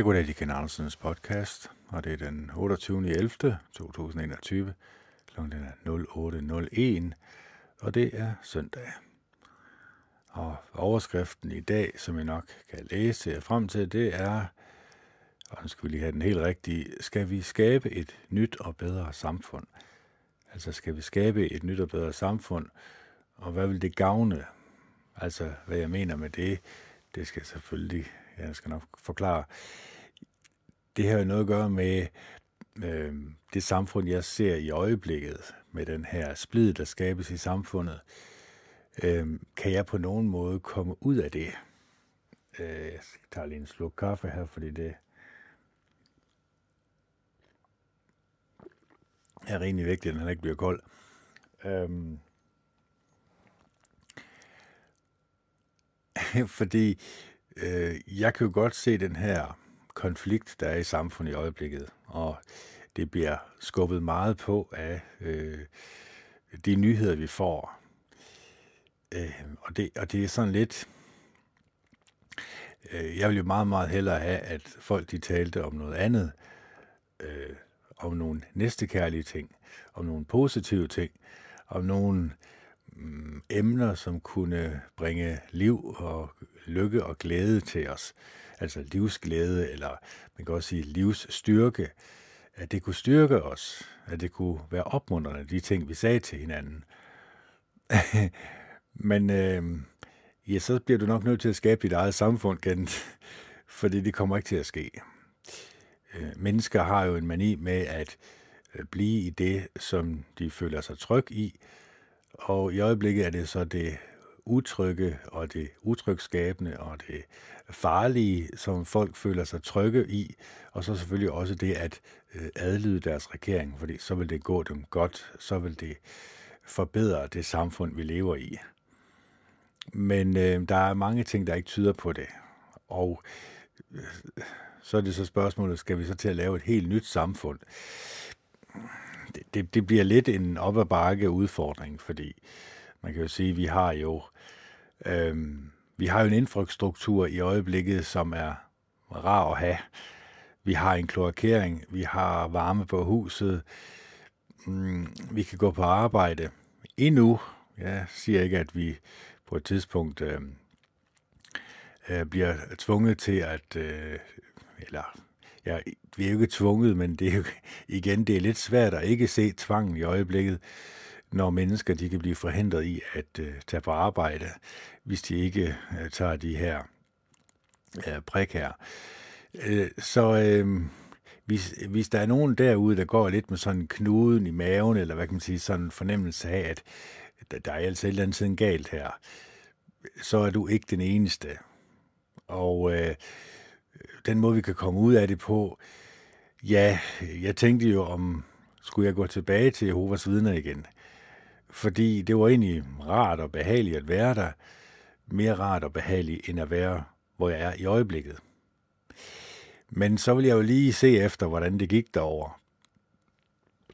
Jeg går i Ken Andersens podcast, og det er den 28. 11. 2021. Klokken er 08.01, og det er søndag. Og overskriften i dag, som jeg nok kan læse frem til, det er, og nu skal vi lige have den helt rigtige, skal vi skabe et nyt og bedre samfund? Altså skal vi skabe et nyt og bedre samfund, og hvad vil det gavne? Altså hvad jeg mener med det, det skal selvfølgelig, jeg skal nok forklare. Det har jo noget at gøre med øh, det samfund, jeg ser i øjeblikket, med den her splid, der skabes i samfundet. Øh, kan jeg på nogen måde komme ud af det? Øh, jeg tager lige en sluk kaffe her, fordi det er rimelig vigtigt, at den ikke bliver kold. Øh, fordi øh, jeg kan jo godt se den her konflikt, der er i samfundet i øjeblikket, og det bliver skubbet meget på af øh, de nyheder, vi får. Øh, og, det, og det er sådan lidt... Øh, jeg vil jo meget, meget hellere have, at folk de talte om noget andet, øh, om nogle næstekærlige ting, om nogle positive ting, om nogle øh, Mm, emner, som kunne bringe liv og lykke og glæde til os. Altså livsglæde, eller man kan også sige livsstyrke. At det kunne styrke os, at det kunne være opmuntrende, de ting, vi sagde til hinanden. Men øh, ja, så bliver du nok nødt til at skabe dit eget samfund, igen, fordi det kommer ikke til at ske. Øh, mennesker har jo en mani med at øh, blive i det, som de føler sig tryg i, og i øjeblikket er det så det utrygge og det utrygskabende og det farlige, som folk føler sig trygge i, og så selvfølgelig også det at øh, adlyde deres regering, fordi så vil det gå dem godt, så vil det forbedre det samfund, vi lever i. Men øh, der er mange ting, der ikke tyder på det. Og øh, så er det så spørgsmålet, skal vi så til at lave et helt nyt samfund? Det, det, det bliver lidt en op ad bakke udfordring, fordi man kan jo sige, at vi har jo øh, vi har jo en infrastruktur i øjeblikket, som er rar at have. Vi har en kloakering, vi har varme på huset, mm, vi kan gå på arbejde. Endnu, jeg siger ikke, at vi på et tidspunkt øh, øh, bliver tvunget til at, øh, eller ja, vi er jo ikke tvunget, men det er jo igen, det er lidt svært at ikke se tvangen i øjeblikket, når mennesker de kan blive forhindret i at øh, tage på arbejde, hvis de ikke øh, tager de her øh, prik her. Øh, så øh, hvis, hvis der er nogen derude, der går lidt med sådan en knuden i maven, eller hvad kan man sige, sådan en fornemmelse af, at der er altså et eller andet siden galt her, så er du ikke den eneste. Og øh, den måde, vi kan komme ud af det på, ja, jeg tænkte jo om, skulle jeg gå tilbage til Jehovas vidner igen? Fordi det var egentlig rart og behageligt at være der. Mere rart og behageligt, end at være, hvor jeg er i øjeblikket. Men så vil jeg jo lige se efter, hvordan det gik derover.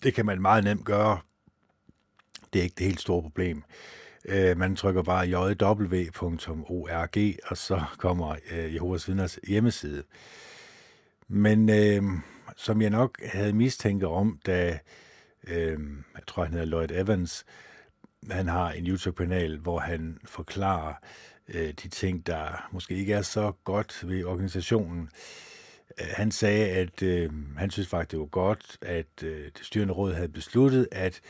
Det kan man meget nemt gøre. Det er ikke det helt store problem. Øh, man trykker bare jw.org, og så kommer øh, Jehovas vidners hjemmeside. Men øh, som jeg nok havde mistænkt om, da øh, jeg tror, han hedder Lloyd Evans, han har en YouTube-kanal, hvor han forklarer øh, de ting, der måske ikke er så godt ved organisationen. Øh, han sagde, at øh, han synes faktisk, det var godt, at øh, det styrende råd havde besluttet, at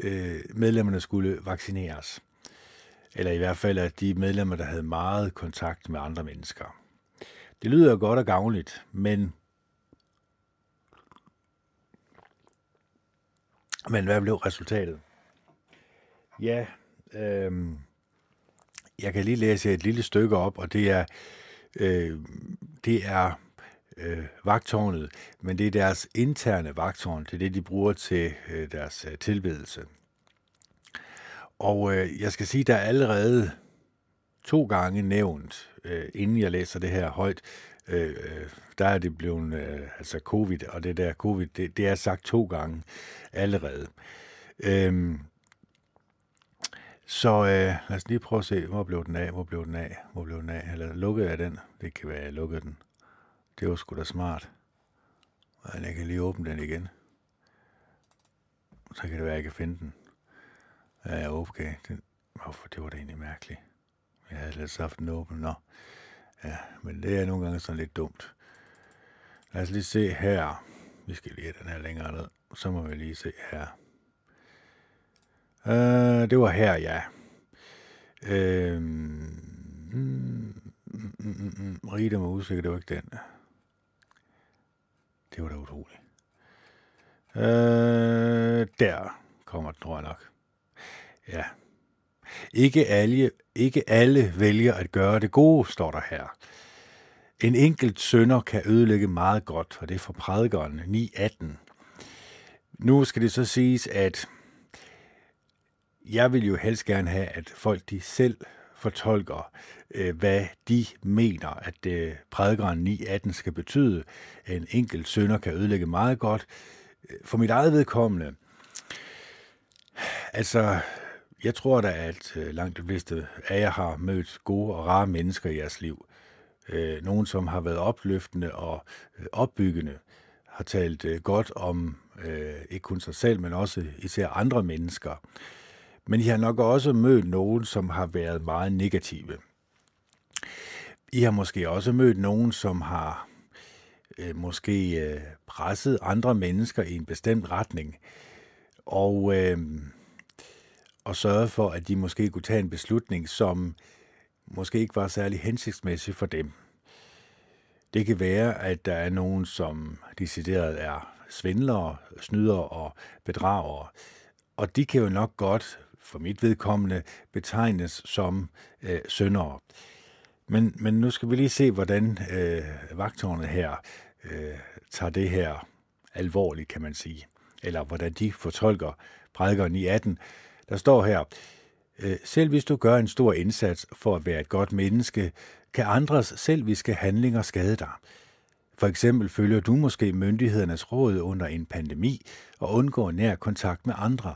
øh, medlemmerne skulle vaccineres. Eller i hvert fald, at de medlemmer, der havde meget kontakt med andre mennesker. Det lyder godt og gavnligt, men Men hvad blev resultatet? Ja, øhm, jeg kan lige læse et lille stykke op, og det er, øh, det er øh, vagtårnet, men det er deres interne vagtårn, det er det, de bruger til øh, deres øh, tilbedelse. Og øh, jeg skal sige, der er allerede to gange nævnt, øh, inden jeg læser det her højt, øh, øh, der er det blevet, øh, altså covid, og det der covid, det, det er sagt to gange allerede. Øhm, så øh, lad os lige prøve at se, hvor blev den af, hvor blev den af, hvor blev den af, eller lukkede jeg den, det kan være, jeg lukkede den. Det var sgu da smart. Men jeg kan lige åbne den igen. Så kan det være, at jeg kan finde den. Ja, okay. Den, hvorfor, det var da egentlig mærkeligt. Jeg havde lidt haft den åben. Nå. Ja, men det er nogle gange sådan lidt dumt. Lad os lige se her. Vi skal lige have den her længere ned. Så må vi lige se her. Uh, det var her, ja. Uh, mm, mm, mm, mm. Rita var usikker, det var ikke den. Det var da utroligt. Øh, der kommer den, tror jeg nok. Ja. Ikke alle, ikke alle vælger at gøre det gode, står der her. En enkelt sønder kan ødelægge meget godt, og det er fra prædikeren 9.18. Nu skal det så siges, at jeg vil jo helst gerne have, at folk de selv fortolker, øh, hvad de mener, at øh, prædikeren 9.18 skal betyde. En enkelt sønder kan ødelægge meget godt. Øh, for mit eget vedkommende, altså, jeg tror da, at øh, langt de fleste af jer har mødt gode og rare mennesker i jeres liv. Øh, nogen, som har været opløftende og øh, opbyggende, har talt godt om ikke kun sig selv, men også især andre mennesker. Men I har nok også mødt nogen, som har været meget negative. I har måske også mødt nogen, som har øh, måske øh, presset andre mennesker i en bestemt retning, og, øh, og sørge for, at de måske kunne tage en beslutning, som måske ikke var særlig hensigtsmæssig for dem. Det kan være, at der er nogen, som decideret er svindlere, snydere og bedragere, og de kan jo nok godt, for mit vedkommende, betegnes som øh, syndere. Men, men nu skal vi lige se, hvordan øh, vagtårnet her øh, tager det her alvorligt, kan man sige. Eller hvordan de fortolker prædikeren i 18. Der står her, øh, selv hvis du gør en stor indsats for at være et godt menneske, kan andres selviske handlinger skade dig. For eksempel følger du måske myndighedernes råd under en pandemi og undgår nær kontakt med andre.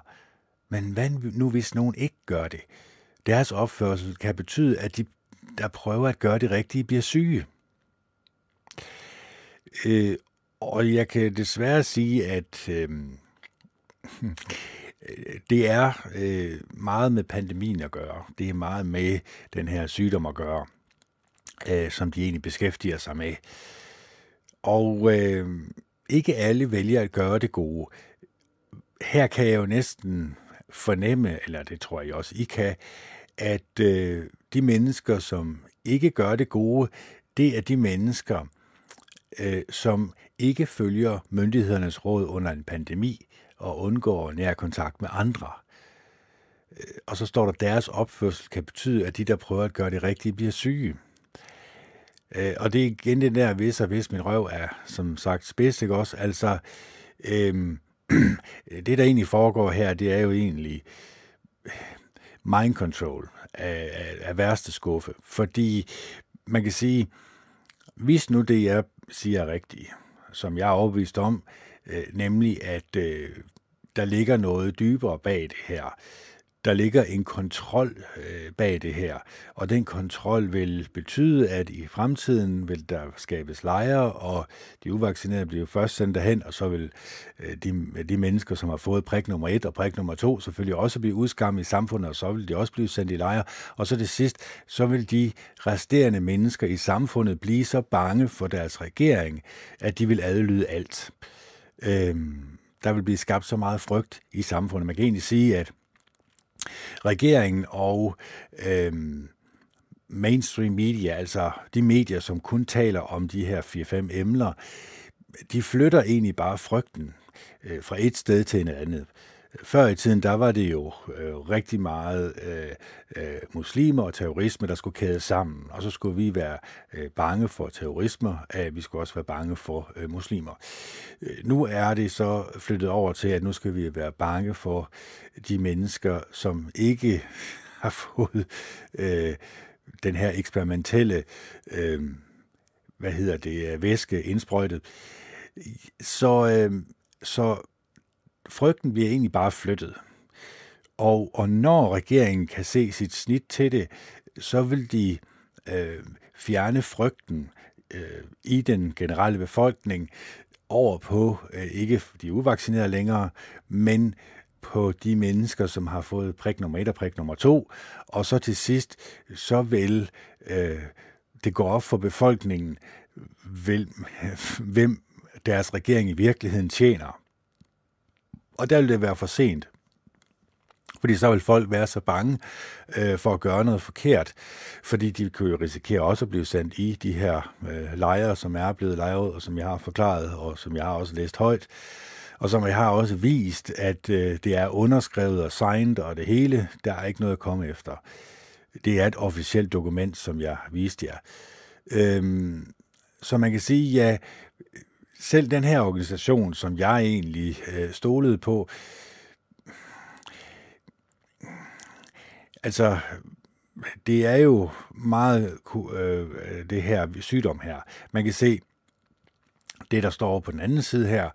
Men hvad nu hvis nogen ikke gør det? Deres opførsel kan betyde, at de, der prøver at gøre det rigtige, bliver syge. Øh, og jeg kan desværre sige, at øh, det er øh, meget med pandemien at gøre. Det er meget med den her sygdom at gøre, øh, som de egentlig beskæftiger sig med. Og øh, ikke alle vælger at gøre det gode. Her kan jeg jo næsten fornemme, eller det tror jeg også, I kan, at øh, de mennesker, som ikke gør det gode, det er de mennesker, øh, som ikke følger myndighedernes råd under en pandemi og undgår nær kontakt med andre. Øh, og så står der, at deres opførsel kan betyde, at de, der prøver at gøre det rigtige, bliver syge. Øh, og det er igen det der, hvis og hvis min røv er, som sagt, spids, ikke også? Altså, øhm, det der egentlig foregår her, det er jo egentlig øh, mind control af, af, af værste skuffe. Fordi man kan sige, hvis nu det, jeg siger er rigtigt, som jeg er overbevist om, øh, Øh, nemlig at øh, der ligger noget dybere bag det her, der ligger en kontrol øh, bag det her, og den kontrol vil betyde, at i fremtiden vil der skabes lejre, og de uvaccinerede bliver først sendt derhen, og så vil øh, de, de mennesker, som har fået prik nummer et og prik nummer to, selvfølgelig også blive udskammet i samfundet, og så vil de også blive sendt i lejre. Og så det sidst, så vil de resterende mennesker i samfundet blive så bange for deres regering, at de vil adlyde alt. Øh, øh, der vil blive skabt så meget frygt i samfundet. Man kan egentlig sige, at regeringen og øh, mainstream media, altså de medier, som kun taler om de her 4-5 emner, de flytter egentlig bare frygten øh, fra et sted til et andet. Før i tiden, der var det jo øh, rigtig meget øh, øh, muslimer og terrorisme, der skulle kæde sammen. Og så skulle vi være øh, bange for terrorisme, at vi skulle også være bange for øh, muslimer. Øh, nu er det så flyttet over til, at nu skal vi være bange for de mennesker, som ikke har fået øh, den her eksperimentelle, øh, hvad hedder det, øh, væske indsprøjtet. Så, øh, så frygten bliver egentlig bare flyttet. Og, og når regeringen kan se sit snit til det, så vil de øh, fjerne frygten øh, i den generelle befolkning over på øh, ikke de uvaccinerede længere, men på de mennesker, som har fået prik nummer 1 og prik nummer 2, og så til sidst, så vil øh, det gå op for befolkningen, vil, hvem deres regering i virkeligheden tjener. Og der ville det være for sent. Fordi så vil folk være så bange øh, for at gøre noget forkert, fordi de kan jo risikere også at blive sendt i de her øh, lejre, som er blevet lejret, og som jeg har forklaret, og som jeg har også læst højt, og som jeg har også vist, at øh, det er underskrevet og signed og det hele. Der er ikke noget at komme efter. Det er et officielt dokument, som jeg viste jer. Øhm, så man kan sige, ja, selv den her organisation, som jeg egentlig øh, stolede på, altså, det er jo meget øh, det her sygdom her. Man kan se, det der står på den anden side her,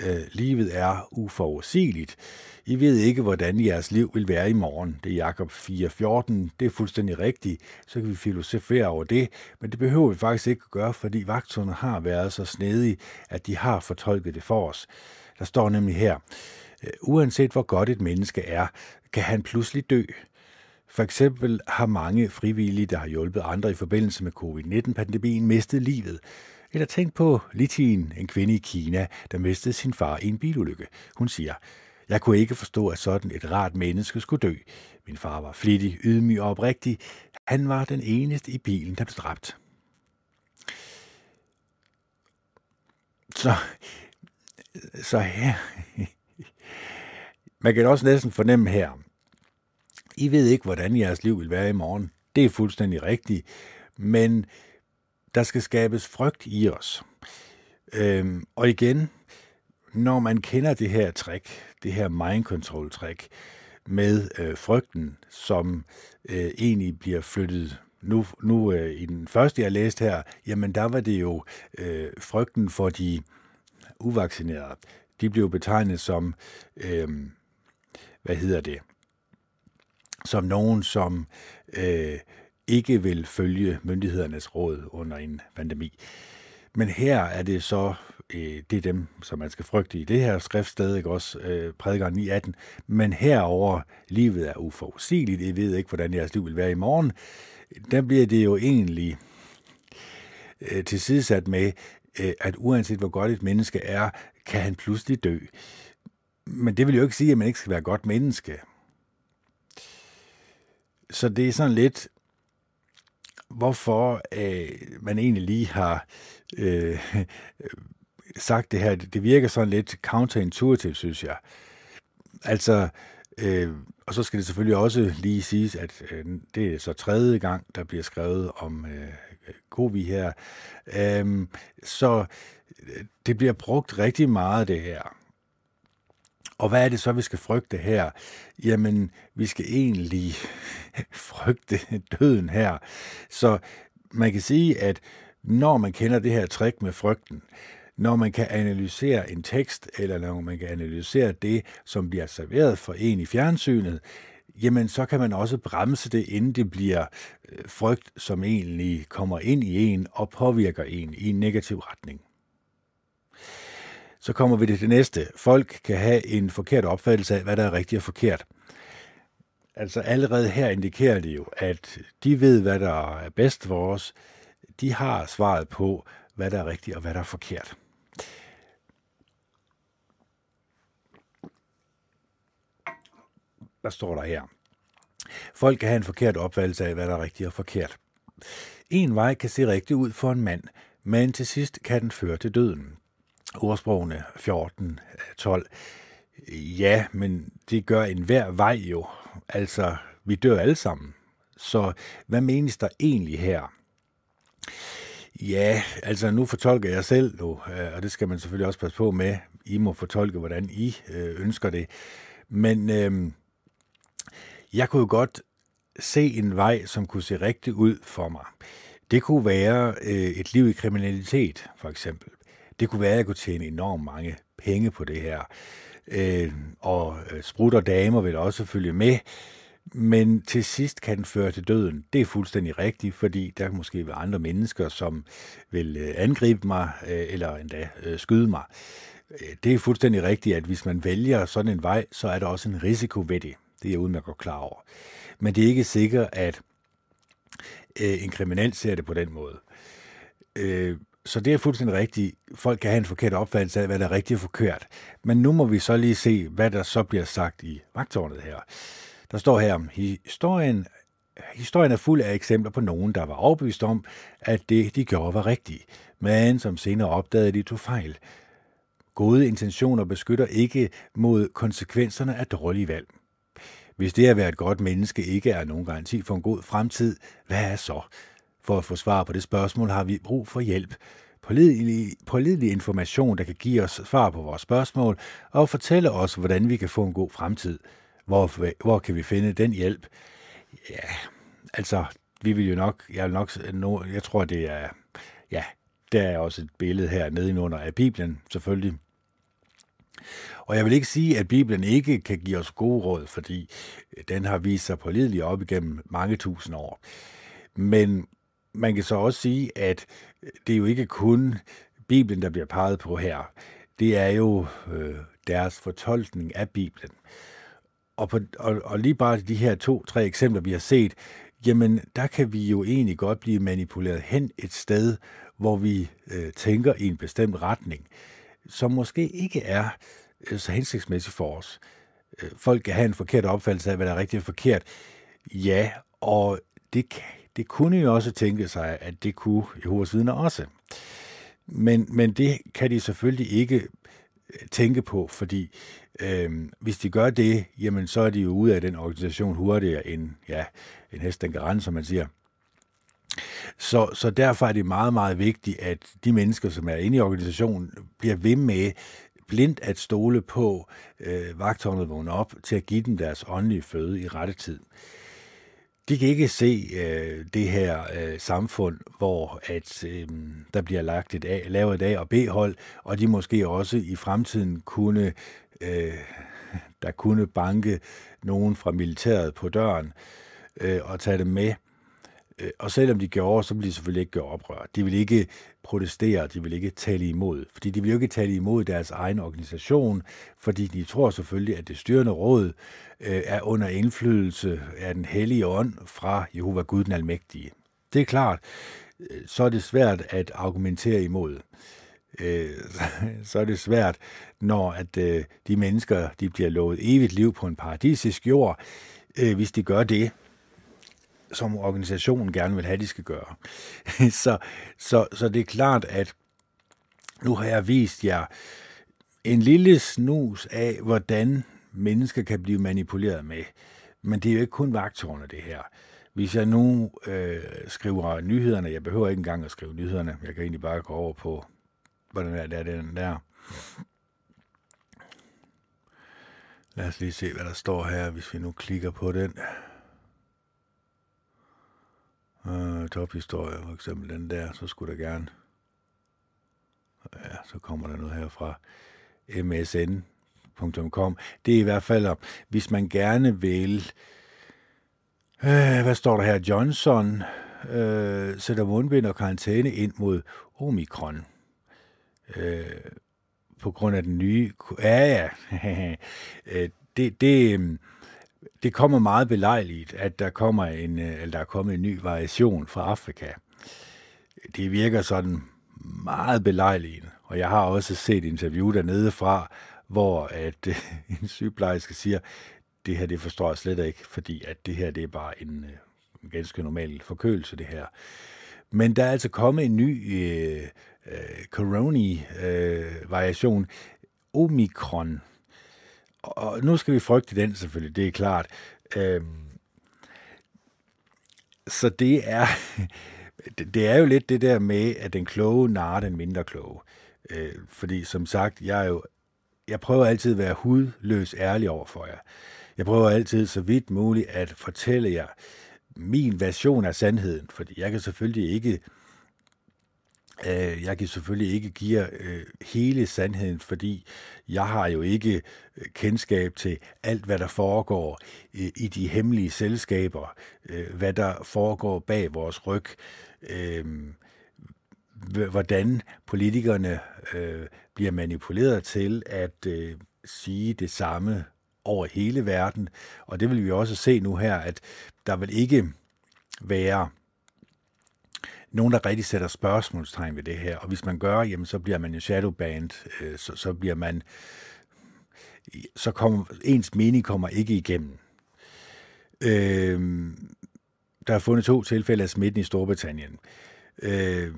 øh, livet er uforudsigeligt. I ved ikke, hvordan jeres liv vil være i morgen. Det er Jakob 4.14. Det er fuldstændig rigtigt. Så kan vi filosofere over det, men det behøver vi faktisk ikke at gøre, fordi vagterne har været så snedige, at de har fortolket det for os. Der står nemlig her, øh, uanset hvor godt et menneske er, kan han pludselig dø. For eksempel har mange frivillige, der har hjulpet andre i forbindelse med covid-19-pandemien, mistet livet. Eller tænk på Litin, en kvinde i Kina, der mistede sin far i en bilulykke. Hun siger, jeg kunne ikke forstå, at sådan et rart menneske skulle dø. Min far var flittig, ydmyg og oprigtig. Han var den eneste i bilen, der blev dræbt. Så, så her... Man kan også næsten fornemme her, I ved ikke, hvordan jeres liv vil være i morgen. Det er fuldstændig rigtigt. Men der skal skabes frygt i os. Øhm, og igen, når man kender det her trick, det her mind control trick, med øh, frygten, som øh, egentlig bliver flyttet nu, nu øh, i den første, jeg læste her, jamen der var det jo øh, frygten for de uvaccinerede. De blev betegnet som, øh, hvad hedder det, som nogen, som øh, ikke vil følge myndighedernes råd under en pandemi. Men her er det så, øh, det er dem, som man skal frygte i det her skriftsted, ikke også, øh, prædikeren 9.18. Men herover livet er uforudsigeligt, I ved ikke, hvordan jeres liv vil være i morgen. Der bliver det jo egentlig øh, tilsidesat med, øh, at uanset hvor godt et menneske er, kan han pludselig dø. Men det vil jo ikke sige, at man ikke skal være et godt menneske. Så det er sådan lidt, hvorfor øh, man egentlig lige har øh, sagt det her. Det virker sådan lidt counterintuitivt, synes jeg. Altså, øh, og så skal det selvfølgelig også lige siges, at øh, det er så tredje gang, der bliver skrevet om øh, Kobi her. Øhm, øh, så det bliver brugt rigtig meget, det her. Og hvad er det så, vi skal frygte her? Jamen, vi skal egentlig frygte døden her. Så man kan sige, at når man kender det her trick med frygten, når man kan analysere en tekst, eller når man kan analysere det, som bliver serveret for en i fjernsynet, jamen så kan man også bremse det, inden det bliver øh, frygt, som egentlig kommer ind i en og påvirker en i en negativ retning. Så kommer vi til det næste. Folk kan have en forkert opfattelse af, hvad der er rigtigt og forkert. Altså allerede her indikerer det jo, at de ved, hvad der er bedst for os. De har svaret på, hvad der er rigtigt og hvad der er forkert. Hvad står der her? Folk kan have en forkert opfattelse af, hvad der er rigtigt og forkert. En vej kan se rigtig ud for en mand, men til sidst kan den føre til døden ordsprogene 14, 12. Ja, men det gør enhver vej jo. Altså, vi dør alle sammen. Så hvad menes der egentlig her? Ja, altså nu fortolker jeg selv nu, øh, og det skal man selvfølgelig også passe på med. I må fortolke, hvordan I øh, ønsker det. Men øh, jeg kunne godt se en vej, som kunne se rigtig ud for mig. Det kunne være øh, et liv i kriminalitet, for eksempel. Det kunne være, at jeg kunne tjene enormt mange penge på det her. Øh, og øh, sprut og damer vil også følge med. Men til sidst kan den føre til døden. Det er fuldstændig rigtigt, fordi der kan måske være andre mennesker, som vil øh, angribe mig, øh, eller endda øh, skyde mig. Øh, det er fuldstændig rigtigt, at hvis man vælger sådan en vej, så er der også en risiko ved det. Det er jeg udmærket godt klar over. Men det er ikke sikkert, at øh, en kriminel ser det på den måde. Øh, så det er fuldstændig rigtigt. Folk kan have en forkert opfattelse af, hvad der er rigtigt og forkert. Men nu må vi så lige se, hvad der så bliver sagt i vagtårnet her. Der står her, historien, historien er fuld af eksempler på nogen, der var overbevist om, at det, de gjorde, var rigtigt, men som senere opdagede, at de tog fejl. Gode intentioner beskytter ikke mod konsekvenserne af dårlige valg. Hvis det at være et godt menneske ikke er nogen garanti for en god fremtid, hvad er så? For at få svar på det spørgsmål har vi brug for hjælp. Pålidelig, pålidelig information, der kan give os svar på vores spørgsmål og fortælle os, hvordan vi kan få en god fremtid. Hvor, hvor kan vi finde den hjælp? Ja, altså, vi vil jo nok, jeg, vil nok, jeg tror, det er, ja, der er også et billede her nede under af Bibelen, selvfølgelig. Og jeg vil ikke sige, at Bibelen ikke kan give os gode råd, fordi øh, den har vist sig pålidelig op igennem mange tusind år. Men man kan så også sige, at øh, det er jo ikke kun Bibelen, der bliver peget på her. Det er jo øh, deres fortolkning af Bibelen. Og, på, og, og lige bare de her to-tre eksempler, vi har set, jamen der kan vi jo egentlig godt blive manipuleret hen et sted, hvor vi øh, tænker i en bestemt retning, som måske ikke er øh, så hensigtsmæssigt for os. Øh, folk kan have en forkert opfattelse af, hvad der er rigtigt og forkert. Ja, og det, det kunne jo også tænke sig, at det kunne Jehovas vidner også. Men, men det kan de selvfølgelig ikke øh, tænke på, fordi øh, hvis de gør det, jamen så er de jo ude af den organisation hurtigere end ja, en hest, den kan rende, som man siger. Så, så derfor er det meget, meget vigtigt, at de mennesker, som er inde i organisationen, bliver ved med blindt at stole på øh, vagtårnet vågne op til at give dem deres åndelige føde i rette tid. De kan ikke se øh, det her øh, samfund, hvor at øh, der bliver lagt et A, lavet et A- og B-hold, og de måske også i fremtiden kunne øh, der kunne banke nogen fra militæret på døren øh, og tage dem med. Øh, og selvom de gjorde, så ville de selvfølgelig ikke gøre oprør. De vil ikke protestere, de vil ikke tale imod. Fordi de vil jo ikke tale imod deres egen organisation, fordi de tror selvfølgelig, at det styrende råd øh, er under indflydelse af den hellige ånd fra Jehova Gud den Almægtige. Det er klart, øh, så er det svært at argumentere imod. Øh, så er det svært, når at de mennesker de bliver lovet evigt liv på en paradisisk jord. Hvis de gør det, som organisationen gerne vil have, de skal gøre. så, så, så det er klart, at nu har jeg vist jer en lille snus af, hvordan mennesker kan blive manipuleret med. Men det er jo ikke kun vagtårne, det her. Hvis jeg nu øh, skriver nyhederne, jeg behøver ikke engang at skrive nyhederne, jeg kan egentlig bare gå over på, hvordan er det, den der. Lad os lige se, hvad der står her, hvis vi nu klikker på den. Øh, tophistorie, for eksempel den der, så skulle der gerne... Ja, så kommer der noget her fra msn.com. Det er i hvert fald, hvis man gerne vil... Øh, hvad står der her? Johnson øh, sætter mundbind og karantæne ind mod omikron. Øh, på grund af den nye... Ja, ja. Øh, det, det, øhm, det kommer meget belejligt, at der kommer en, øh, eller der er kommet en ny variation fra Afrika. Det virker sådan meget belejligt, og jeg har også set interview dernede fra, hvor at øh, en sygeplejerske siger, det her det forstår jeg slet ikke, fordi at det her det er bare en, øh, en ganske normal forkølelse, det her. Men der er altså kommet en ny øh, øh, corona-variation, øh, Omikron, og nu skal vi frygte den selvfølgelig, det er klart. Øhm, så det er, det er jo lidt det der med, at den kloge narer den mindre kloge. Øh, fordi som sagt, jeg er jo, jeg prøver altid at være hudløs ærlig over for jer. Jeg prøver altid så vidt muligt at fortælle jer min version af sandheden, fordi jeg kan selvfølgelig ikke Øh, Øh, jeg kan selvfølgelig ikke give jer øh, hele sandheden, fordi jeg har jo ikke øh, kendskab til alt, hvad der foregår øh, i de hemmelige selskaber, hvad der foregår bag vores ryg, hvordan politikerne bliver manipuleret til at sige det samme over hele verden. Og det vil vi også se nu her, at der vil ikke være nogen, der rigtig sætter spørgsmålstegn ved det her. Og hvis man gør, jamen, så bliver man jo shadowbanned, øh, så, så bliver man, så kommer, ens mening kommer ikke igennem. Øh, der er fundet to tilfælde af smitten i Storbritannien. Øh,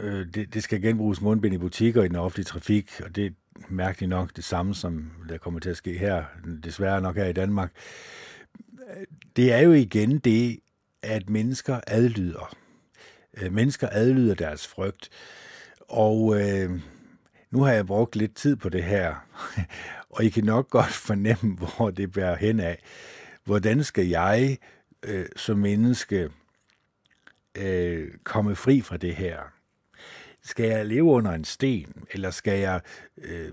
øh, det, det skal genbruges mundbind i butikker i den offentlige trafik, og det er mærkeligt nok det samme, som der kommer til at ske her, desværre nok her i Danmark. Det er jo igen det, at mennesker adlyder. Øh, mennesker adlyder deres frygt. Og øh, nu har jeg brugt lidt tid på det her, og I kan nok godt fornemme, hvor det bærer hen af. Hvordan skal jeg øh, som menneske øh, komme fri fra det her? Skal jeg leve under en sten, eller skal jeg øh,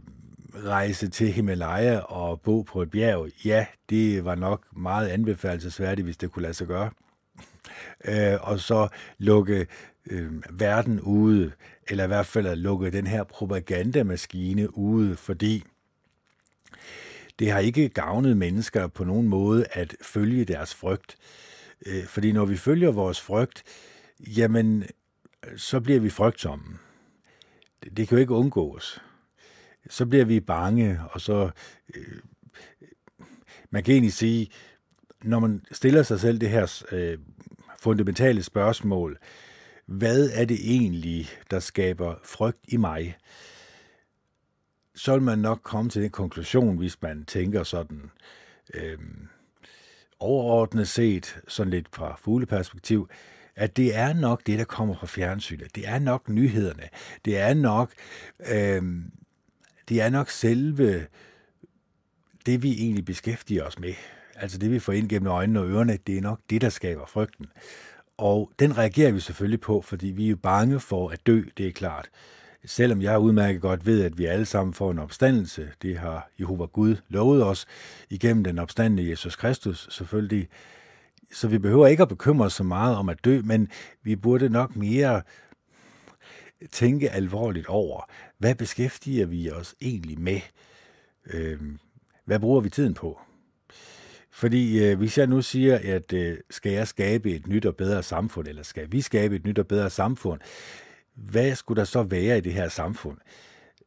rejse til Himalaya og bo på et bjerg? Ja, det var nok meget anbefalesværdigt, hvis det kunne lade sig gøre øh, og så lukke øh, verden ude, eller i hvert fald at lukke den her propagandamaskine ude, fordi det har ikke gavnet mennesker på nogen måde at følge deres frygt. Øh, fordi når vi følger vores frygt, jamen, så bliver vi frygtsomme. Det, det kan jo ikke undgås. Så bliver vi bange, og så... Øh, man kan egentlig sige, når man stiller sig selv det her øh, fundamentale spørgsmål. Hvad er det egentlig, der skaber frygt i mig? Så vil man nok komme til den konklusion, hvis man tænker sådan øh, overordnet set, sådan lidt fra fugleperspektiv, at det er nok det, der kommer fra fjernsynet. Det er nok nyhederne. Det er nok, øh, det er nok selve det, vi egentlig beskæftiger os med altså det vi får ind gennem øjnene og ørerne, det er nok det, der skaber frygten. Og den reagerer vi selvfølgelig på, fordi vi er jo bange for at dø, det er klart. Selvom jeg udmærket godt ved, at vi alle sammen får en opstandelse, det har Jehova Gud lovet os igennem den opstandende Jesus Kristus selvfølgelig. Så vi behøver ikke at bekymre os så meget om at dø, men vi burde nok mere tænke alvorligt over, hvad beskæftiger vi os egentlig med? Øhm, hvad bruger vi tiden på? Fordi øh, hvis jeg nu siger, at øh, skal jeg skabe et nyt og bedre samfund, eller skal vi skabe et nyt og bedre samfund, hvad skulle der så være i det her samfund?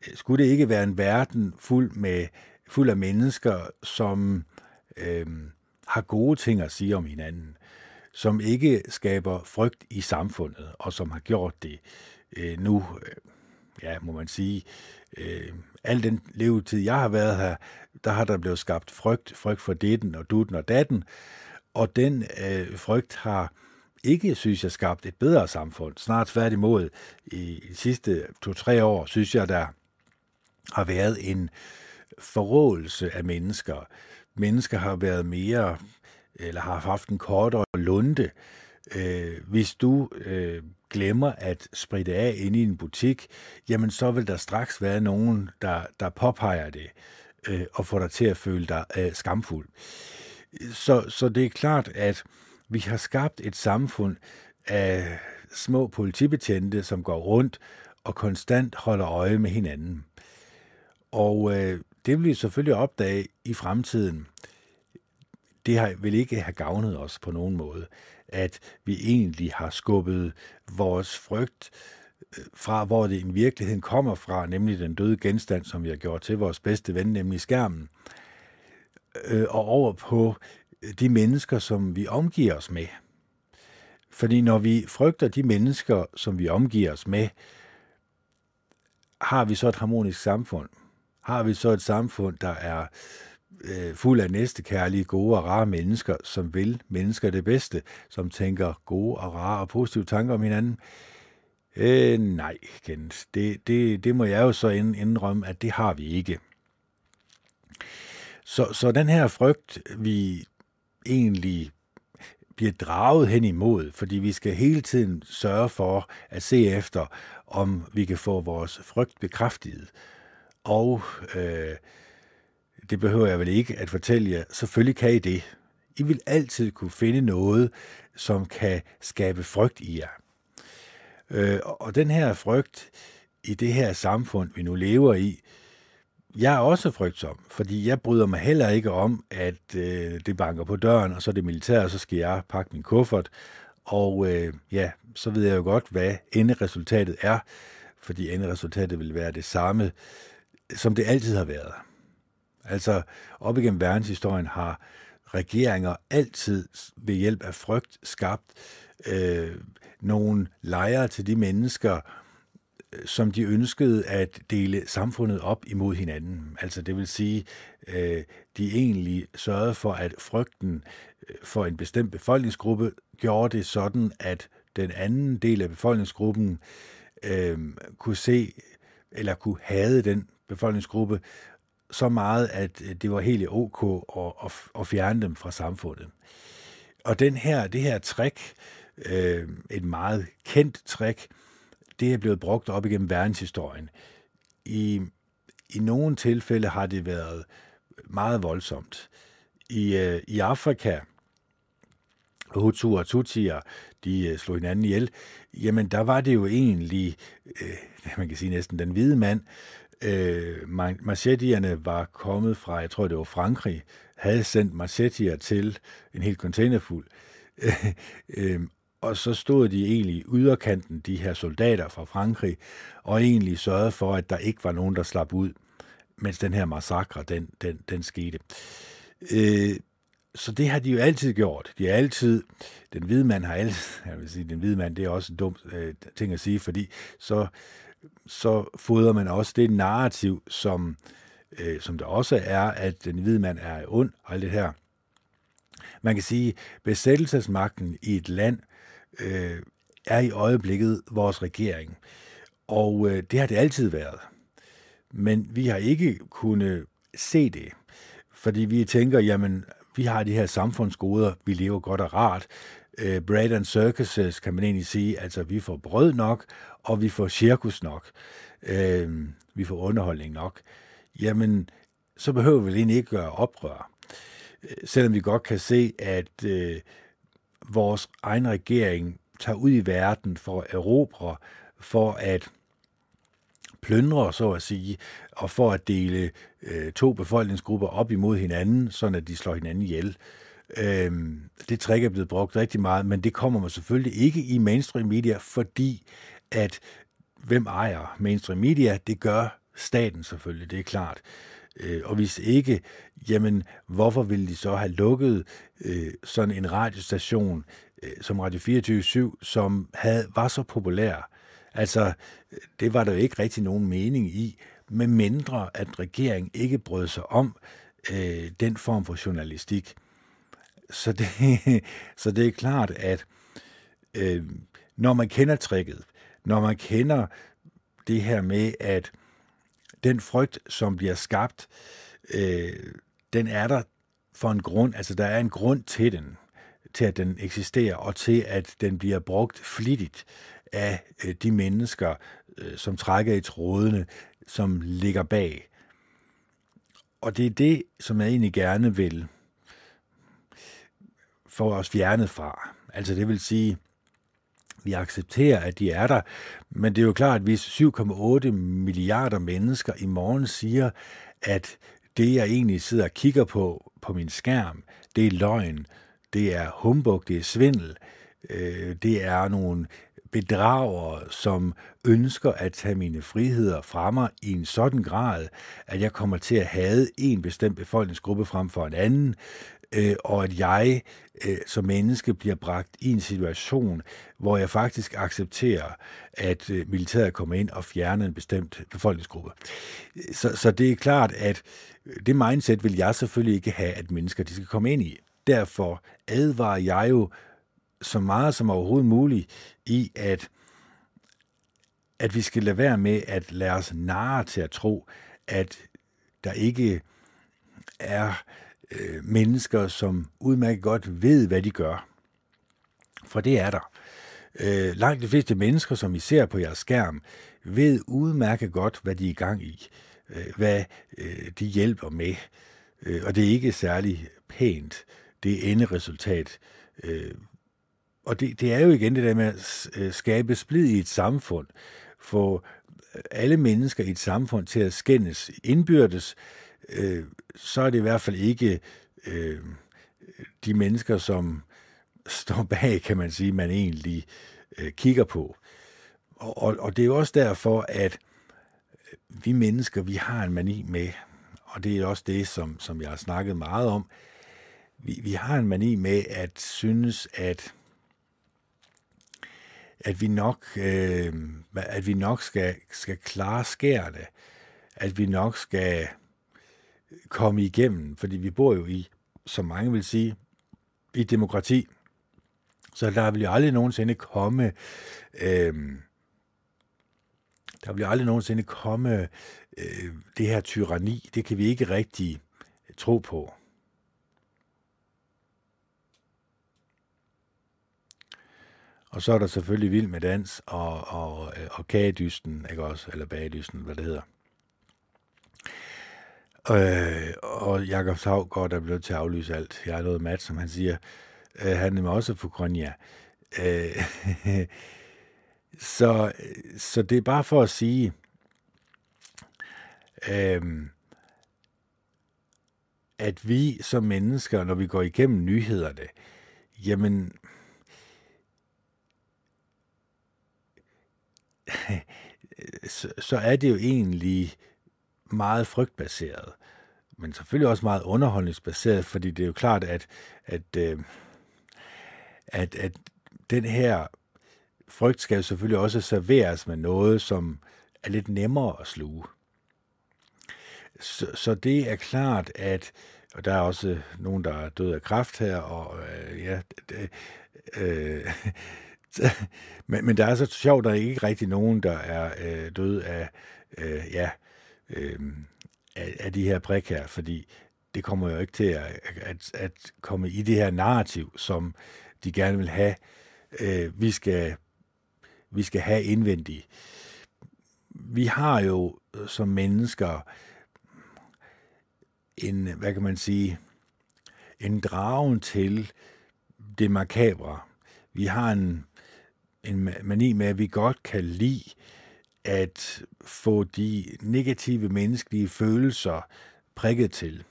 Øh, skulle det ikke være en verden fuld, med, fuld af mennesker, som øh, har gode ting at sige om hinanden, som ikke skaber frygt i samfundet, og som har gjort det øh, nu, øh, ja, må man sige, øh, al den levetid, jeg har været her, der har der blevet skabt frygt, frygt for ditten og dutten og datten, og den øh, frygt har ikke, synes jeg, skabt et bedre samfund. Snart tværtimod, i de sidste to-tre år, synes jeg, der har været en forrådelse af mennesker. Mennesker har været mere, eller har haft en kortere lunde. Øh, hvis du øh, glemmer at spritte af inde i en butik, jamen så vil der straks være nogen, der, der påpeger det øh, og får dig til at føle dig øh, skamfuld. Så, så det er klart, at vi har skabt et samfund af små politibetjente, som går rundt og konstant holder øje med hinanden. Og øh, det vil vi selvfølgelig opdage i fremtiden. Det har, vil ikke have gavnet os på nogen måde at vi egentlig har skubbet vores frygt øh, fra, hvor det i virkeligheden kommer fra, nemlig den døde genstand, som vi har gjort til vores bedste ven, nemlig skærmen, øh, og over på de mennesker, som vi omgiver os med. Fordi når vi frygter de mennesker, som vi omgiver os med, har vi så et harmonisk samfund? Har vi så et samfund, der er øh, Øh, fuld af næstekærlige, gode og rare mennesker, som vil mennesker det bedste, som tænker gode og rare og positive tanker om hinanden? Øh, nej, Kent. Det, det, det må jeg jo så indrømme, at det har vi ikke. Så, så den her frygt, vi egentlig bliver draget hen imod, fordi vi skal hele tiden sørge for at se efter, om vi kan få vores frygt bekræftet. Og øh, det behøver jeg vel ikke at fortælle jer. Selvfølgelig kan I det. I vil altid kunne finde noget, som kan skabe frygt i jer. Øh, og den her frygt i det her samfund, vi nu lever i, jeg er også frygtsom, fordi jeg bryder mig heller ikke om, at øh, det banker på døren, og så er det militær, og så skal jeg pakke min kuffert. Og øh, ja, så ved jeg jo godt, hvad enderesultatet er, fordi enderesultatet vil være det samme, som det altid har været. Altså, op igennem verdenshistorien har regeringer altid ved hjælp af frygt skabt øh, nogle lejre til de mennesker, øh, som de ønskede at dele samfundet op imod hinanden. Altså det vil sige, øh, de egentlig sørgede for, at frygten øh, for en bestemt befolkningsgruppe gjorde det sådan, at den anden del af befolkningsgruppen øh, kunne se eller kunne have den befolkningsgruppe så meget, at øh, det var helt ok at, at, at fjerne dem fra samfundet. Og den her, det her trick, øh, et meget kendt trick, det er blevet brugt op igennem verdenshistorien. I, I nogle tilfælde har det været meget voldsomt. I, øh, i Afrika, Hutu og Tutsier, de øh, slog hinanden ihjel, jamen der var det jo egentlig, øh, man kan sige næsten den hvide mand, øh, machetierne var kommet fra, jeg tror det var Frankrig, havde sendt machetier til en helt containerfuld. øh, og så stod de egentlig i yderkanten, de her soldater fra Frankrig, og egentlig sørgede for, at der ikke var nogen, der slap ud, mens den her massakre, den, den, den skete. Øh, så det har de jo altid gjort. De har altid, den hvide mand har altid, jeg vil sige, den hvide mand, det er også en dum øh, ting at sige, fordi så, så fodrer man også det narrativ, som, øh, som der også er, at den hvide mand er ond, og alt det her. Man kan sige, besættelsesmagten i et land øh, er i øjeblikket vores regering. Og øh, det har det altid været. Men vi har ikke kunnet se det, fordi vi tænker, jamen, vi har de her samfundsgoder, vi lever godt og rart. Øh, bread and circuses kan man egentlig sige, altså vi får brød nok, og vi får cirkus nok. Øh, vi får underholdning nok. Jamen, så behøver vi egentlig ikke gøre oprør. Øh, selvom vi godt kan se, at øh, vores egen regering tager ud i verden for at erobre, for at plyndre, så at sige, og for at dele øh, to befolkningsgrupper op imod hinanden, sådan at de slår hinanden ihjel. Øh, det trick er blevet brugt rigtig meget, men det kommer man selvfølgelig ikke i mainstream media, fordi at hvem ejer mainstream media? Det gør staten selvfølgelig, det er klart. Øh, og hvis ikke, jamen hvorfor ville de så have lukket øh, sådan en radiostation øh, som Radio 24-7, som havde, var så populær? Altså, det var der jo ikke rigtig nogen mening i, med mindre at regeringen ikke brød sig om øh, den form for journalistik. Så det, så det er klart, at øh, når man kender tricket, når man kender det her med, at den frygt, som bliver skabt, øh, den er der for en grund. Altså, der er en grund til den, til at den eksisterer, og til at den bliver brugt flittigt af øh, de mennesker, øh, som trækker i trådene, som ligger bag. Og det er det, som jeg egentlig gerne vil få os fjernet fra. Altså det vil sige, vi accepterer, at de er der, men det er jo klart, at hvis 7,8 milliarder mennesker i morgen siger, at det, jeg egentlig sidder og kigger på på min skærm, det er løgn, det er humbug, det er svindel, øh, det er nogle bedragere, som ønsker at tage mine friheder fra mig i en sådan grad, at jeg kommer til at have en bestemt befolkningsgruppe frem for en anden, øh, og at jeg øh, som menneske bliver bragt i en situation, hvor jeg faktisk accepterer, at øh, militæret kommer ind og fjerner en bestemt befolkningsgruppe. Så, så det er klart, at øh, det mindset vil jeg selvfølgelig ikke have, at mennesker de skal komme ind i. Derfor advarer jeg jo så meget som overhovedet muligt i, at, at vi skal lade være med at lade os narre til at tro, at der ikke er øh, mennesker, som udmærket godt ved, hvad de gør. For det er der. Øh, langt de fleste mennesker, som I ser på jeres skærm, ved udmærket godt, hvad de er i gang i, øh, hvad øh, de hjælper med. Øh, og det er ikke særlig pænt, det enderesultat. Øh, og det, det er jo igen det der med at øh, skabe splid i et samfund, få alle mennesker i et samfund til at skændes indbyrdes, øh, Øh, så er det i hvert fald ikke øh, de mennesker, som står bag, kan man sige, man egentlig øh, kigger på. Og, og, og det er jo også derfor, at øh, vi mennesker, vi har en mani med, og det er også det, som, som jeg har snakket meget om, vi, vi har en mani med at synes, at at vi nok, øh, at vi nok skal, skal klare skærene, at vi nok skal komme igennem, fordi vi bor jo i, som mange vil sige, i demokrati. Så der vil jo aldrig nogensinde komme, øh, der vil jo aldrig nogensinde komme øh, det her tyranni. Det kan vi ikke rigtig tro på. Og så er der selvfølgelig vild med dans og, og, øh, og kagedysten, ikke også? Eller bagedysten, hvad det hedder. Øh, og Jakob Savgaard er blevet til at aflyse alt. Jeg har noget mat, som han siger. Øh, han er også for Grønja. Øh, så, så det er bare for at sige, øh, at vi som mennesker, når vi går igennem nyhederne, jamen, så, så er det jo egentlig meget frygtbaseret, men selvfølgelig også meget underholdningsbaseret, fordi det er jo klart, at, at, øh, at, at den her frygt skal selvfølgelig også serveres med noget, som er lidt nemmere at sluge. Så, så det er klart, at og der er også nogen, der er død af kræft her, og øh, ja, det, øh, men, men der er så sjovt, der er ikke rigtig nogen, der er øh, død af, øh, ja, øh, øh, af, af de her prik her, fordi det kommer jo ikke til at, at, at komme i det her narrativ, som de gerne vil have, øh, vi, skal, vi skal have indvendigt. Vi har jo som mennesker en, hvad kan man sige, en dragen til det makabre. Vi har en en mani med, at vi godt kan lide at få de negative menneskelige følelser prikket til.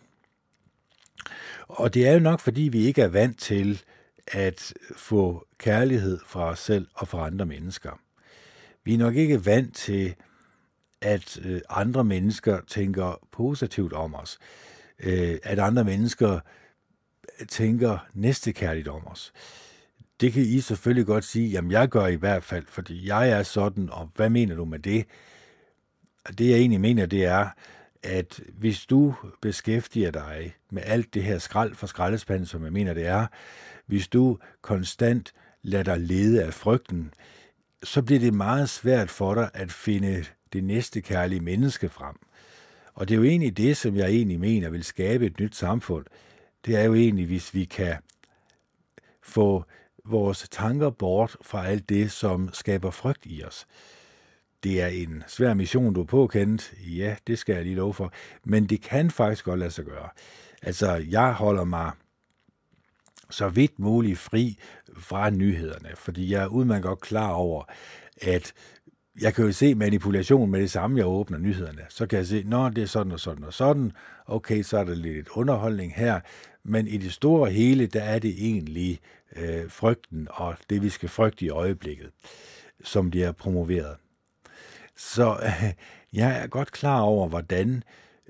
Og det er jo nok, fordi vi ikke er vant til at få kærlighed fra os selv og fra andre mennesker. Vi er nok ikke vant til, at øh, andre mennesker tænker positivt om os. Øh, at andre mennesker tænker næstekærligt om os det kan I selvfølgelig godt sige, jamen jeg gør i hvert fald, fordi jeg er sådan, og hvad mener du med det? Det jeg egentlig mener, det er, at hvis du beskæftiger dig med alt det her skrald for skraldespanden, som jeg mener det er, hvis du konstant lader dig lede af frygten, så bliver det meget svært for dig at finde det næste kærlige menneske frem. Og det er jo egentlig det, som jeg egentlig mener vil skabe et nyt samfund. Det er jo egentlig, hvis vi kan få vores tanker bort fra alt det, som skaber frygt i os. Det er en svær mission, du er påkendt. Ja, det skal jeg lige love for. Men det kan faktisk godt lade sig gøre. Altså, jeg holder mig så vidt muligt fri fra nyhederne, fordi jeg er udmærket godt klar over, at jeg kan jo se manipulation med det samme, jeg åbner nyhederne. Så kan jeg se, nå, det er sådan og sådan og sådan. Okay, så er der lidt underholdning her. Men i det store hele, der er det egentlig øh, frygten og det, vi skal frygte i øjeblikket, som bliver promoveret. Så øh, jeg er godt klar over, hvordan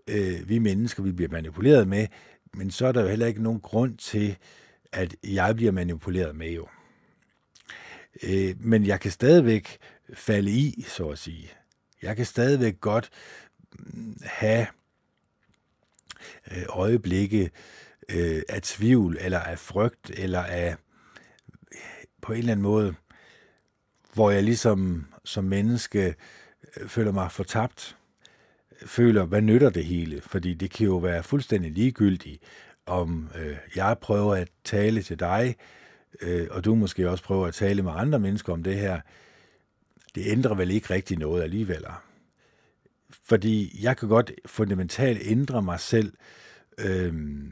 øh, vi mennesker vi bliver manipuleret med, men så er der jo heller ikke nogen grund til, at jeg bliver manipuleret med jo. Øh, men jeg kan stadigvæk falde i, så at sige. Jeg kan stadigvæk godt mm, have øh, øjeblikke øh, af tvivl, eller af frygt, eller af på en eller anden måde, hvor jeg ligesom som menneske øh, føler mig fortabt, føler, hvad nytter det hele? Fordi det kan jo være fuldstændig ligegyldigt, om øh, jeg prøver at tale til dig øh, og du måske også prøver at tale med andre mennesker om det her, det ændrer vel ikke rigtig noget alligevel. Fordi jeg kan godt fundamentalt ændre mig selv øh,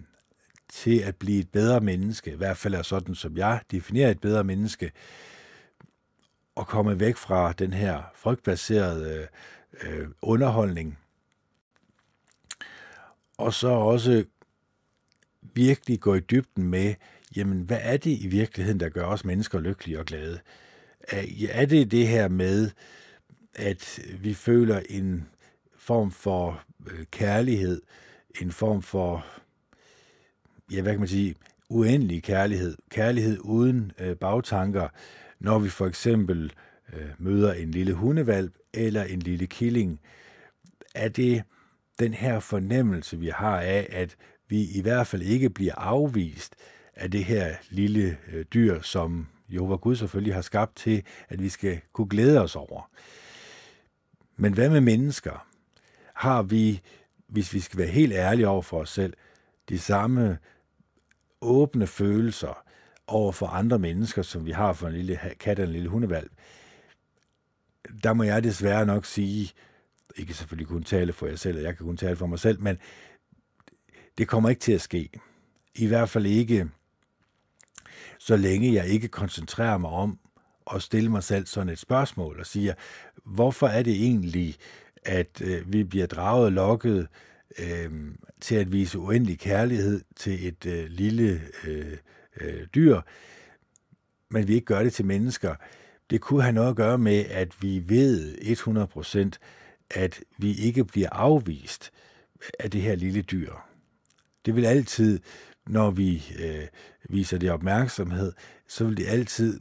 til at blive et bedre menneske, i hvert fald er sådan, som jeg definerer et bedre menneske, og komme væk fra den her frygtbaserede øh, øh underholdning, og så også virkelig gå i dybden med, jamen hvad er det i virkeligheden, der gør os mennesker lykkelige og glade? Er det det her med, at vi føler en form for øh, kærlighed, en form for, ja hvad kan man sige, uendelig kærlighed, kærlighed uden øh, bagtanker, når vi for eksempel øh, møder en lille hundevalp eller en lille killing, er det den her fornemmelse, vi har af, at vi i hvert fald ikke bliver afvist af det her lille øh, dyr, som Jehova Gud selvfølgelig har skabt til, at vi skal kunne glæde os over. Men hvad med mennesker? Har vi, hvis vi skal være helt ærlige over for os selv, de samme åbne følelser over for andre mennesker, som vi har for en lille kat og en lille hundevalg? Der må jeg desværre nok sige, ikke selvfølgelig kun tale for jer selv, og jeg kan kun tale for mig selv, men det kommer ikke til at ske. I hvert fald ikke, så længe jeg ikke koncentrerer mig om at stille mig selv sådan et spørgsmål og siger, hvorfor er det egentlig, at øh, vi bliver draget og lokket øh, til at vise uendelig kærlighed til et øh, lille øh, øh, dyr, men vi ikke gør det til mennesker. Det kunne have noget at gøre med, at vi ved 100%, at vi ikke bliver afvist af det her lille dyr. Det vil altid, når vi øh, viser det opmærksomhed, så vil det altid,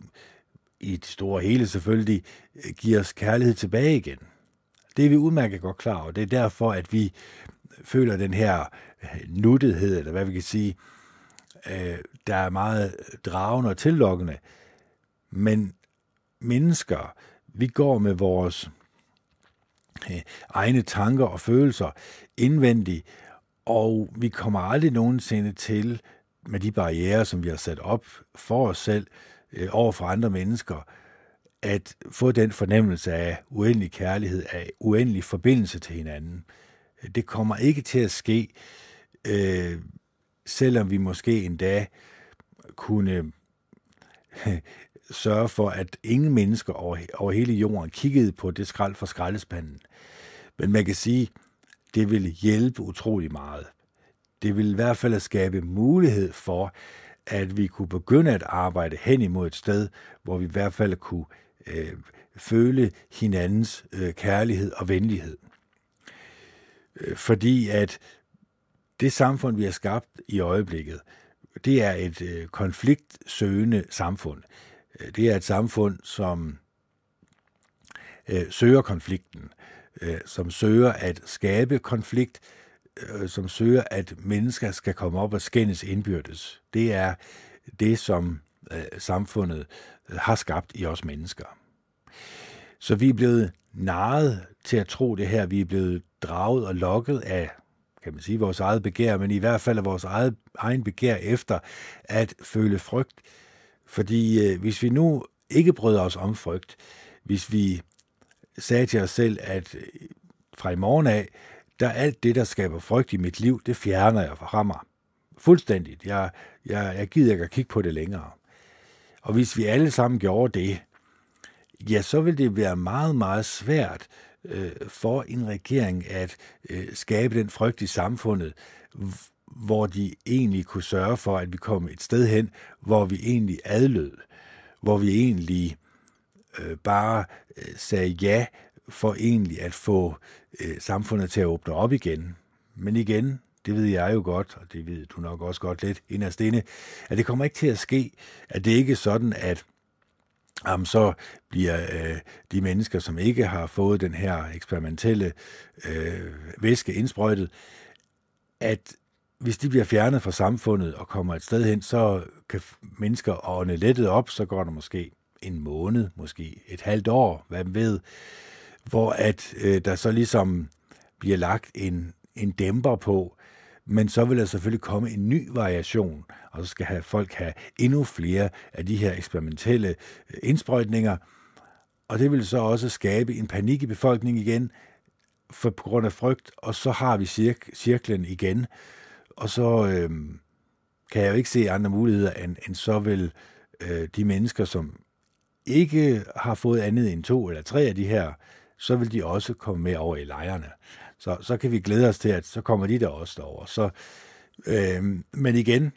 i det store hele selvfølgelig, øh, give os kærlighed tilbage igen. Det er vi udmærket godt klar over. Det er derfor, at vi føler den her øh, nuttethed, eller hvad vi kan sige, øh, der er meget dragende og tillokkende. Men mennesker, vi går med vores øh, egne tanker og følelser indvendigt, og vi kommer aldrig nogensinde til, med de barriere, som vi har sat op for os selv, øh, over for andre mennesker, at få den fornemmelse af uendelig kærlighed, af uendelig forbindelse til hinanden. Det kommer ikke til at ske, øh, selvom vi måske endda kunne sørge for, at ingen mennesker over, over hele jorden kiggede på det skrald fra skraldespanden. Men man kan sige, det vil hjælpe utrolig meget. Det vil i hvert fald skabe mulighed for, at vi kunne begynde at arbejde hen imod et sted, hvor vi i hvert fald kunne øh, føle hinandens øh, kærlighed og venlighed. Øh, fordi at det samfund, vi har skabt i øjeblikket, det er et øh, konfliktsøgende samfund. Øh, det er et samfund, som øh, søger konflikten, øh, som søger at skabe konflikt, øh, som søger, at mennesker skal komme op og skændes indbyrdes. Det er det, som øh, samfundet øh, har skabt i os mennesker. Så vi er blevet narret til at tro det her. Vi er blevet draget og lokket af, kan man sige, vores eget begær, men i hvert fald af vores eget, egen begær efter at føle frygt. Fordi øh, hvis vi nu ikke bryder os om frygt, hvis vi sagde til os selv, at øh, fra i morgen af, der alt det, der skaber frygt i mit liv, det fjerner jeg fra mig. Fuldstændigt. Jeg, jeg, jeg gider ikke at kigge på det længere. Og hvis vi alle sammen gjorde det, ja, så vil det være meget, meget svært øh, for en regering at øh, skabe den frygt i samfundet, hvor de egentlig kunne sørge for, at vi kom et sted hen, hvor vi egentlig adlød, hvor vi egentlig øh, bare øh, sagde ja for egentlig at få øh, samfundet til at åbne op igen. Men igen, det ved jeg jo godt, og det ved du nok også godt lidt inderst inde, at det kommer ikke til at ske, at det ikke er sådan, at jamen, så bliver øh, de mennesker, som ikke har fået den her eksperimentelle øh, væske indsprøjtet, at hvis de bliver fjernet fra samfundet og kommer et sted hen, så kan mennesker ånde lettet op, så går der måske en måned, måske et halvt år, hvad man ved, hvor at øh, der så ligesom bliver lagt en, en dæmper på, men så vil der selvfølgelig komme en ny variation, og så skal have folk have endnu flere af de her eksperimentelle øh, indsprøjtninger, og det vil så også skabe en panik i befolkningen igen, for på grund af frygt, og så har vi cirk- cirklen igen, og så øh, kan jeg jo ikke se andre muligheder, end, end så vil øh, de mennesker, som ikke har fået andet end to eller tre af de her, så vil de også komme med over i lejrene. Så, så kan vi glæde os til, at så kommer de der også derover. Så, øh, men igen,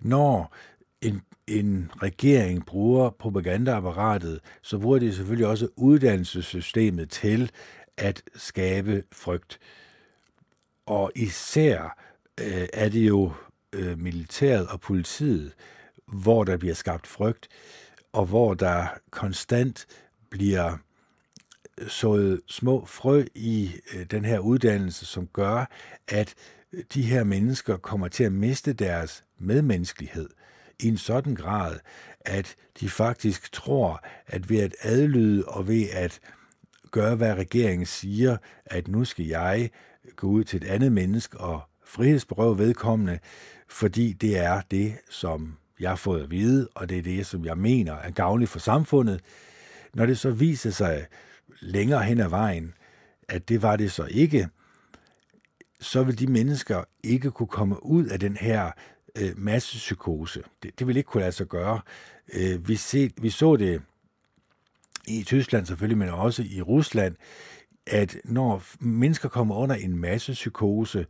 når en, en regering bruger propagandaapparatet, så bruger de selvfølgelig også uddannelsessystemet til at skabe frygt. Og især øh, er det jo øh, militæret og politiet, hvor der bliver skabt frygt, og hvor der konstant bliver øh, sået små frø i øh, den her uddannelse, som gør, at de her mennesker kommer til at miste deres medmenneskelighed i en sådan grad, at de faktisk tror, at ved at adlyde og ved at gøre, hvad regeringen siger, at nu skal jeg gå ud til et andet menneske og frihedsberøve vedkommende, fordi det er det, som jeg har fået at vide, og det er det, som jeg mener er gavnligt for samfundet. Når det så viser sig længere hen ad vejen, at det var det så ikke, så vil de mennesker ikke kunne komme ud af den her øh, massepsykose. Det, det vil ikke kunne lade sig gøre. Øh, vi, set, vi så det i Tyskland selvfølgelig, men også i Rusland, at når mennesker kommer under en massepsykose,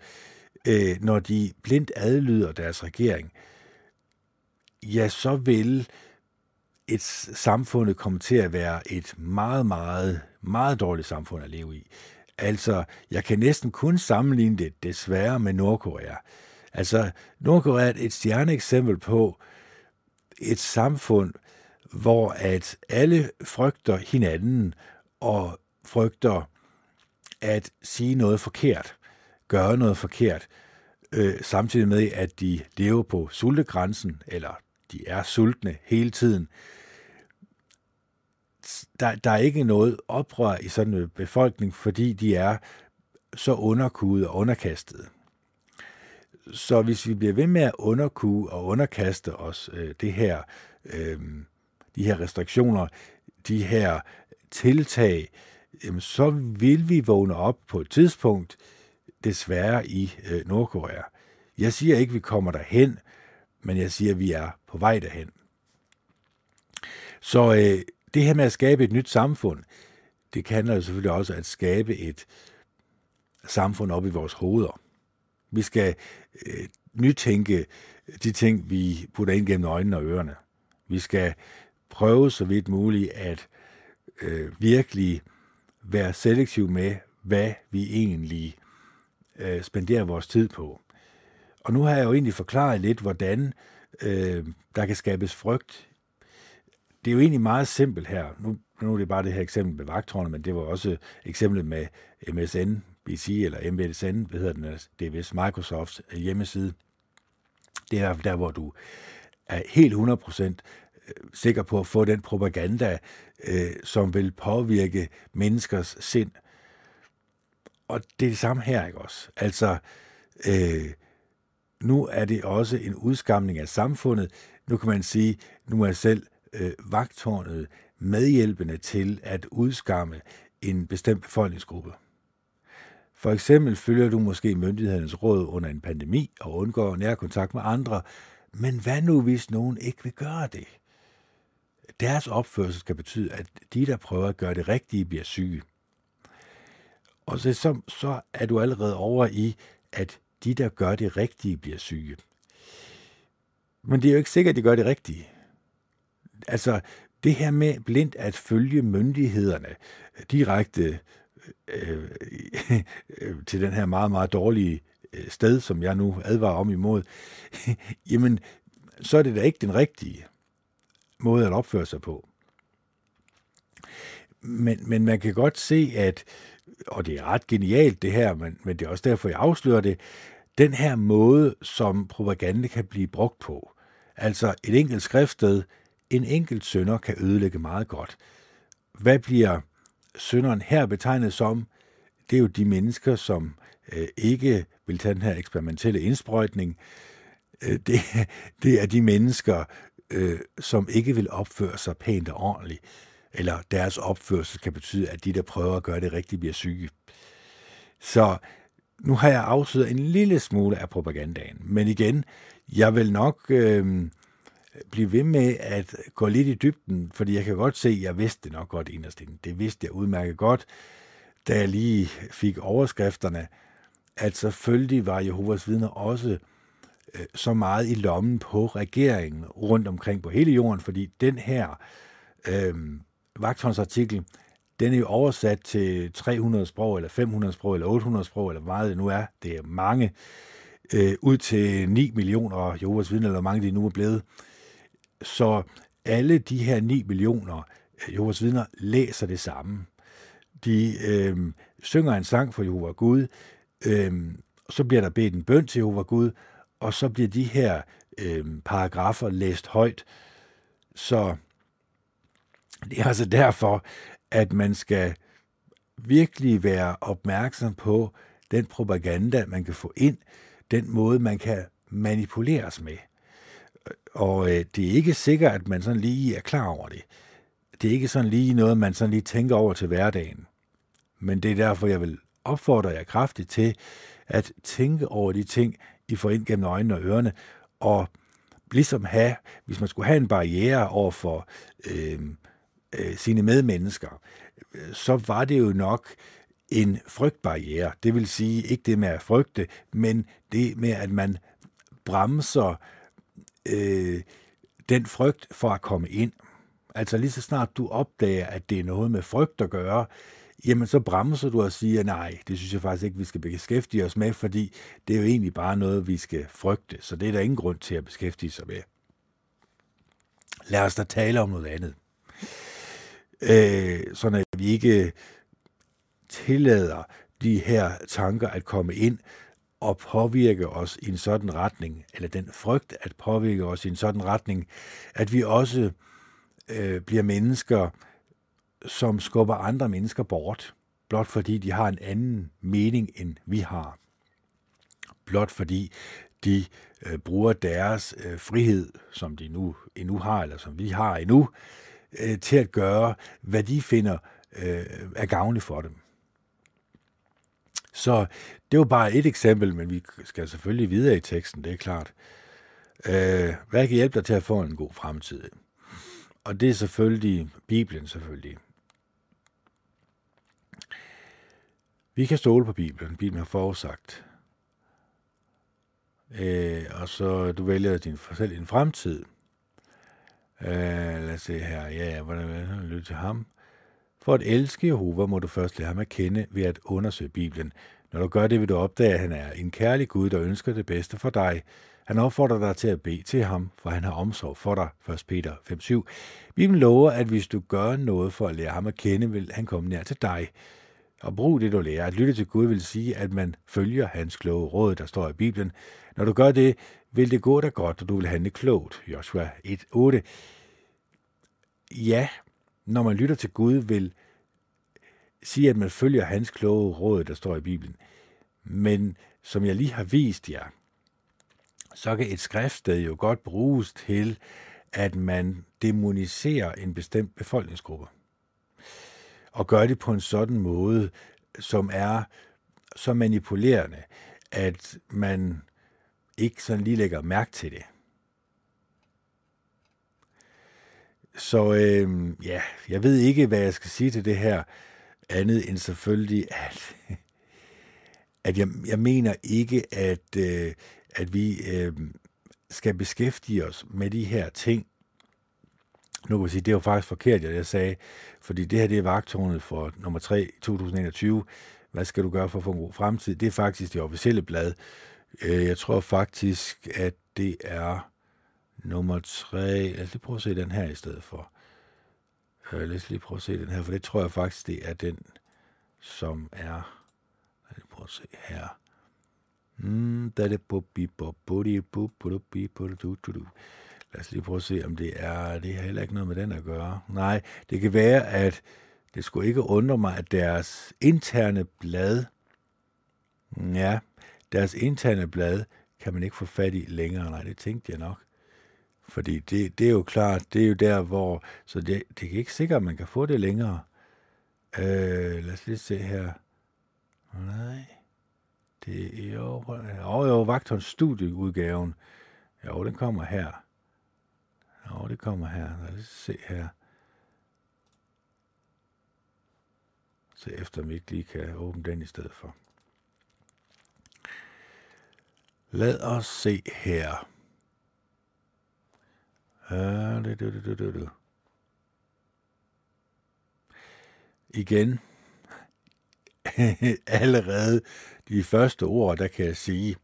øh, når de blindt adlyder deres regering, ja, så vil et samfundet komme til at være et meget, meget, meget dårligt samfund at leve i. Altså, jeg kan næsten kun sammenligne det desværre med Nordkorea. Altså, Nordkorea er et stjerneeksempel på et samfund, hvor at alle frygter hinanden og frygter at sige noget forkert, gøre noget forkert, øh, samtidig med, at de lever på sultegrænsen, eller de er sultne hele tiden. Der, der er ikke noget oprør i sådan en befolkning, fordi de er så underkudet og underkastet. Så hvis vi bliver ved med at underkue og underkaste os øh, det her, øh, de her restriktioner, de her tiltag, øh, så vil vi vågne op på et tidspunkt, desværre i øh, Nordkorea. Jeg siger ikke, at vi kommer derhen, men jeg siger, at vi er på vej derhen. Så øh, det her med at skabe et nyt samfund, det kan jo selvfølgelig også at skabe et samfund op i vores hoveder. Vi skal øh, nytænke de ting, vi putter ind gennem øjnene og ørerne. Vi skal prøve så vidt muligt at øh, virkelig være selektiv med, hvad vi egentlig øh, spenderer vores tid på. Og nu har jeg jo egentlig forklaret lidt, hvordan øh, der kan skabes frygt. Det er jo egentlig meget simpelt her. Nu, nu er det bare det her eksempel med vagtårnet, men det var også eksemplet med MSN, BC eller MSN, hvad hedder den, det er vist Microsofts øh, hjemmeside. Det er der, hvor du er helt 100% øh, sikker på at få den propaganda, øh, som vil påvirke menneskers sind. Og det er det samme her, ikke også? Altså, øh, nu er det også en udskamning af samfundet. Nu kan man sige, nu er selv øh, vagtårnet medhjælpende til at udskamme en bestemt befolkningsgruppe. For eksempel følger du måske myndighedernes råd under en pandemi og undgår nærkontakt med andre, men hvad nu, hvis nogen ikke vil gøre det? Deres opførsel kan betyde, at de, der prøver at gøre det rigtige, bliver syge. Og så, så, så er du allerede over i, at de, der gør det rigtige, bliver syge. Men det er jo ikke sikkert, at de gør det rigtige. Altså, det her med blindt at følge myndighederne direkte Øh, øh, til den her meget, meget dårlige øh, sted, som jeg nu advarer om imod, jamen, så er det da ikke den rigtige måde at opføre sig på. Men, men man kan godt se, at, og det er ret genialt det her, men, men det er også derfor, jeg afslører det, den her måde, som propaganda kan blive brugt på. Altså et enkelt skriftsted, en enkelt sønder kan ødelægge meget godt. Hvad bliver sønderen her betegnet som? Det er jo de mennesker, som øh, ikke vil tage den her eksperimentelle indsprøjtning, øh, det, det er de mennesker, øh, som ikke vil opføre sig pænt og ordentligt, eller deres opførsel kan betyde, at de, der prøver at gøre det rigtigt, bliver syge. Så nu har jeg afsløret en lille smule af propagandaen, men igen, jeg vil nok øh, blive ved med at gå lidt i dybden, fordi jeg kan godt se, at jeg vidste det nok godt inderst inden. Det vidste jeg udmærket godt, da jeg lige fik overskrifterne, at selvfølgelig var Jehovas vidner også øh, så meget i lommen på regeringen rundt omkring på hele jorden, fordi den her øh, vagthåndsartikel, den er jo oversat til 300 sprog, eller 500 sprog, eller 800 sprog, eller hvad meget det nu er. Det er mange. Øh, ud til 9 millioner Jehovas vidner, eller mange de nu er blevet. Så alle de her 9 millioner øh, Jehovas vidner læser det samme. De øh, synger en sang for Jehova Gud, øh, så bliver der bedt en bøn til Jehova Gud, og så bliver de her øh, paragrafer læst højt. Så det er altså derfor, at man skal virkelig være opmærksom på den propaganda, man kan få ind, den måde, man kan manipuleres med. Og øh, det er ikke sikkert, at man sådan lige er klar over det. Det er ikke sådan lige noget, man sådan lige tænker over til hverdagen. Men det er derfor, jeg vil opfordre jer kraftigt til at tænke over de ting, I får ind gennem øjnene og ørerne, og ligesom have, hvis man skulle have en barriere over for øh, øh, sine medmennesker, så var det jo nok en frygtbarriere. Det vil sige ikke det med at frygte, men det med, at man bremser øh, den frygt for at komme ind. Altså lige så snart du opdager, at det er noget med frygt at gøre, jamen så bremser du og siger, nej, det synes jeg faktisk ikke, vi skal beskæftige os med, fordi det er jo egentlig bare noget, vi skal frygte, så det er der ingen grund til at beskæftige sig med. Lad os da tale om noget andet. Øh, sådan at vi ikke tillader de her tanker at komme ind at påvirke os i en sådan retning, eller den frygt at påvirke os i en sådan retning, at vi også øh, bliver mennesker, som skubber andre mennesker bort, blot fordi de har en anden mening, end vi har. Blot fordi de øh, bruger deres øh, frihed, som de nu endnu har, eller som vi har endnu, øh, til at gøre, hvad de finder øh, er gavnligt for dem. Så det var bare et eksempel, men vi skal selvfølgelig videre i teksten, det er klart. Øh, hvad kan hjælpe dig til at få en god fremtid? Og det er selvfølgelig Bibelen, selvfølgelig. Vi kan stole på Bibelen. Bibelen har forudsagt. Øh, og så du vælger din, selv en fremtid. Øh, lad os se her. Ja, ja, hvordan vil jeg lytte til ham? For at elske Jehova må du først lade ham at kende ved at undersøge Bibelen. Når du gør det, vil du opdage, at han er en kærlig Gud, der ønsker det bedste for dig. Han opfordrer dig til at bede til ham, for han har omsorg for dig. 1. Peter 5.7. Bibelen lover, at hvis du gør noget for at lære ham at kende, vil han komme nær til dig. Og brug det, du lærer. At lytte til Gud vil sige, at man følger hans kloge råd, der står i Bibelen. Når du gør det, vil det gå dig godt, og du vil handle klogt. Joshua 1.8. Ja, når man lytter til Gud, vil sige, at man følger hans kloge råd, der står i Bibelen. Men som jeg lige har vist jer, så kan et skriftsted jo godt bruges til, at man demoniserer en bestemt befolkningsgruppe. Og gør det på en sådan måde, som er så manipulerende, at man ikke sådan lige lægger mærke til det. Så øh, ja, jeg ved ikke, hvad jeg skal sige til det her, andet end selvfølgelig, at, at jeg, jeg mener ikke, at, øh, at vi øh, skal beskæftige os med de her ting. Nu kan vi sige, det er jo faktisk forkert, jeg sagde, fordi det her det er vagtårnet for nummer 3 2021. Hvad skal du gøre for at få en god fremtid? Det er faktisk det officielle blad. Øh, jeg tror faktisk, at det er nummer 3. Lad altså, os lige prøve at se den her i stedet for. Øh, lad os lige prøve at se den her, for det tror jeg faktisk, det er den, som er... Lad os lige prøve at se her. Mm, da det bubbi bubbi bubbi bubbi Lad os lige prøve at se, om det er... Det har heller ikke noget med den at gøre. Nej, det kan være, at det skulle ikke undre mig, at deres interne blad Ja, deres interne blad kan man ikke få fat i længere. Nej, det tænkte jeg nok. Fordi det, det er jo klart, det er jo der, hvor... Så det, det er ikke sikkert, at man kan få det længere. Øh, lad os lige se her. Nej. Det er jo... Jo, jo, Vagtons studieudgaven. Jo, den kommer her. Jo, det kommer her. Lad os se her. Se efter, om vi ikke lige kan åbne den i stedet for. Lad os se her. Uh, det, det, det, det, det. Øh, Igen. Allerede de første ord, der kan jeg sige,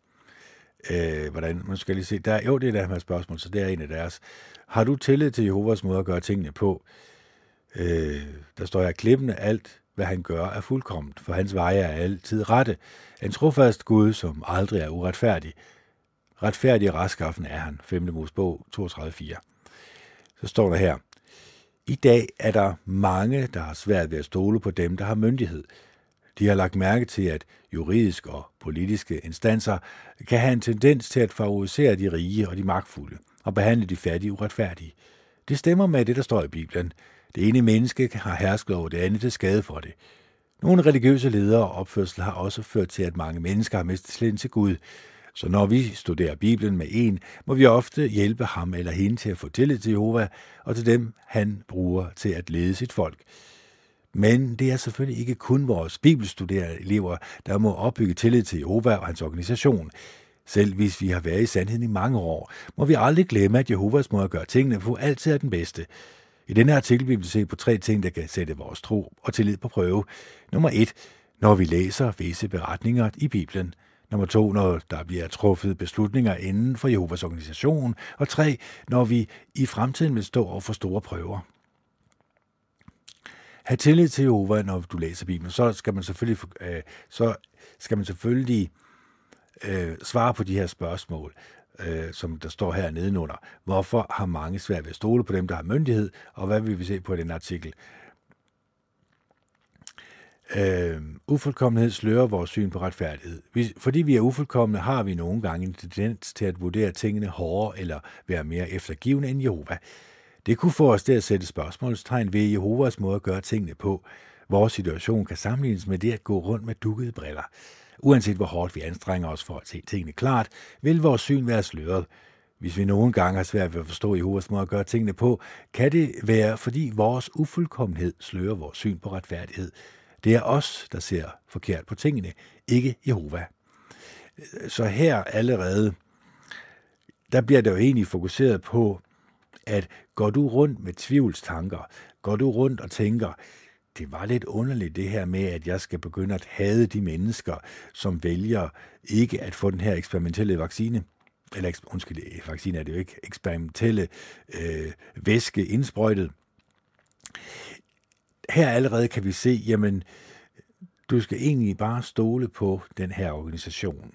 øh, hvordan, man skal lige se, der, jo, det er der med spørgsmål, så det er en af deres. Har du tillid til Jehovas måde at gøre tingene på? Øh, der står her, klippende alt, hvad han gør, er fuldkomt, for hans veje er altid rette. En trofast Gud, som aldrig er uretfærdig. Retfærdig og raskaffen er han. 5. Mosebog 32.4. Så står der her, i dag er der mange, der har svært ved at stole på dem, der har myndighed. De har lagt mærke til, at juridiske og politiske instanser kan have en tendens til at favorisere de rige og de magtfulde og behandle de fattige uretfærdige. Det stemmer med det, der står i Bibelen. Det ene menneske har hersket over det andet til skade for det. Nogle religiøse ledere og opførsel har også ført til, at mange mennesker har mistet slind til Gud. Så når vi studerer Bibelen med en, må vi ofte hjælpe ham eller hende til at få tillid til Jehova og til dem, han bruger til at lede sit folk. Men det er selvfølgelig ikke kun vores bibelstuderende elever, der må opbygge tillid til Jehova og hans organisation. Selv hvis vi har været i sandheden i mange år, må vi aldrig glemme, at Jehovas måde at gøre tingene på altid er den bedste. I denne artikel vil vi se på tre ting, der kan sætte vores tro og tillid på prøve. Nummer et, når vi læser visse beretninger i Bibelen. Nummer to, når der bliver truffet beslutninger inden for Jehovas organisation. Og tre, når vi i fremtiden vil stå over for store prøver. Ha' tillid til Jehova, når du læser Bibelen. Så skal man selvfølgelig, øh, så skal man selvfølgelig øh, svare på de her spørgsmål øh, som der står her nedenunder. Hvorfor har mange svært ved at stole på dem, der har myndighed, og hvad vil vi se på i den artikel? Øh, ufuldkommenhed slører vores syn på retfærdighed. Vi, fordi vi er ufuldkommende, har vi nogle gange en tendens til at vurdere tingene hårdere eller være mere eftergivende end Jehova. Det kunne få os til at sætte spørgsmålstegn ved Jehovas måde at gøre tingene på. Vores situation kan sammenlignes med det at gå rundt med dukkede briller. Uanset hvor hårdt vi anstrenger os for at se tingene klart, vil vores syn være sløret. Hvis vi nogle gange har svært ved at forstå Jehovas måde at gøre tingene på, kan det være, fordi vores ufuldkommenhed slører vores syn på retfærdighed. Det er os, der ser forkert på tingene, ikke Jehova. Så her allerede, der bliver der jo egentlig fokuseret på, at går du rundt med tvivlstanker, går du rundt og tænker, det var lidt underligt det her med, at jeg skal begynde at hade de mennesker, som vælger ikke at få den her eksperimentelle vaccine, eller undskyld, øh, vaccine er det jo ikke, eksperimentelle øh, væske indsprøjtet. Her allerede kan vi se, jamen, du skal egentlig bare stole på den her organisation,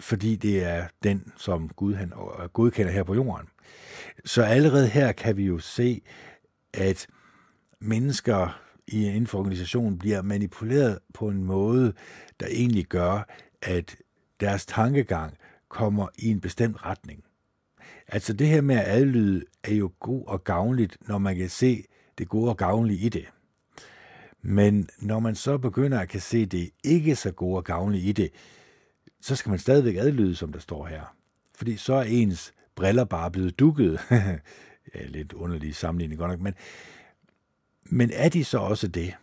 fordi det er den, som Gud han øh, godkender her på jorden. Så allerede her kan vi jo se, at mennesker i inden for organisationen bliver manipuleret på en måde, der egentlig gør, at deres tankegang kommer i en bestemt retning. Altså det her med at adlyde er jo god og gavnligt, når man kan se det gode og gavnlige i det. Men når man så begynder at kan se det ikke så gode og gavnlige i det, så skal man stadigvæk adlyde, som der står her. Fordi så er ens briller bare blevet dukket. ja, lidt underlig sammenligning godt nok, men men er de så også det?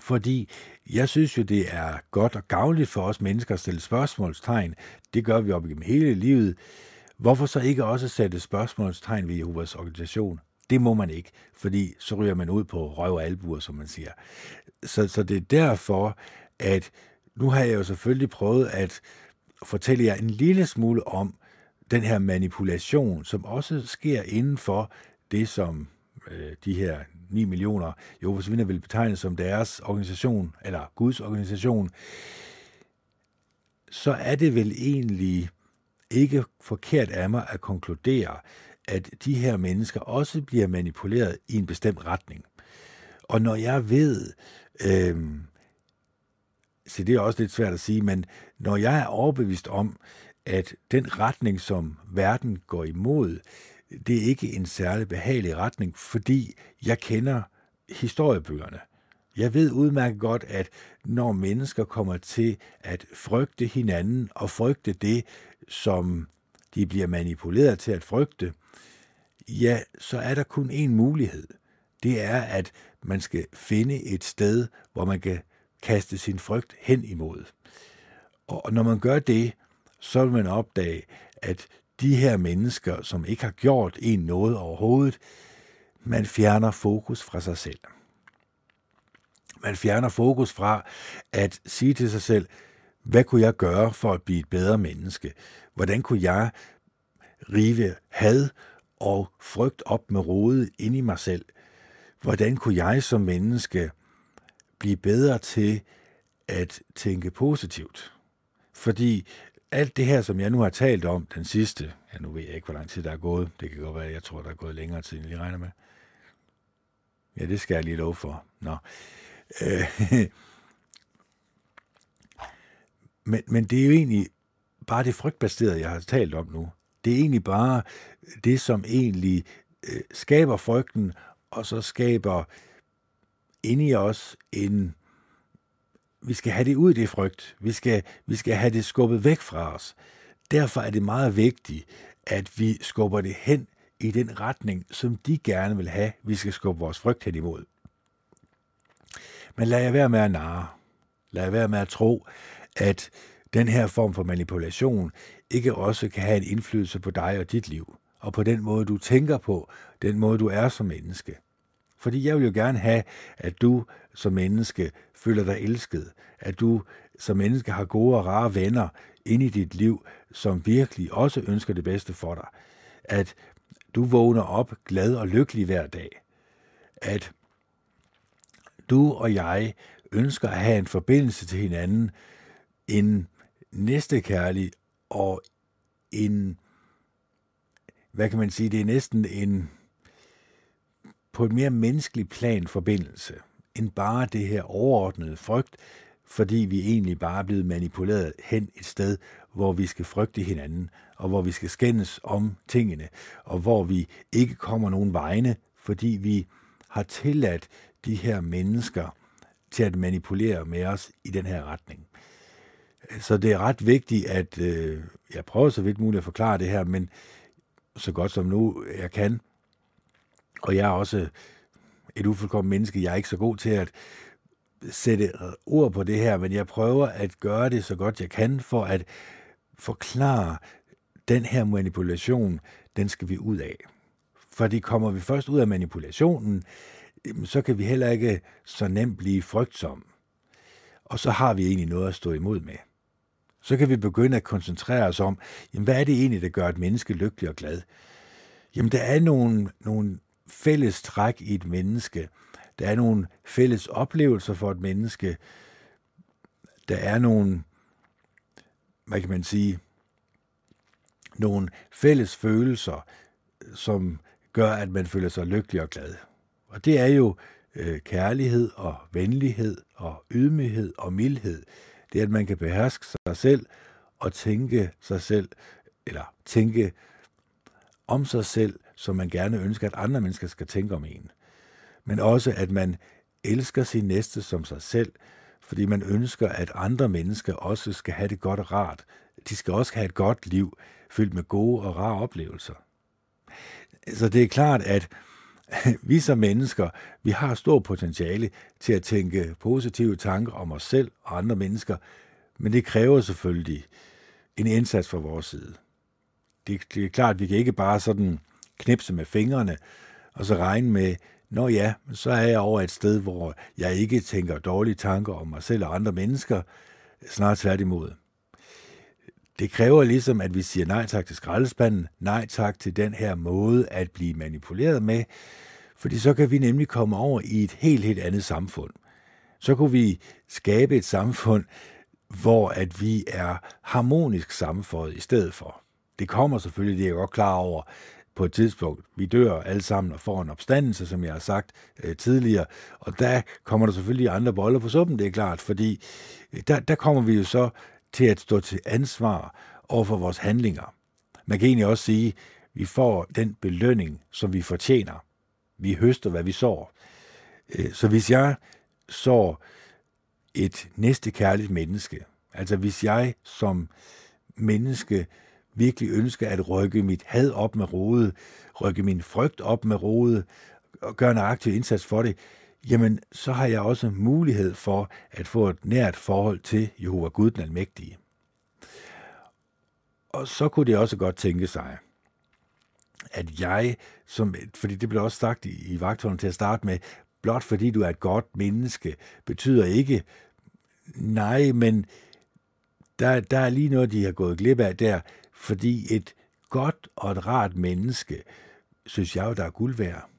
Fordi jeg synes jo, det er godt og gavnligt for os mennesker at stille spørgsmålstegn. Det gør vi op igennem hele livet. Hvorfor så ikke også sætte spørgsmålstegn ved Jehovas organisation? Det må man ikke, fordi så ryger man ud på røv og albuer, som man siger. Så, så det er derfor, at nu har jeg jo selvfølgelig prøvet at fortælle jer en lille smule om den her manipulation, som også sker inden for det, som øh, de her 9 millioner Jehovas vidner vil betegne som deres organisation, eller Guds organisation, så er det vel egentlig ikke forkert af mig at konkludere, at de her mennesker også bliver manipuleret i en bestemt retning. Og når jeg ved, øh, så det er også lidt svært at sige, men når jeg er overbevist om, at den retning, som verden går imod, det er ikke en særlig behagelig retning, fordi jeg kender historiebøgerne. Jeg ved udmærket godt, at når mennesker kommer til at frygte hinanden og frygte det, som de bliver manipuleret til at frygte, ja, så er der kun én mulighed. Det er, at man skal finde et sted, hvor man kan kaste sin frygt hen imod. Og når man gør det, så vil man opdage, at de her mennesker, som ikke har gjort en noget overhovedet, man fjerner fokus fra sig selv. Man fjerner fokus fra at sige til sig selv, hvad kunne jeg gøre for at blive et bedre menneske? Hvordan kunne jeg rive had og frygt op med rodet ind i mig selv? Hvordan kunne jeg som menneske blive bedre til at tænke positivt? Fordi alt det her, som jeg nu har talt om, den sidste, ja nu ved jeg ikke, hvor lang tid der er gået, det kan godt være, jeg tror, der er gået længere tid, end jeg regner med. Ja, det skal jeg lige love for. Nå. Øh, men, men det er jo egentlig bare det frygtbaserede, jeg har talt om nu. Det er egentlig bare det, som egentlig øh, skaber frygten, og så skaber inde i os en... Vi skal have det ud, det frygt. Vi skal, vi skal have det skubbet væk fra os. Derfor er det meget vigtigt, at vi skubber det hen i den retning, som de gerne vil have, vi skal skubbe vores frygt hen imod. Men lad jer være med at narre. Lad jer være med at tro, at den her form for manipulation ikke også kan have en indflydelse på dig og dit liv, og på den måde, du tænker på, den måde, du er som menneske. Fordi jeg vil jo gerne have, at du som menneske føler dig elsket, at du som menneske har gode og rare venner ind i dit liv, som virkelig også ønsker det bedste for dig. At du vågner op glad og lykkelig hver dag. At du og jeg ønsker at have en forbindelse til hinanden, en næstekærlig og en, hvad kan man sige, det er næsten en, på et mere menneskeligt plan forbindelse, end bare det her overordnede frygt, fordi vi egentlig bare er blevet manipuleret hen et sted, hvor vi skal frygte hinanden, og hvor vi skal skændes om tingene, og hvor vi ikke kommer nogen vegne, fordi vi har tilladt de her mennesker til at manipulere med os i den her retning. Så det er ret vigtigt, at øh, jeg prøver så vidt muligt at forklare det her, men så godt som nu jeg kan. Og jeg er også et ufuldkommen menneske. Jeg er ikke så god til at sætte ord på det her, men jeg prøver at gøre det så godt jeg kan for at forklare den her manipulation, den skal vi ud af. Fordi kommer vi først ud af manipulationen, så kan vi heller ikke så nemt blive frygtsomme. Og så har vi egentlig noget at stå imod med. Så kan vi begynde at koncentrere os om, jamen, hvad er det egentlig, der gør et menneske lykkelig og glad? Jamen, der er nogle, nogle fælles træk i et menneske. Der er nogle fælles oplevelser for et menneske. Der er nogle, hvad kan man sige, nogle fælles følelser, som gør, at man føler sig lykkelig og glad. Og det er jo øh, kærlighed og venlighed og ydmyghed og mildhed. Det er, at man kan beherske sig selv og tænke sig selv, eller tænke om sig selv, som man gerne ønsker, at andre mennesker skal tænke om en. Men også, at man elsker sin næste som sig selv, fordi man ønsker, at andre mennesker også skal have det godt og rart. De skal også have et godt liv, fyldt med gode og rare oplevelser. Så det er klart, at vi som mennesker, vi har stor potentiale til at tænke positive tanker om os selv og andre mennesker, men det kræver selvfølgelig en indsats fra vores side. Det, det er klart, at vi kan ikke bare sådan knipse med fingrene og så regne med, Nå ja, så er jeg over et sted, hvor jeg ikke tænker dårlige tanker om mig selv og andre mennesker, snart tværtimod. Det kræver ligesom, at vi siger nej tak til skraldespanden, nej tak til den her måde at blive manipuleret med, fordi så kan vi nemlig komme over i et helt, helt andet samfund. Så kunne vi skabe et samfund, hvor at vi er harmonisk samfundet i stedet for. Det kommer selvfølgelig, det er jeg godt klar over, på et tidspunkt. Vi dør alle sammen og får en opstandelse, som jeg har sagt øh, tidligere, og der kommer der selvfølgelig andre boller på suppen, det er klart, fordi øh, der, der kommer vi jo så til at stå til ansvar over for vores handlinger. Man kan egentlig også sige, at vi får den belønning, som vi fortjener. Vi høster, hvad vi sår. Øh, så hvis jeg sår et næstekærligt menneske, altså hvis jeg som menneske virkelig ønsker at rykke mit had op med rode, rykke min frygt op med rode, og gøre en aktiv indsats for det, jamen så har jeg også mulighed for at få et nært forhold til Jehova Gud den Almægtige. Og så kunne det også godt tænke sig, at jeg, som, fordi det blev også sagt i, i vagtholden til at starte med, blot fordi du er et godt menneske, betyder ikke, nej, men der, der er lige noget, de har gået glip af der, fordi et godt og et rart menneske, synes jeg jo, der er guld værd.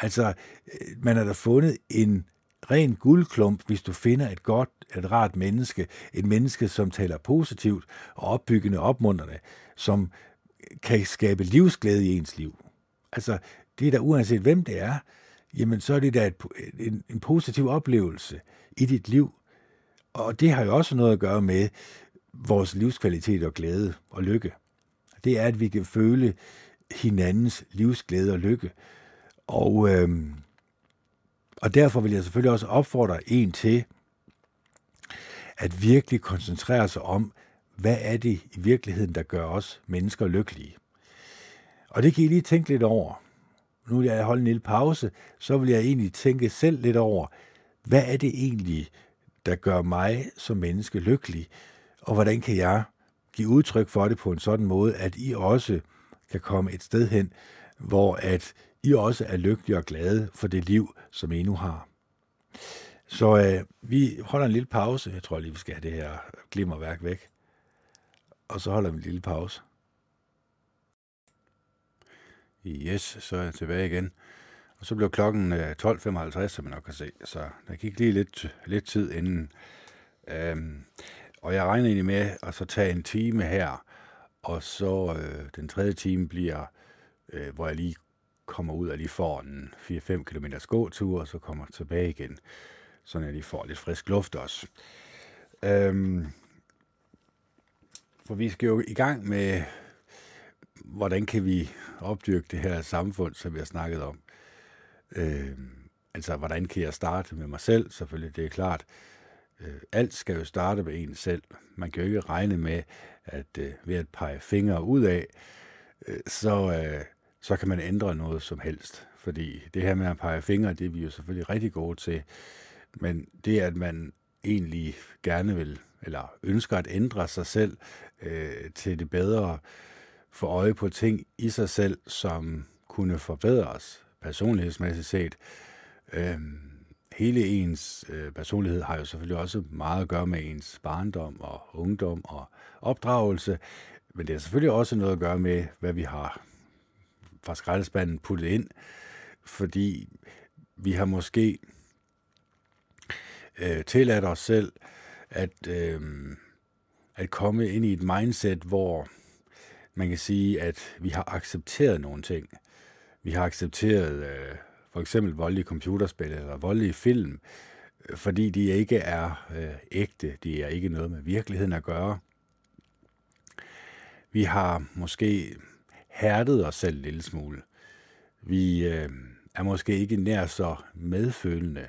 Altså, øh, man har da fundet en ren guldklump, hvis du finder et godt, et rart menneske, et menneske, som taler positivt og opbyggende, opmuntrende, som kan skabe livsglæde i ens liv. Altså, det er da uanset hvem det er, jamen så er det da et, en, en positiv oplevelse i dit liv. Og det har jo også noget at gøre med vores livskvalitet og glæde og lykke. Det er, at vi kan føle hinandens livsglæde og lykke. Og, øh, og derfor vil jeg selvfølgelig også opfordre en til at virkelig koncentrere sig om, hvad er det i virkeligheden, der gør os mennesker lykkelige. Og det kan I lige tænke lidt over. Nu vil jeg holde en lille pause, så vil jeg egentlig tænke selv lidt over, hvad er det egentlig, der gør mig som menneske lykkelig, og hvordan kan jeg give udtryk for det på en sådan måde, at I også kan komme et sted hen, hvor at i også er lykkelige og glade for det liv, som I nu har. Så øh, vi holder en lille pause. Jeg tror lige, vi skal have det her glimmerværk væk. Og så holder vi en lille pause. Yes, så er jeg tilbage igen. Og så blev klokken øh, 12.55, som man nok kan se. Så der gik lige lidt, lidt tid inden. Øhm, og jeg regner egentlig med at så tage en time her, og så øh, den tredje time bliver, øh, hvor jeg lige kommer ud og de får en 4-5 km gåtur, og så kommer tilbage igen, så jeg lige får lidt frisk luft også. Øhm, for vi skal jo i gang med, hvordan kan vi opdyrke det her samfund, som vi har snakket om. Øhm, altså, hvordan kan jeg starte med mig selv, selvfølgelig, det er klart. Øh, alt skal jo starte med en selv. Man kan jo ikke regne med, at øh, ved at pege fingre ud af, øh, så, øh, så kan man ændre noget som helst. Fordi det her med at pege fingre, det er vi jo selvfølgelig rigtig gode til. Men det, at man egentlig gerne vil, eller ønsker at ændre sig selv øh, til det bedre, få øje på ting i sig selv, som kunne forbedres personlighedsmæssigt set, øh, hele ens øh, personlighed har jo selvfølgelig også meget at gøre med ens barndom og ungdom og opdragelse, men det har selvfølgelig også noget at gøre med, hvad vi har fra skraldespanden puttet ind, fordi vi har måske øh, tilladt os selv at, øh, at komme ind i et mindset, hvor man kan sige, at vi har accepteret nogle ting. Vi har accepteret øh, for eksempel voldelige computerspil eller voldelige film, fordi de ikke er øh, ægte, de er ikke noget med virkeligheden at gøre. Vi har måske hærdet os selv en lille smule. Vi øh, er måske ikke nær så medfølende,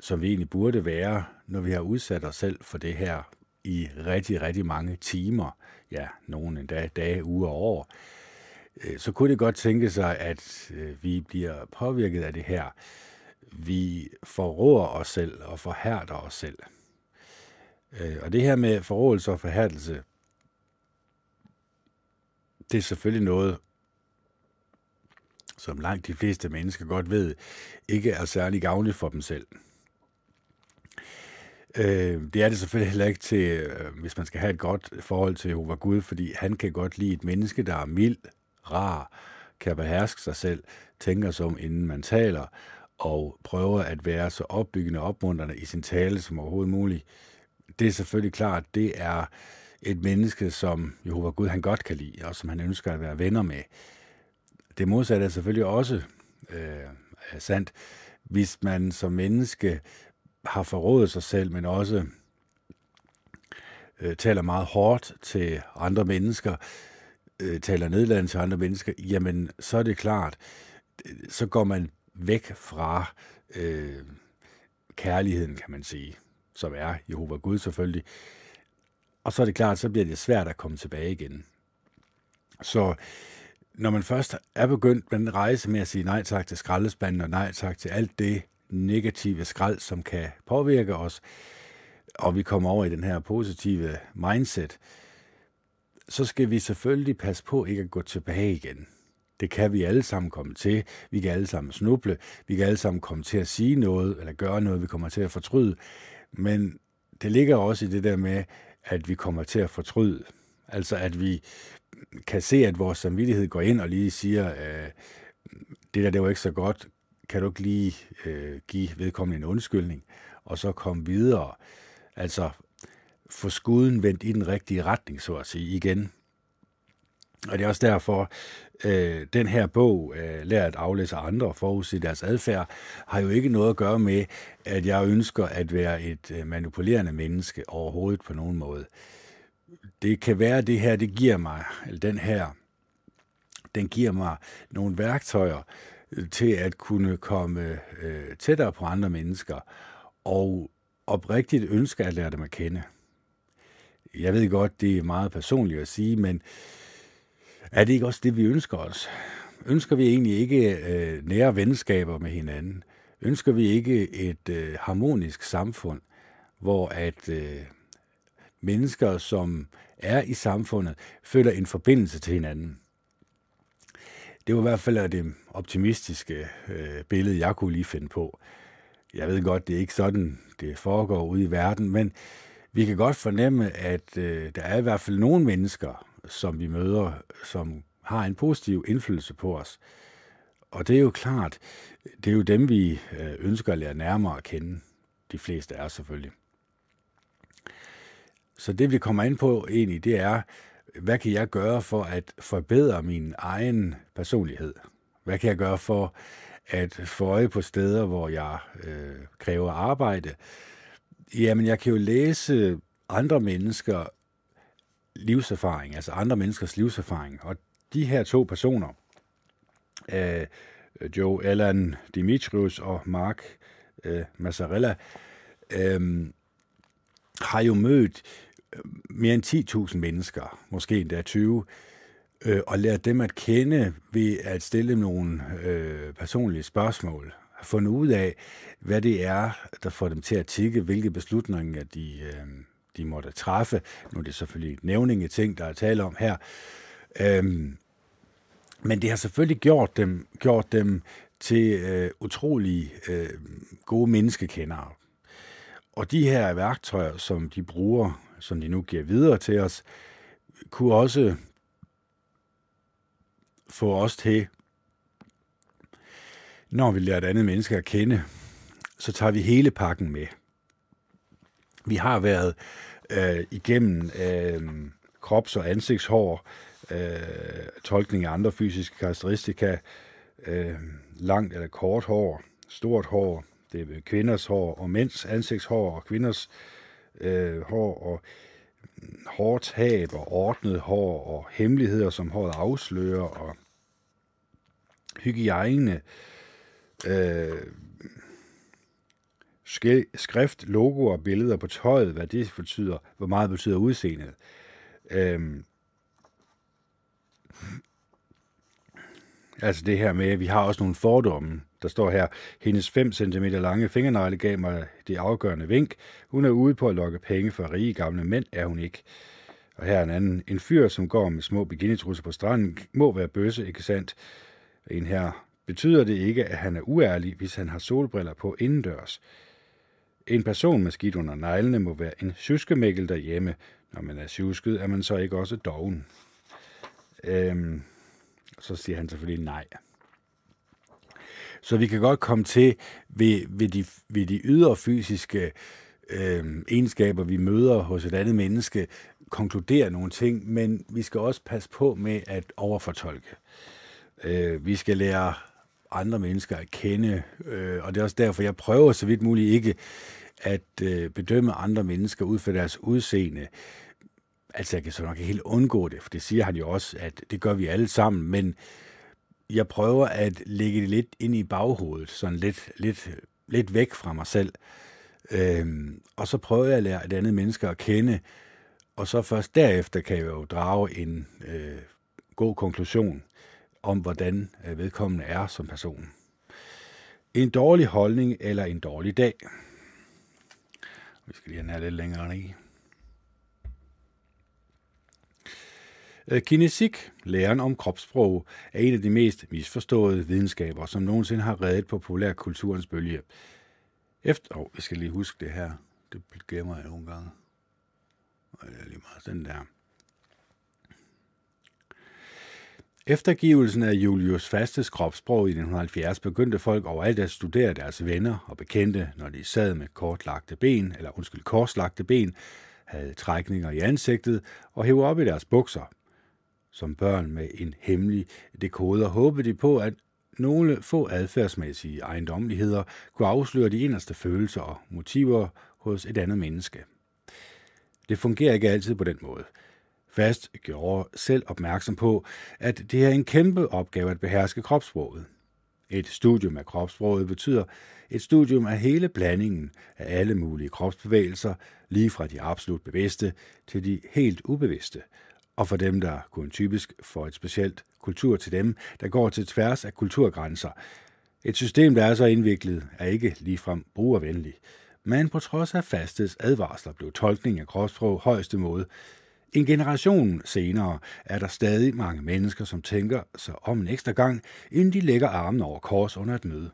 som vi egentlig burde være, når vi har udsat os selv for det her i rigtig, rigtig mange timer, ja, nogle endda dage, uger og år. Øh, så kunne det godt tænke sig, at øh, vi bliver påvirket af det her. Vi forråder os selv og forhærder os selv. Øh, og det her med forrådelse og forhærdelse, det er selvfølgelig noget, som langt de fleste mennesker godt ved, ikke er særlig gavnligt for dem selv. Øh, det er det selvfølgelig heller ikke til, øh, hvis man skal have et godt forhold til Jehova Gud, fordi han kan godt lide et menneske, der er mild, rar, kan beherske sig selv, tænker sig inden man taler, og prøver at være så opbyggende og opmuntrende i sin tale som overhovedet muligt. Det er selvfølgelig klart, det er et menneske, som Jehova Gud han godt kan lide, og som han ønsker at være venner med. det modsatte er selvfølgelig også øh, sandt. Hvis man som menneske har forrådet sig selv, men også øh, taler meget hårdt til andre mennesker, øh, taler nedladende til andre mennesker, jamen så er det klart, så går man væk fra øh, kærligheden, kan man sige, som er Jehova Gud selvfølgelig. Og så er det klart, så bliver det svært at komme tilbage igen. Så når man først er begyndt med en rejse med at sige nej tak til skraldespanden og nej tak til alt det negative skrald, som kan påvirke os, og vi kommer over i den her positive mindset, så skal vi selvfølgelig passe på ikke at gå tilbage igen. Det kan vi alle sammen komme til. Vi kan alle sammen snuble. Vi kan alle sammen komme til at sige noget, eller gøre noget, vi kommer til at fortryde. Men det ligger også i det der med, at vi kommer til at fortryde. Altså at vi kan se, at vores samvittighed går ind og lige siger, øh, det der, det var ikke så godt, kan du ikke lige øh, give vedkommende en undskyldning, og så komme videre. Altså få skuden vendt i den rigtige retning, så at sige, igen. Og det er også derfor, øh, den her bog, øh, Lær at aflæse andre og forudse deres adfærd, har jo ikke noget at gøre med, at jeg ønsker at være et øh, manipulerende menneske overhovedet på nogen måde. Det kan være, at det her, det giver mig, eller den her, den giver mig nogle værktøjer øh, til at kunne komme øh, tættere på andre mennesker, og oprigtigt ønske at lære dem at kende. Jeg ved godt, det er meget personligt at sige, men er det ikke også det, vi ønsker os? Ønsker vi egentlig ikke øh, nære venskaber med hinanden? Ønsker vi ikke et øh, harmonisk samfund, hvor at øh, mennesker, som er i samfundet, føler en forbindelse til hinanden? Det var i hvert fald det optimistiske øh, billede, jeg kunne lige finde på. Jeg ved godt, det er ikke sådan, det foregår ude i verden, men vi kan godt fornemme, at øh, der er i hvert fald nogle mennesker, som vi møder, som har en positiv indflydelse på os. Og det er jo klart, det er jo dem, vi øh, ønsker at lære nærmere at kende. De fleste er selvfølgelig. Så det, vi kommer ind på egentlig, det er, hvad kan jeg gøre for at forbedre min egen personlighed? Hvad kan jeg gøre for at få øje på steder, hvor jeg øh, kræver arbejde? Jamen, jeg kan jo læse andre mennesker livserfaring, altså andre menneskers livserfaring. Og de her to personer, øh, Joe Allan Dimitrius og Mark øh, Mazzarella, øh, har jo mødt øh, mere end 10.000 mennesker, måske endda 20, øh, og lært dem at kende ved at stille nogle øh, personlige spørgsmål. Har fundet ud af, hvad det er, der får dem til at tikke, hvilke beslutninger de, øh, de måtte træffe. Nu er det selvfølgelig et nævninge ting, der er tale om her. Øhm, men det har selvfølgelig gjort dem, gjort dem til øh, utrolig øh, gode menneskekendere. Og de her værktøjer, som de bruger, som de nu giver videre til os, kunne også få os til, når vi lærer et andet menneske at kende, så tager vi hele pakken med. Vi har været øh, igennem øh, krops- og ansigtshår, øh, tolkning af andre fysiske karakteristika, øh, langt eller kort hår, stort hår, det er kvinders hår og mænds ansigtshår og kvinders øh, hår og mm, hårtab og ordnet hår og hemmeligheder, som håret afslører og hygiejne, øh, skrift, logoer, billeder på tøjet, hvad det betyder, hvor meget betyder udseendet. Øhm, altså det her med, at vi har også nogle fordomme. Der står her, hendes 5 cm lange fingernegle gav mig det afgørende vink. Hun er ude på at lokke penge for rige gamle mænd, er hun ikke. Og her er en anden. En fyr, som går med små bikinitrusser på stranden, må være bøsse, ikke sandt? En her. Betyder det ikke, at han er uærlig, hvis han har solbriller på indendørs? En person med skidt under neglene må være en syskemækkel derhjemme. Når man er sjusket, er man så ikke også doven. Øhm, så siger han selvfølgelig nej. Så vi kan godt komme til ved, ved, de, ved de ydre fysiske øh, egenskaber, vi møder hos et andet menneske, konkludere nogle ting, men vi skal også passe på med at overfortolke. Øh, vi skal lære andre mennesker at kende, øh, og det er også derfor, jeg prøver så vidt muligt ikke at øh, bedømme andre mennesker ud fra deres udseende. Altså, jeg kan så nok ikke helt undgå det, for det siger han jo også, at det gør vi alle sammen, men jeg prøver at lægge det lidt ind i baghovedet, sådan lidt, lidt, lidt væk fra mig selv. Øhm, og så prøver jeg at lære et andet menneske at kende, og så først derefter kan jeg jo drage en øh, god konklusion om, hvordan øh, vedkommende er som person. En dårlig holdning eller en dårlig dag. Vi skal lige have lidt længere ned. Øh, kinesik, læren om kropssprog, er en af de mest misforståede videnskaber, som nogensinde har reddet populærkulturens bølge. Efter, oh, jeg skal lige huske det her. Det glemmer jeg nogle gange. Og det er lige meget den der. Eftergivelsen af Julius Fastes kropssprog i 1970 begyndte folk overalt at studere deres venner og bekendte, når de sad med kortlagte ben, eller undskyld, korslagte ben, havde trækninger i ansigtet og hævde op i deres bukser. Som børn med en hemmelig dekoder håbede de på, at nogle få adfærdsmæssige ejendommeligheder kunne afsløre de inderste følelser og motiver hos et andet menneske. Det fungerer ikke altid på den måde – Fast gjorde selv opmærksom på, at det er en kæmpe opgave at beherske kropssproget. Et studium af kropssproget betyder et studium af hele blandingen af alle mulige kropsbevægelser, lige fra de absolut bevidste til de helt ubevidste, og for dem, der kun typisk får et specielt kultur til dem, der går til tværs af kulturgrænser. Et system, der er så indviklet, er ikke ligefrem brugervenligt, men på trods af fastes advarsler blev tolkning af kropssprog højeste måde en generation senere er der stadig mange mennesker, som tænker sig om en ekstra gang, inden de lægger armen over kors under et møde.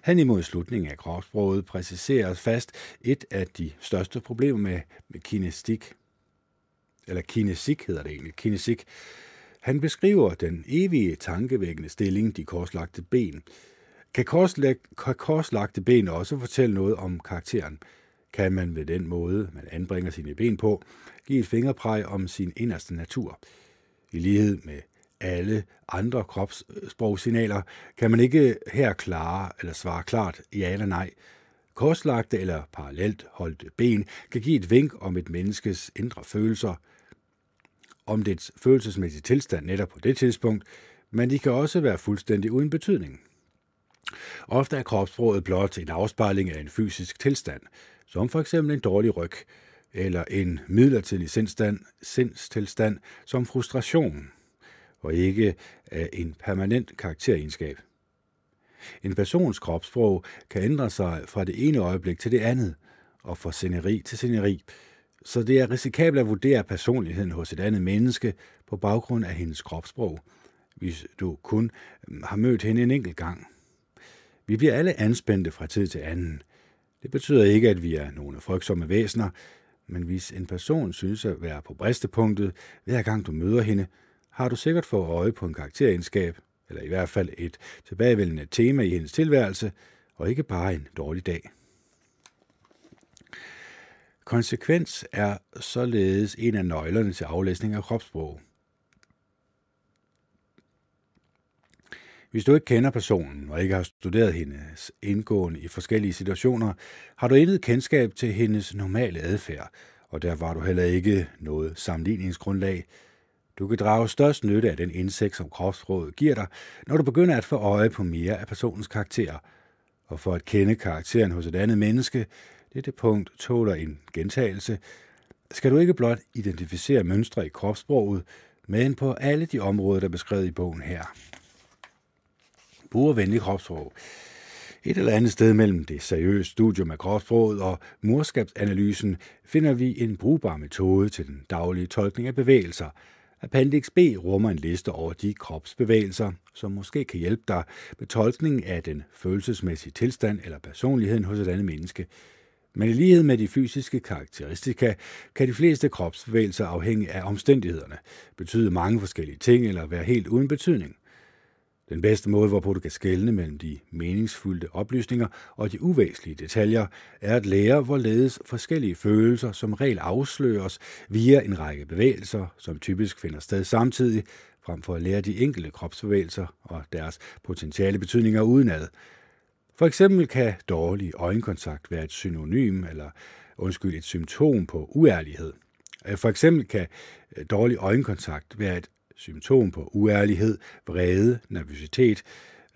Han imod slutningen af kropsbruget præciserer fast et af de største problemer med, med kinestik, eller kinesik hedder det egentlig, kinesik. Han beskriver den evige tankevækkende stilling, de korslagte ben, kan, korslæg, kan korslagte ben også fortælle noget om karakteren? Kan man ved den måde, man anbringer sine ben på, give et fingerpræg om sin inderste natur? I lighed med alle andre kropssprogsignaler, kan man ikke her klare eller svare klart ja eller nej. Korslagte eller parallelt holdte ben kan give et vink om et menneskes indre følelser, om dets følelsesmæssige tilstand netop på det tidspunkt, men de kan også være fuldstændig uden betydning. Ofte er kropssproget blot en afspejling af en fysisk tilstand, som for eksempel en dårlig ryg, eller en midlertidig sindstilstand, sindstilstand som frustration, og ikke af en permanent karakteregenskab. En persons kropssprog kan ændre sig fra det ene øjeblik til det andet, og fra sceneri til sceneri, så det er risikabelt at vurdere personligheden hos et andet menneske på baggrund af hendes kropssprog, hvis du kun har mødt hende en enkelt gang. Vi bliver alle anspændte fra tid til anden. Det betyder ikke, at vi er nogle frygtsomme væsener, men hvis en person synes at være på bristepunktet, hver gang du møder hende, har du sikkert fået øje på en karakteregenskab, eller i hvert fald et tilbagevendende tema i hendes tilværelse, og ikke bare en dårlig dag. Konsekvens er således en af nøglerne til aflæsning af kropssprog. Hvis du ikke kender personen og ikke har studeret hendes indgående i forskellige situationer, har du intet kendskab til hendes normale adfærd, og der var du heller ikke noget sammenligningsgrundlag. Du kan drage størst nytte af den indsigt, som kropsrådet giver dig, når du begynder at få øje på mere af personens karakter. Og for at kende karakteren hos et andet menneske, dette punkt tåler en gentagelse, skal du ikke blot identificere mønstre i kropssproget, men på alle de områder, der er beskrevet i bogen her brugervenlig kropssprog. Et eller andet sted mellem det seriøse studium af kropsproget og morskabsanalysen finder vi en brugbar metode til den daglige tolkning af bevægelser. Appendix B rummer en liste over de kropsbevægelser, som måske kan hjælpe dig med tolkning af den følelsesmæssige tilstand eller personligheden hos et andet menneske. Men i lighed med de fysiske karakteristika, kan de fleste kropsbevægelser afhænge af omstændighederne, betyde mange forskellige ting eller være helt uden betydning – den bedste måde, hvorpå du kan skelne mellem de meningsfulde oplysninger og de uvæsentlige detaljer, er at lære, hvorledes forskellige følelser som regel afsløres via en række bevægelser, som typisk finder sted samtidig, frem for at lære de enkelte kropsbevægelser og deres potentiale betydninger udenad. For eksempel kan dårlig øjenkontakt være et synonym eller undskyld, et symptom på uærlighed. For eksempel kan dårlig øjenkontakt være et symptom på uærlighed, vrede, nervøsitet,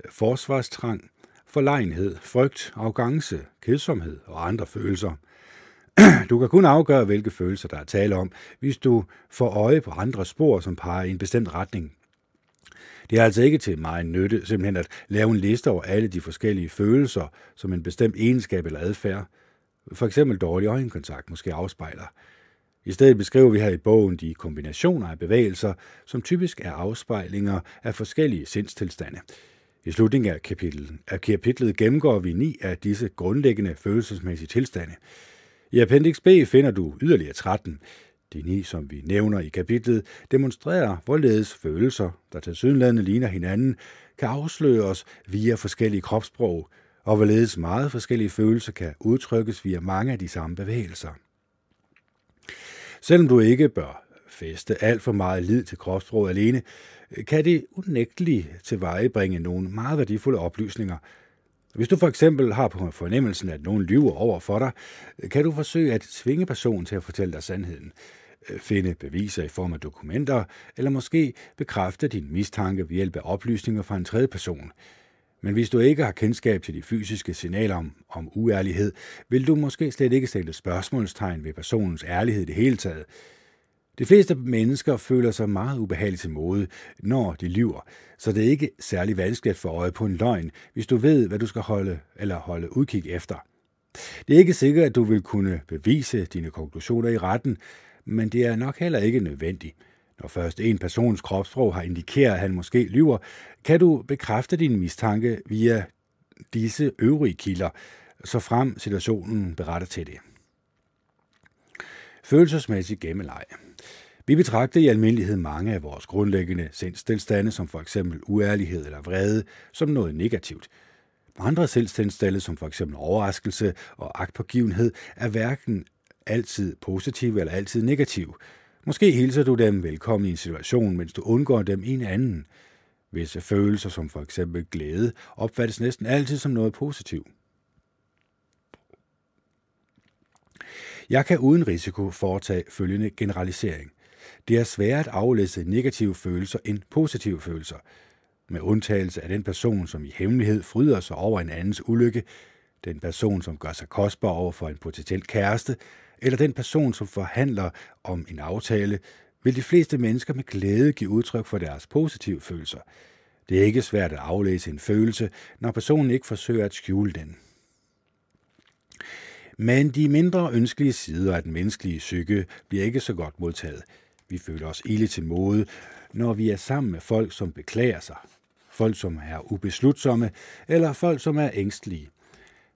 øh, forsvarstrang, forlegenhed, frygt, arrogance, kedsomhed og andre følelser. Du kan kun afgøre, hvilke følelser der er tale om, hvis du får øje på andre spor, som peger i en bestemt retning. Det er altså ikke til mig nytte simpelthen at lave en liste over alle de forskellige følelser, som en bestemt egenskab eller adfærd, for eksempel dårlig øjenkontakt, måske afspejler. I stedet beskriver vi her i bogen de kombinationer af bevægelser, som typisk er afspejlinger af forskellige sindstilstande. I slutningen af kapitlet, af kapitlet gennemgår vi ni af disse grundlæggende følelsesmæssige tilstande. I Appendix B finder du yderligere 13. De ni, som vi nævner i kapitlet, demonstrerer, hvorledes følelser, der til sydenladende ligner hinanden, kan afsløres via forskellige kropssprog, og hvorledes meget forskellige følelser kan udtrykkes via mange af de samme bevægelser. Selvom du ikke bør feste alt for meget lid til kropssprog alene, kan det unægteligt tilvejebringe nogle meget værdifulde oplysninger. Hvis du for eksempel har på fornemmelsen, at nogen lyver over for dig, kan du forsøge at tvinge personen til at fortælle dig sandheden. Finde beviser i form af dokumenter, eller måske bekræfte din mistanke ved hjælp af oplysninger fra en tredje person. Men hvis du ikke har kendskab til de fysiske signaler om, om uærlighed, vil du måske slet ikke stille spørgsmålstegn ved personens ærlighed i det hele taget. De fleste mennesker føler sig meget ubehageligt til mode, når de lyver, så det er ikke særlig vanskeligt at få øje på en løgn, hvis du ved, hvad du skal holde eller holde udkig efter. Det er ikke sikkert, at du vil kunne bevise dine konklusioner i retten, men det er nok heller ikke nødvendigt. Når først en persons kropssprog har indikeret, at han måske lyver, kan du bekræfte din mistanke via disse øvrige kilder, så frem situationen beretter til det. Følelsesmæssig gemmeleje. Vi betragter i almindelighed mange af vores grundlæggende sindstilstande, som for eksempel uærlighed eller vrede, som noget negativt. Andre sindstilstande, som for eksempel overraskelse og agtpågivenhed, er hverken altid positive eller altid negative. Måske hilser du dem velkommen i en situation, mens du undgår dem i en anden. Visse følelser, som for eksempel glæde, opfattes næsten altid som noget positivt. Jeg kan uden risiko foretage følgende generalisering. Det er svært at aflæse negative følelser end positive følelser. Med undtagelse af den person, som i hemmelighed fryder sig over en andens ulykke, den person, som gør sig kostbar over for en potentiel kæreste, eller den person, som forhandler om en aftale, vil de fleste mennesker med glæde give udtryk for deres positive følelser. Det er ikke svært at aflæse en følelse, når personen ikke forsøger at skjule den. Men de mindre ønskelige sider af den menneskelige psyke bliver ikke så godt modtaget. Vi føler os ille til mode, når vi er sammen med folk, som beklager sig. Folk, som er ubeslutsomme, eller folk, som er ængstlige.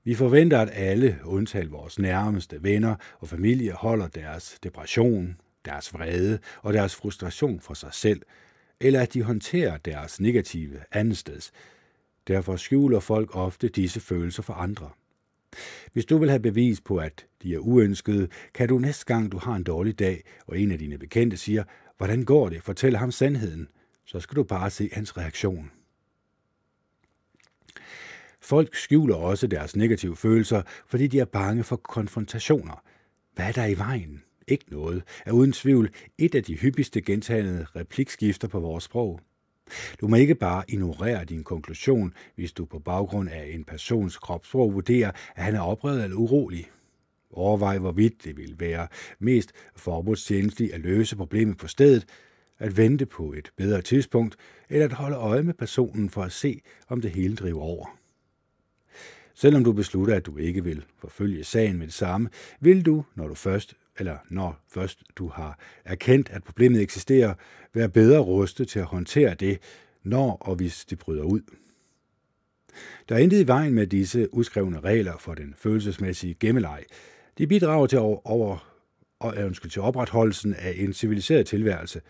Vi forventer, at alle, undtagen vores nærmeste venner og familie, holder deres depression, deres vrede og deres frustration for sig selv, eller at de håndterer deres negative andetsteds. Derfor skjuler folk ofte disse følelser for andre. Hvis du vil have bevis på, at de er uønskede, kan du næste gang, du har en dårlig dag, og en af dine bekendte siger, hvordan går det, fortæl ham sandheden, så skal du bare se hans reaktion. Folk skjuler også deres negative følelser, fordi de er bange for konfrontationer. Hvad er der i vejen? Ikke noget, er uden tvivl et af de hyppigste gentagende replikskifter på vores sprog. Du må ikke bare ignorere din konklusion, hvis du på baggrund af en persons kropssprog vurderer, at han er oprevet eller urolig. Overvej, hvorvidt det vil være mest forbudstjenestligt at løse problemet på stedet, at vente på et bedre tidspunkt, eller at holde øje med personen for at se, om det hele driver over. Selvom du beslutter, at du ikke vil forfølge sagen med det samme, vil du, når du først eller når først du har erkendt, at problemet eksisterer, være bedre rustet til at håndtere det, når og hvis det bryder ud. Der er intet i vejen med disse uskrevne regler for den følelsesmæssige gemmeleg. De bidrager til, over, og, undskyld, til opretholdelsen af en civiliseret tilværelse.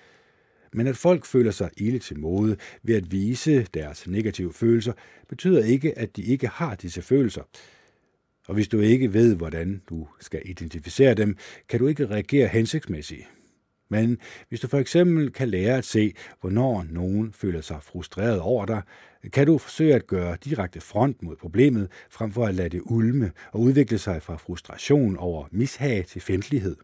Men at folk føler sig ille til mode ved at vise deres negative følelser, betyder ikke, at de ikke har disse følelser. Og hvis du ikke ved, hvordan du skal identificere dem, kan du ikke reagere hensigtsmæssigt. Men hvis du for eksempel kan lære at se, hvornår nogen føler sig frustreret over dig, kan du forsøge at gøre direkte front mod problemet, frem for at lade det ulme og udvikle sig fra frustration over mishag til fjendtlighed.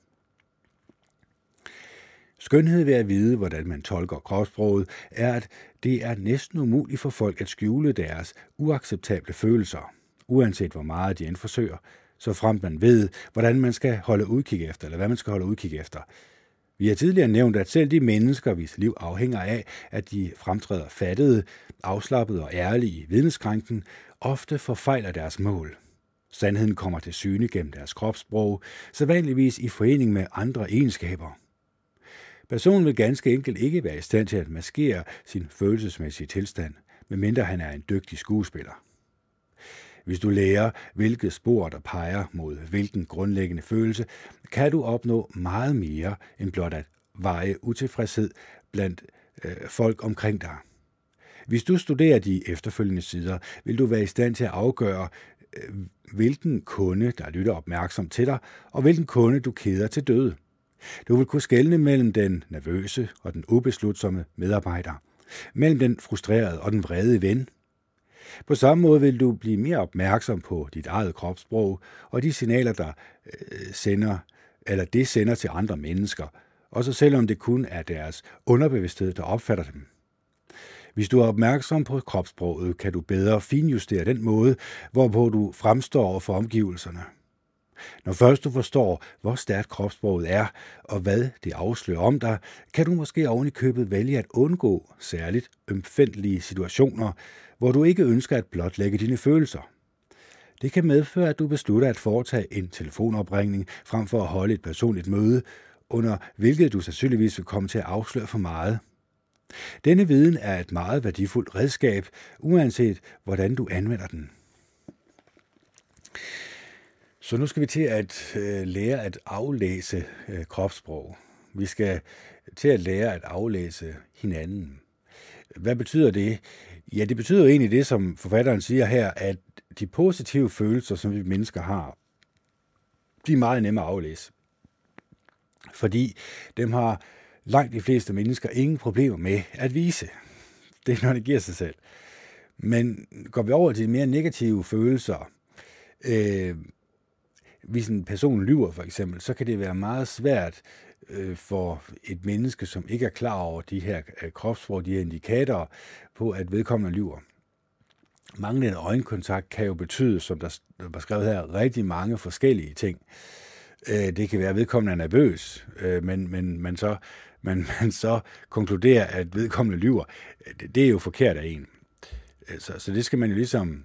Skønhed ved at vide, hvordan man tolker kropssproget, er, at det er næsten umuligt for folk at skjule deres uacceptable følelser, uanset hvor meget de end forsøger, så frem man ved, hvordan man skal holde udkig efter, eller hvad man skal holde udkig efter. Vi har tidligere nævnt, at selv de mennesker, hvis liv afhænger af, at de fremtræder fattede, afslappede og ærlige i vidneskrænken, ofte forfejler deres mål. Sandheden kommer til syne gennem deres kropssprog, så vanligvis i forening med andre egenskaber. Personen vil ganske enkelt ikke være i stand til at maskere sin følelsesmæssige tilstand, medmindre han er en dygtig skuespiller. Hvis du lærer, hvilke spor der peger mod hvilken grundlæggende følelse, kan du opnå meget mere end blot at veje utilfredshed blandt øh, folk omkring dig. Hvis du studerer de efterfølgende sider, vil du være i stand til at afgøre, øh, hvilken kunde, der lytter opmærksomt til dig, og hvilken kunde, du keder til døde. Du vil kunne skelne mellem den nervøse og den ubeslutsomme medarbejder, mellem den frustrerede og den vrede ven. På samme måde vil du blive mere opmærksom på dit eget kropssprog og de signaler, der øh, sender, eller det sender til andre mennesker, også selvom det kun er deres underbevidsthed, der opfatter dem. Hvis du er opmærksom på kropssproget, kan du bedre finjustere den måde, hvorpå du fremstår for omgivelserne. Når først du forstår, hvor stærkt kropssproget er, og hvad det afslører om dig, kan du måske oven i købet vælge at undgå særligt ømfændelige situationer, hvor du ikke ønsker at blotlægge dine følelser. Det kan medføre, at du beslutter at foretage en telefonopringning frem for at holde et personligt møde, under hvilket du sandsynligvis vil komme til at afsløre for meget. Denne viden er et meget værdifuldt redskab, uanset hvordan du anvender den. Så nu skal vi til at øh, lære at aflæse øh, kropssprog. Vi skal til at lære at aflæse hinanden. Hvad betyder det? Ja, det betyder egentlig det, som forfatteren siger her, at de positive følelser, som vi mennesker har, de er meget nemme at aflæse. Fordi dem har langt de fleste mennesker ingen problemer med at vise. Det er, når det giver sig selv. Men går vi over til de mere negative følelser, øh, hvis en person lyver for eksempel, så kan det være meget svært øh, for et menneske, som ikke er klar over de her øh, kropssprog, de her indikatorer på, at vedkommende lyver. Manglende øjenkontakt kan jo betyde, som der var skrevet her, rigtig mange forskellige ting. Øh, det kan være, at vedkommende er nervøs, øh, men, men man, så, man, man så konkluderer, at vedkommende lyver. Det, det er jo forkert af en. Øh, så, så det skal man jo ligesom,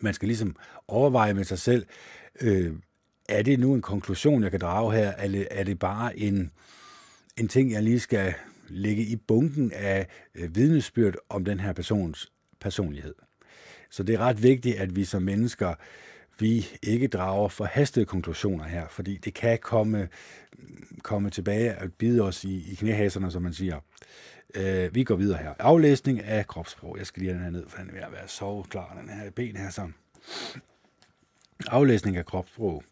man skal ligesom overveje med sig selv, øh, er det nu en konklusion, jeg kan drage her, eller er det bare en, en ting, jeg lige skal lægge i bunken af øh, vidnesbyrd om den her persons personlighed? Så det er ret vigtigt, at vi som mennesker, vi ikke drager forhastede konklusioner her, fordi det kan komme, komme tilbage og bide os i, i knæhaserne, som man siger. Øh, vi går videre her. Aflæsning af kropssprog. Jeg skal lige have den her ned, for den er ved at være så klar, den her ben her sådan. Aflæsning af kropssprog.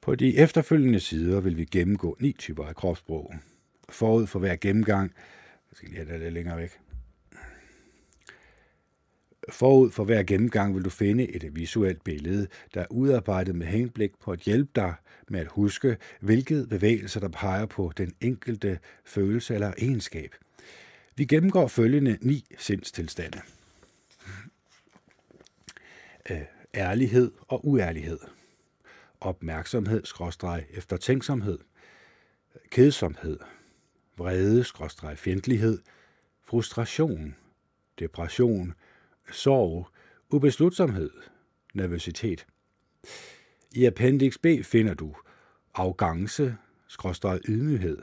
På de efterfølgende sider vil vi gennemgå ni typer af kropssprog. Forud for hver gennemgang, jeg skal lige have det lidt længere væk. Forud for hver gennemgang vil du finde et visuelt billede, der er udarbejdet med henblik på at hjælpe dig med at huske, hvilke bevægelser der peger på den enkelte følelse eller egenskab. Vi gennemgår følgende ni sindstilstande. Øh, Ærlighed og uærlighed, opmærksomhed, skråstreg, eftertænksomhed, kedsomhed, vrede, skråstreg, fjendtlighed, frustration, depression, sorg, ubeslutsomhed, nervøsitet. I appendix B finder du arrogance, skråstreg ydmyghed,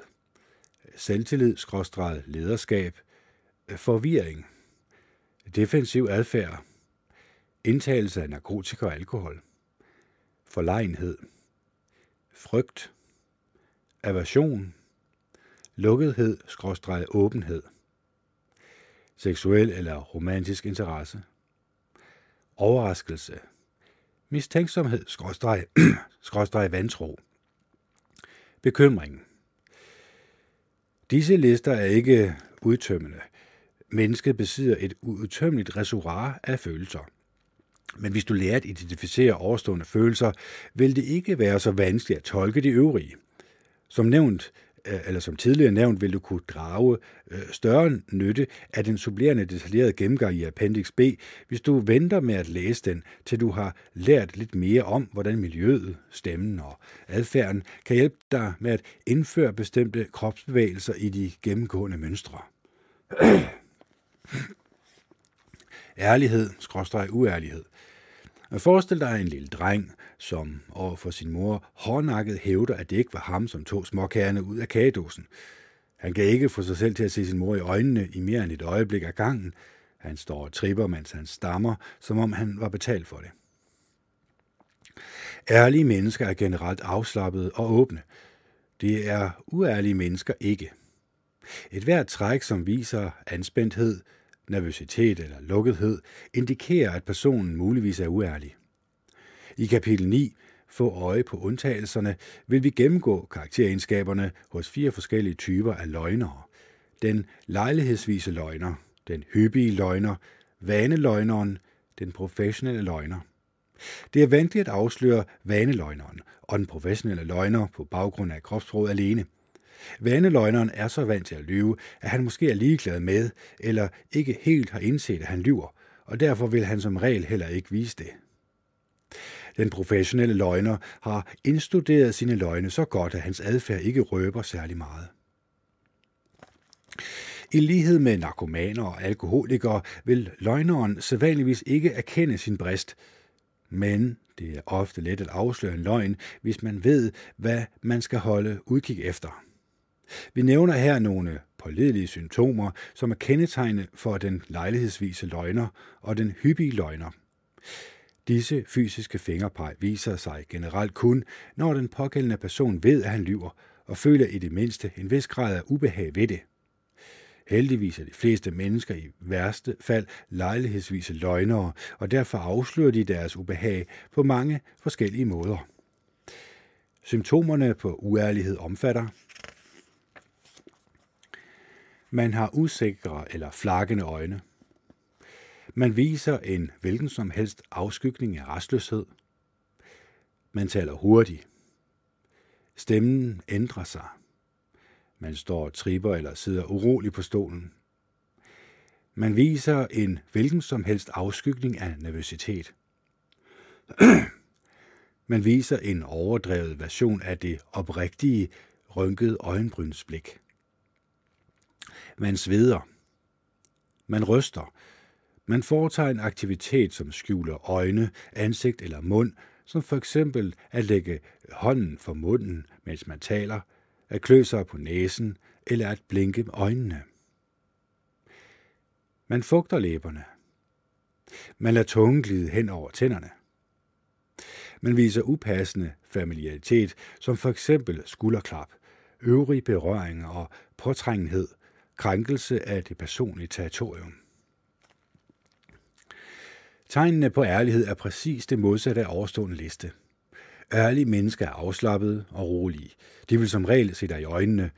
selvtillid, skråstreg lederskab, forvirring, defensiv adfærd, indtagelse af narkotika og alkohol, forlegenhed, frygt, aversion, lukkethed, skråstreg åbenhed, seksuel eller romantisk interesse, overraskelse, mistænksomhed, skråstreg, skråstreg vantro, bekymring. Disse lister er ikke udtømmende. Mennesket besidder et udtømmeligt reservoir af følelser. Men hvis du lærer at identificere overstående følelser, vil det ikke være så vanskeligt at tolke de øvrige. Som nævnt, øh, eller som tidligere nævnt, vil du kunne drage øh, større nytte af den supplerende detaljerede gennemgang i Appendix B, hvis du venter med at læse den, til du har lært lidt mere om, hvordan miljøet, stemmen og adfærden kan hjælpe dig med at indføre bestemte kropsbevægelser i de gennemgående mønstre. Ærlighed, skråstrej uærlighed. Forestil dig en lille dreng, som overfor sin mor hårdnakket hævder, at det ikke var ham, som tog småkærne ud af kagedåsen. Han kan ikke få sig selv til at se sin mor i øjnene i mere end et øjeblik af gangen. Han står og tripper, mens han stammer, som om han var betalt for det. Ærlige mennesker er generelt afslappede og åbne. Det er uærlige mennesker ikke. Et hvert træk, som viser anspændthed, nervøsitet eller lukkethed, indikerer, at personen muligvis er uærlig. I kapitel 9, Få øje på undtagelserne, vil vi gennemgå karakteregenskaberne hos fire forskellige typer af løgnere. Den lejlighedsvise løgner, den hyppige løgner, vaneløgneren, den professionelle løgner. Det er vanskeligt at afsløre vaneløgneren og den professionelle løgner på baggrund af kropsproget alene – Vaneløgneren er så vant til at lyve, at han måske er ligeglad med, eller ikke helt har indset, at han lyver, og derfor vil han som regel heller ikke vise det. Den professionelle løgner har indstuderet sine løgne så godt, at hans adfærd ikke røber særlig meget. I lighed med narkomaner og alkoholikere vil løgneren sædvanligvis ikke erkende sin brist, men det er ofte let at afsløre en løgn, hvis man ved, hvad man skal holde udkig efter. Vi nævner her nogle pålidelige symptomer, som er kendetegnende for den lejlighedsvise løgner og den hyppige løgner. Disse fysiske fingerpeg viser sig generelt kun, når den pågældende person ved, at han lyver, og føler i det mindste en vis grad af ubehag ved det. Heldigvis er de fleste mennesker i værste fald lejlighedsvise løgnere, og derfor afslører de deres ubehag på mange forskellige måder. Symptomerne på uærlighed omfatter man har usikre eller flakkende øjne. Man viser en hvilken som helst afskygning af restløshed. Man taler hurtigt. Stemmen ændrer sig. Man står og tripper eller sidder urolig på stolen. Man viser en hvilken som helst afskygning af nervøsitet. Man viser en overdrevet version af det oprigtige, rynkede øjenbrynsblik. Man sveder. Man ryster. Man foretager en aktivitet, som skjuler øjne, ansigt eller mund, som for eksempel at lægge hånden for munden, mens man taler, at klø sig på næsen eller at blinke med øjnene. Man fugter læberne. Man lader tungen glide hen over tænderne. Man viser upassende familiaritet, som for eksempel skulderklap, øvrige berøringer og påtrængenhed, krænkelse af det personlige territorium. Tegnene på ærlighed er præcis det modsatte af overstående liste. Ærlige mennesker er afslappede og rolige. De vil som regel se dig i øjnene.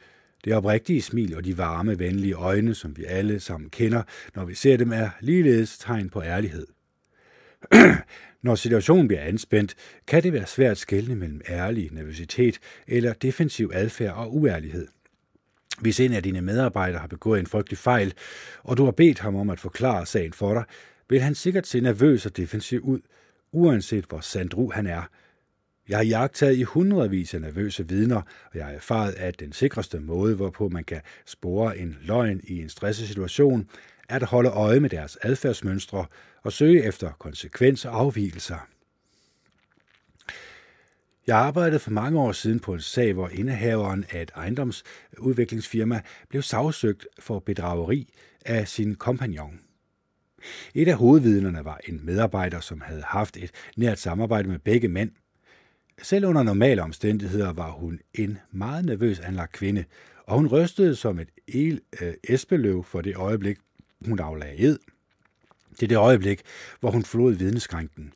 Det oprigtige smil og de varme, venlige øjne, som vi alle sammen kender, når vi ser dem, er ligeledes tegn på ærlighed. Når situationen bliver anspændt, kan det være svært at skelne mellem ærlig nervøsitet eller defensiv adfærd og uærlighed – hvis en af dine medarbejdere har begået en frygtelig fejl, og du har bedt ham om at forklare sagen for dig, vil han sikkert se nervøs og defensiv ud, uanset hvor sandru han er. Jeg har jagtet i hundredvis af nervøse vidner, og jeg har erfaret, at den sikreste måde, hvorpå man kan spore en løgn i en stressesituation, er at holde øje med deres adfærdsmønstre og søge efter konsekvens og afvielser. Jeg arbejdede for mange år siden på en sag, hvor indehaveren af et ejendomsudviklingsfirma blev sagsøgt for bedrageri af sin kompagnon. Et af hovedvidnerne var en medarbejder, som havde haft et nært samarbejde med begge mænd. Selv under normale omstændigheder var hun en meget nervøs anlagt kvinde, og hun rystede som et el, øh, for det øjeblik, hun aflagde ed. Det er det øjeblik, hvor hun forlod vidneskranken.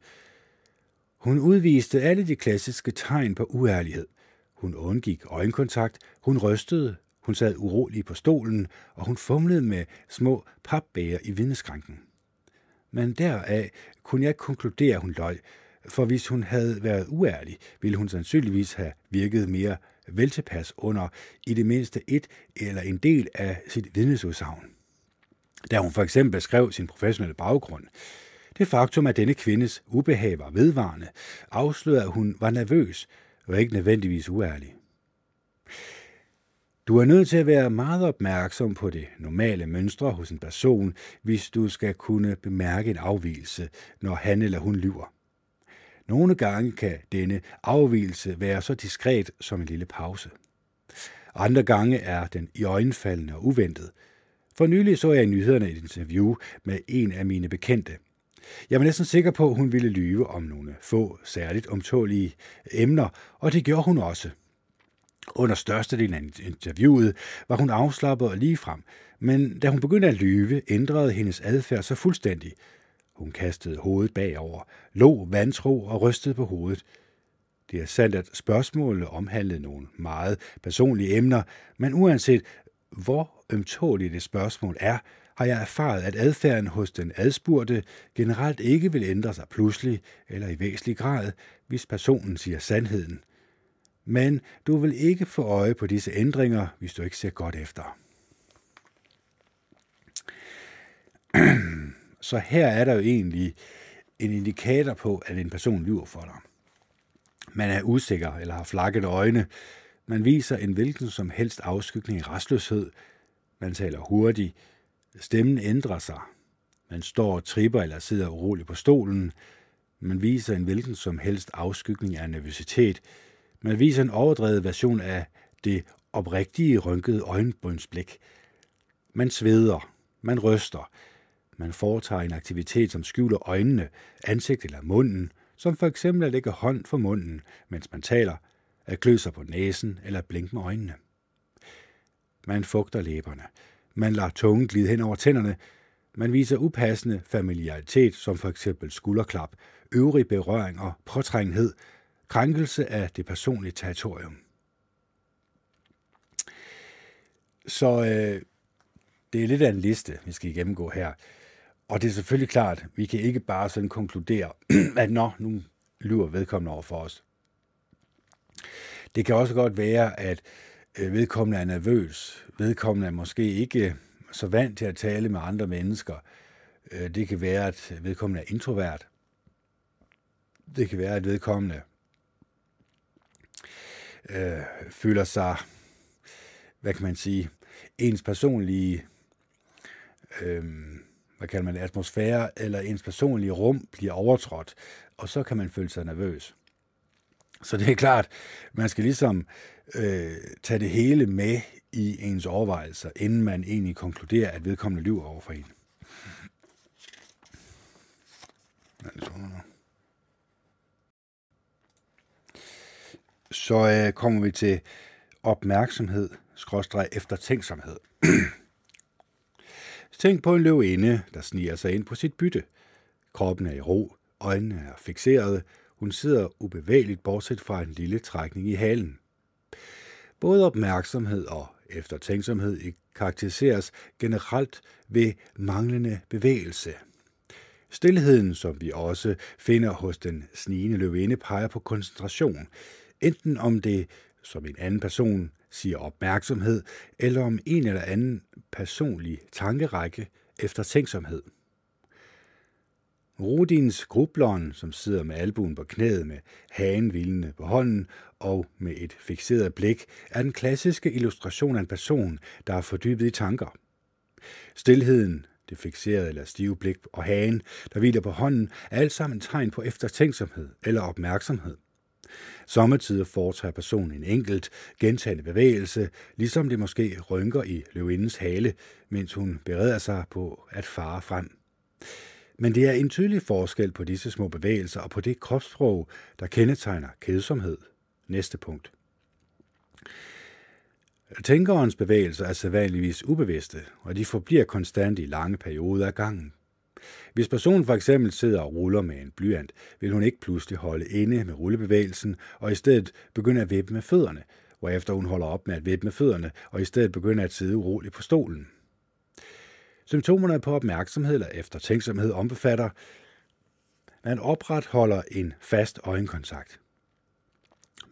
Hun udviste alle de klassiske tegn på uærlighed. Hun undgik øjenkontakt, hun rystede, hun sad urolig på stolen, og hun fumlede med små papbæger i vindeskranken. Men deraf kunne jeg konkludere, at hun løj, for hvis hun havde været uærlig, ville hun sandsynligvis have virket mere veltilpas under i det mindste et eller en del af sit vidnesudsagn. Da hun for eksempel beskrev sin professionelle baggrund, det faktum, at denne kvindes ubehag var vedvarende, afslørede, at hun var nervøs og ikke nødvendigvis uærlig. Du er nødt til at være meget opmærksom på det normale mønstre hos en person, hvis du skal kunne bemærke en afvielse, når han eller hun lyver. Nogle gange kan denne afvielse være så diskret som en lille pause. Andre gange er den i øjenfaldende og uventet. For nylig så jeg i nyhederne et interview med en af mine bekendte. Jeg var næsten sikker på, at hun ville lyve om nogle få særligt omtålige emner, og det gjorde hun også – under størstedelen af interviewet var hun afslappet og ligefrem, men da hun begyndte at lyve, ændrede hendes adfærd så fuldstændig. Hun kastede hovedet bagover, lå vantro og rystede på hovedet. Det er sandt, at spørgsmålene omhandlede nogle meget personlige emner, men uanset hvor ømtåligt et spørgsmål er, har jeg erfaret, at adfærden hos den adspurgte generelt ikke vil ændre sig pludselig eller i væsentlig grad, hvis personen siger sandheden – men du vil ikke få øje på disse ændringer, hvis du ikke ser godt efter. Så her er der jo egentlig en indikator på, at en person lyver for dig. Man er usikker eller har flakket øjne. Man viser en hvilken som helst afskygning i restløshed. Man taler hurtigt. Stemmen ændrer sig. Man står og tripper eller sidder uroligt på stolen. Man viser en hvilken som helst afskygning af nervøsitet man viser en overdrevet version af det oprigtige rynkede øjenbrynsblik. Man sveder, man ryster, man foretager en aktivitet, som skjuler øjnene, ansigt eller munden, som for eksempel at lægge hånd for munden, mens man taler, at klø sig på næsen eller blinke med øjnene. Man fugter læberne. Man lader tungen glide hen over tænderne. Man viser upassende familiaritet, som for eksempel skulderklap, øvrig berøring og påtrængenhed, krænkelse af det personlige territorium. Så øh, det er lidt af en liste, vi skal gennemgå her. Og det er selvfølgelig klart, vi kan ikke bare sådan konkludere, at nå, nu lyver vedkommende over for os. Det kan også godt være, at øh, vedkommende er nervøs. Vedkommende er måske ikke så vant til at tale med andre mennesker. Øh, det kan være, at vedkommende er introvert. Det kan være, at vedkommende øh, føler sig, hvad kan man sige, ens personlige, øh, hvad kalder man det, atmosfære, eller ens personlige rum bliver overtrådt, og så kan man føle sig nervøs. Så det er klart, man skal ligesom øh, tage det hele med i ens overvejelser, inden man egentlig konkluderer, at vedkommende lyver over for en. Så øh, kommer vi til opmærksomhed, skråstreg eftertænksomhed. Tænk på en løvinde, der sniger sig ind på sit bytte. Kroppen er i ro, øjnene er fixerede, hun sidder ubevægeligt bortset fra en lille trækning i halen. Både opmærksomhed og eftertænksomhed karakteriseres generelt ved manglende bevægelse. Stilheden, som vi også finder hos den snigende løvinde, peger på koncentration, enten om det, som en anden person siger opmærksomhed, eller om en eller anden personlig tankerække efter tænksomhed. Rudins grubleren, som sidder med albuen på knæet med hagen hvilende på hånden og med et fixeret blik, er den klassiske illustration af en person, der er fordybet i tanker. Stilheden, det fixerede eller stive blik og hagen, der hviler på hånden, er alt sammen tegn på eftertænksomhed eller opmærksomhed. Sommetider foretager personen en enkelt, gentagende bevægelse, ligesom det måske rynker i løvindens hale, mens hun bereder sig på at fare frem. Men det er en tydelig forskel på disse små bevægelser og på det kropssprog, der kendetegner kedsomhed. Næste punkt. Tænkerens bevægelser er sædvanligvis ubevidste, og de forbliver konstant i lange perioder af gangen. Hvis personen for eksempel sidder og ruller med en blyant, vil hun ikke pludselig holde inde med rullebevægelsen og i stedet begynde at vippe med fødderne, hvorefter hun holder op med at vippe med fødderne og i stedet begynder at sidde uroligt på stolen. Symptomerne på opmærksomhed eller eftertænksomhed omfatter, man opretholder en fast øjenkontakt.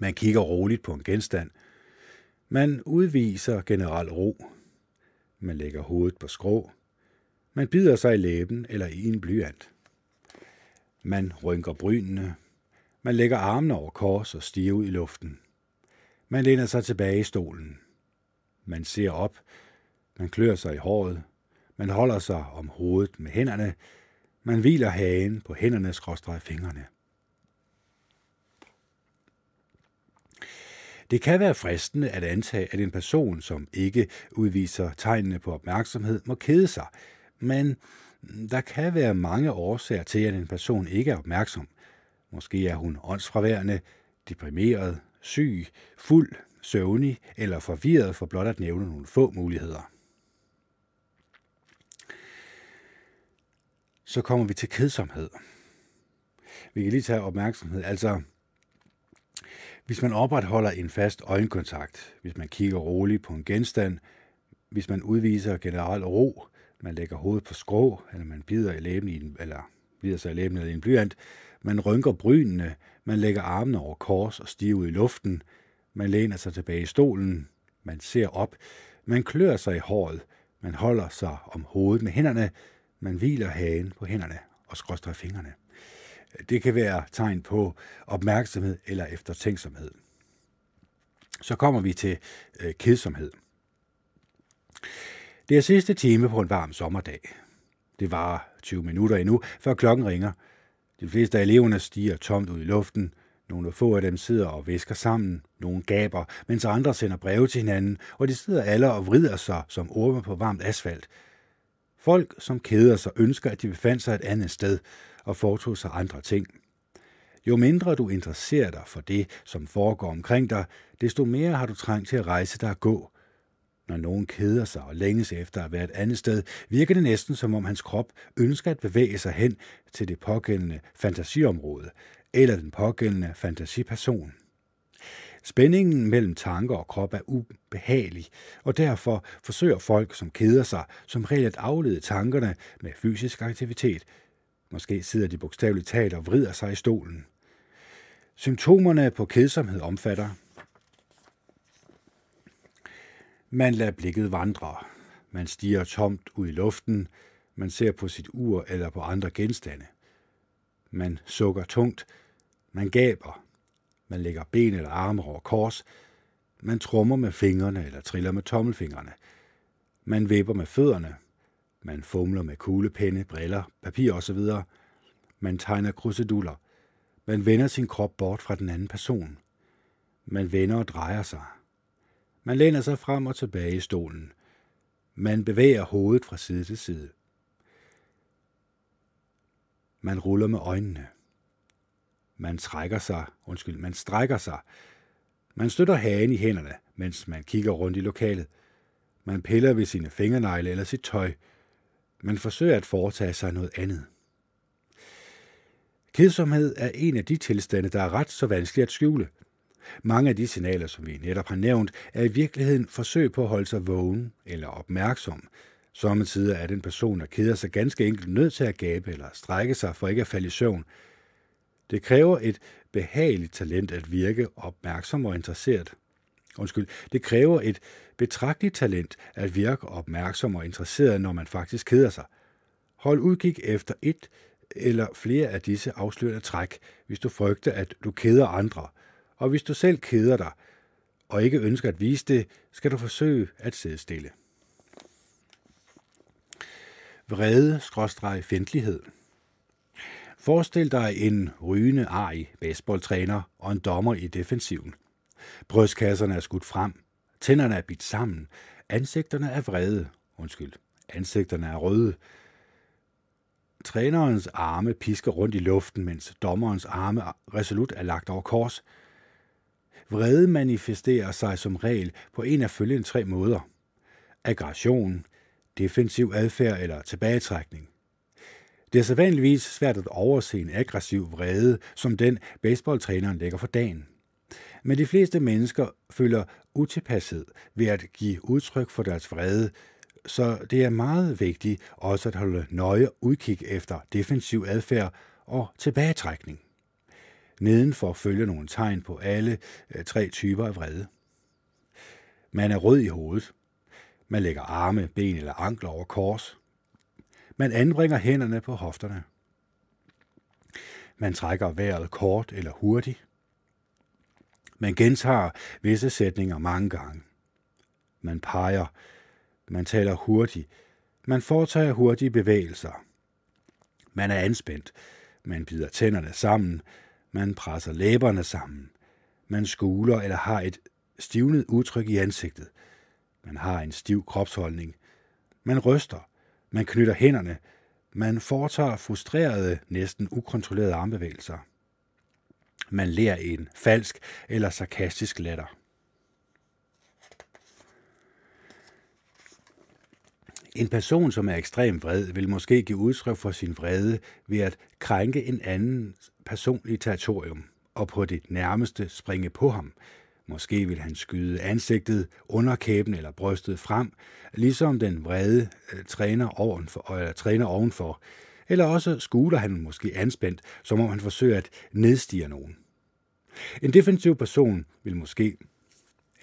Man kigger roligt på en genstand. Man udviser generel ro. Man lægger hovedet på skrå. Man bider sig i læben eller i en blyant. Man rynker brynene. Man lægger armene over kors og stiger ud i luften. Man læner sig tilbage i stolen. Man ser op. Man klør sig i håret. Man holder sig om hovedet med hænderne. Man hviler hagen på hænderne skråstrej fingrene. Det kan være fristende at antage, at en person, som ikke udviser tegnene på opmærksomhed, må kede sig, men mm, der kan være mange årsager til, at en person ikke er opmærksom. Måske er hun åndsfraværende, deprimeret, syg, fuld, søvnig eller forvirret for blot at nævne nogle få muligheder. Så kommer vi til kedsomhed. Vi kan lige tage opmærksomhed. Altså, hvis man opretholder en fast øjenkontakt, hvis man kigger roligt på en genstand, hvis man udviser generel ro, man lægger hovedet på skrå, eller man bider, i læben i en, eller bider sig i læben eller i en blyant, man rynker brynene, man lægger armene over kors og stiger ud i luften, man læner sig tilbage i stolen, man ser op, man klør sig i håret, man holder sig om hovedet med hænderne, man hviler hagen på hænderne og skråstrer fingrene. Det kan være tegn på opmærksomhed eller eftertænksomhed. Så kommer vi til øh, kedsomhed. Det er sidste time på en varm sommerdag. Det var 20 minutter endnu, før klokken ringer. De fleste af eleverne stiger tomt ud i luften. Nogle få af dem sidder og visker sammen. Nogle gaber, mens andre sender breve til hinanden, og de sidder alle og vrider sig som orme på varmt asfalt. Folk, som keder sig, ønsker, at de befandt sig et andet sted og foretog sig andre ting. Jo mindre du interesserer dig for det, som foregår omkring dig, desto mere har du trængt til at rejse dig og gå. Når nogen keder sig og længes efter at være et andet sted, virker det næsten som om hans krop ønsker at bevæge sig hen til det pågældende fantasiområde eller den pågældende fantasiperson. Spændingen mellem tanker og krop er ubehagelig, og derfor forsøger folk, som keder sig, som regel at aflede tankerne med fysisk aktivitet. Måske sidder de bogstaveligt talt og vrider sig i stolen. Symptomerne på kedsomhed omfatter man lader blikket vandre. Man stiger tomt ud i luften. Man ser på sit ur eller på andre genstande. Man sukker tungt. Man gaber. Man lægger ben eller arme over kors. Man trummer med fingrene eller triller med tommelfingrene. Man vipper med fødderne. Man fumler med kuglepenne, briller, papir osv. Man tegner kruseduller. Man vender sin krop bort fra den anden person. Man vender og drejer sig. Man læner sig frem og tilbage i stolen. Man bevæger hovedet fra side til side. Man ruller med øjnene. Man trækker sig, undskyld, man strækker sig. Man støtter hagen i hænderne, mens man kigger rundt i lokalet. Man piller ved sine fingernegle eller sit tøj. Man forsøger at foretage sig noget andet. Kedsomhed er en af de tilstande, der er ret så vanskelig at skjule. Mange af de signaler, som vi netop har nævnt, er i virkeligheden forsøg på at holde sig vågen eller opmærksom. Sommetider er den person, der keder sig ganske enkelt nødt til at gabe eller strække sig for ikke at falde i søvn. Det kræver et behageligt talent at virke opmærksom og interesseret. Undskyld, det kræver et betragteligt talent at virke opmærksom og interesseret, når man faktisk keder sig. Hold udkig efter et eller flere af disse afslørende træk, hvis du frygter, at du keder andre. Og hvis du selv keder dig, og ikke ønsker at vise det, skal du forsøge at sidde stille. Vrede-fjendtlighed. Forestil dig en rygende arg baseballtræner og en dommer i defensiven. Brystkasserne er skudt frem, tænderne er bidt sammen, ansigterne er vrede, undskyld, ansigterne er røde, Trænerens arme pisker rundt i luften, mens dommerens arme resolut er lagt over kors. vrede manifesterer sig som regel på en af følgende tre måder. Aggression, defensiv adfærd eller tilbagetrækning. Det er sædvanligvis svært at overse en aggressiv vrede, som den baseballtræneren lægger for dagen. Men de fleste mennesker føler utilpashed ved at give udtryk for deres vrede, så det er meget vigtigt også at holde nøje udkig efter defensiv adfærd og tilbagetrækning. Nedenfor følger nogle tegn på alle øh, tre typer af vrede. Man er rød i hovedet. Man lægger arme, ben eller ankler over kors. Man anbringer hænderne på hofterne. Man trækker vejret kort eller hurtigt. Man gentager visse sætninger mange gange. Man peger. Man taler hurtigt. Man foretager hurtige bevægelser. Man er anspændt. Man bider tænderne sammen. Man presser læberne sammen. Man skuler eller har et stivnet udtryk i ansigtet. Man har en stiv kropsholdning. Man ryster. Man knytter hænderne. Man foretager frustrerede, næsten ukontrollerede armbevægelser. Man lærer en falsk eller sarkastisk latter. En person, som er ekstremt vred, vil måske give udtryk for sin vrede ved at krænke en anden personlig territorium og på det nærmeste springe på ham. Måske vil han skyde ansigtet, underkæben eller brystet frem, ligesom den vrede øh, træner, ovenfor, øh, eller træner ovenfor. Eller også skuler han måske anspændt, som om han forsøger at nedstige nogen. En defensiv person vil måske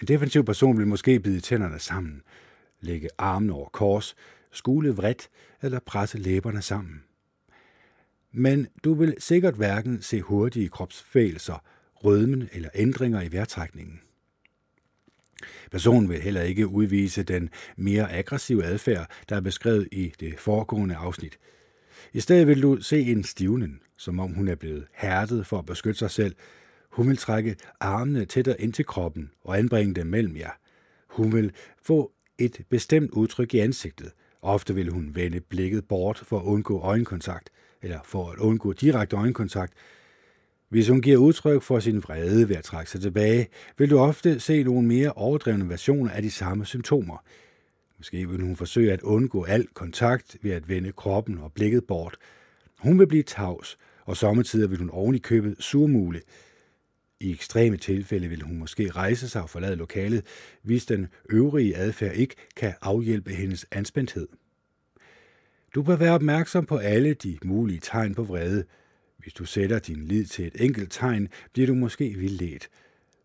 en defensiv person vil måske bide tænderne sammen, lægge armen over kors, skule vredt eller presse læberne sammen. Men du vil sikkert hverken se hurtige kropsfælser, rødmen eller ændringer i vejrtrækningen. Personen vil heller ikke udvise den mere aggressive adfærd, der er beskrevet i det foregående afsnit. I stedet vil du se en stivnen, som om hun er blevet hærdet for at beskytte sig selv. Hun vil trække armene tættere ind til kroppen og anbringe dem mellem jer. Hun vil få et bestemt udtryk i ansigtet. Ofte vil hun vende blikket bort for at undgå øjenkontakt, eller for at undgå direkte øjenkontakt. Hvis hun giver udtryk for sin vrede ved at trække sig tilbage, vil du ofte se nogle mere overdrevne versioner af de samme symptomer. Måske vil hun forsøge at undgå al kontakt ved at vende kroppen og blikket bort. Hun vil blive tavs, og sommetider vil hun oven i købet surmule, i ekstreme tilfælde vil hun måske rejse sig og forlade lokalet, hvis den øvrige adfærd ikke kan afhjælpe hendes anspændthed. Du bør være opmærksom på alle de mulige tegn på vrede. Hvis du sætter din lid til et enkelt tegn, bliver du måske vildledt.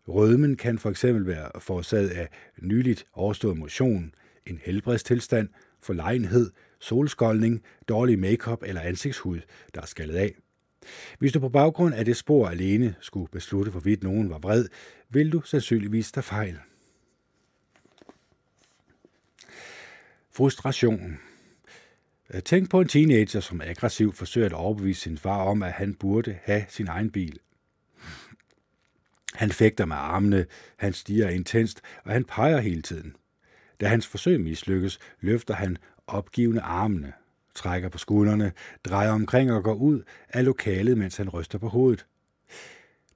Rødmen kan for eksempel være forårsaget af nyligt overstået motion, en helbredstilstand, forlegenhed, solskoldning, dårlig makeup eller ansigtshud, der er skaldet af. Hvis du på baggrund af det spor alene skulle beslutte, hvorvidt nogen var vred, vil du sandsynligvis tage fejl. Frustration. Øh, tænk på en teenager, som aggressivt forsøger at overbevise sin far om, at han burde have sin egen bil. Han fægter med armene, han stiger intenst, og han peger hele tiden. Da hans forsøg mislykkes, løfter han opgivende armene, trækker på skuldrene, drejer omkring og går ud af lokalet, mens han ryster på hovedet.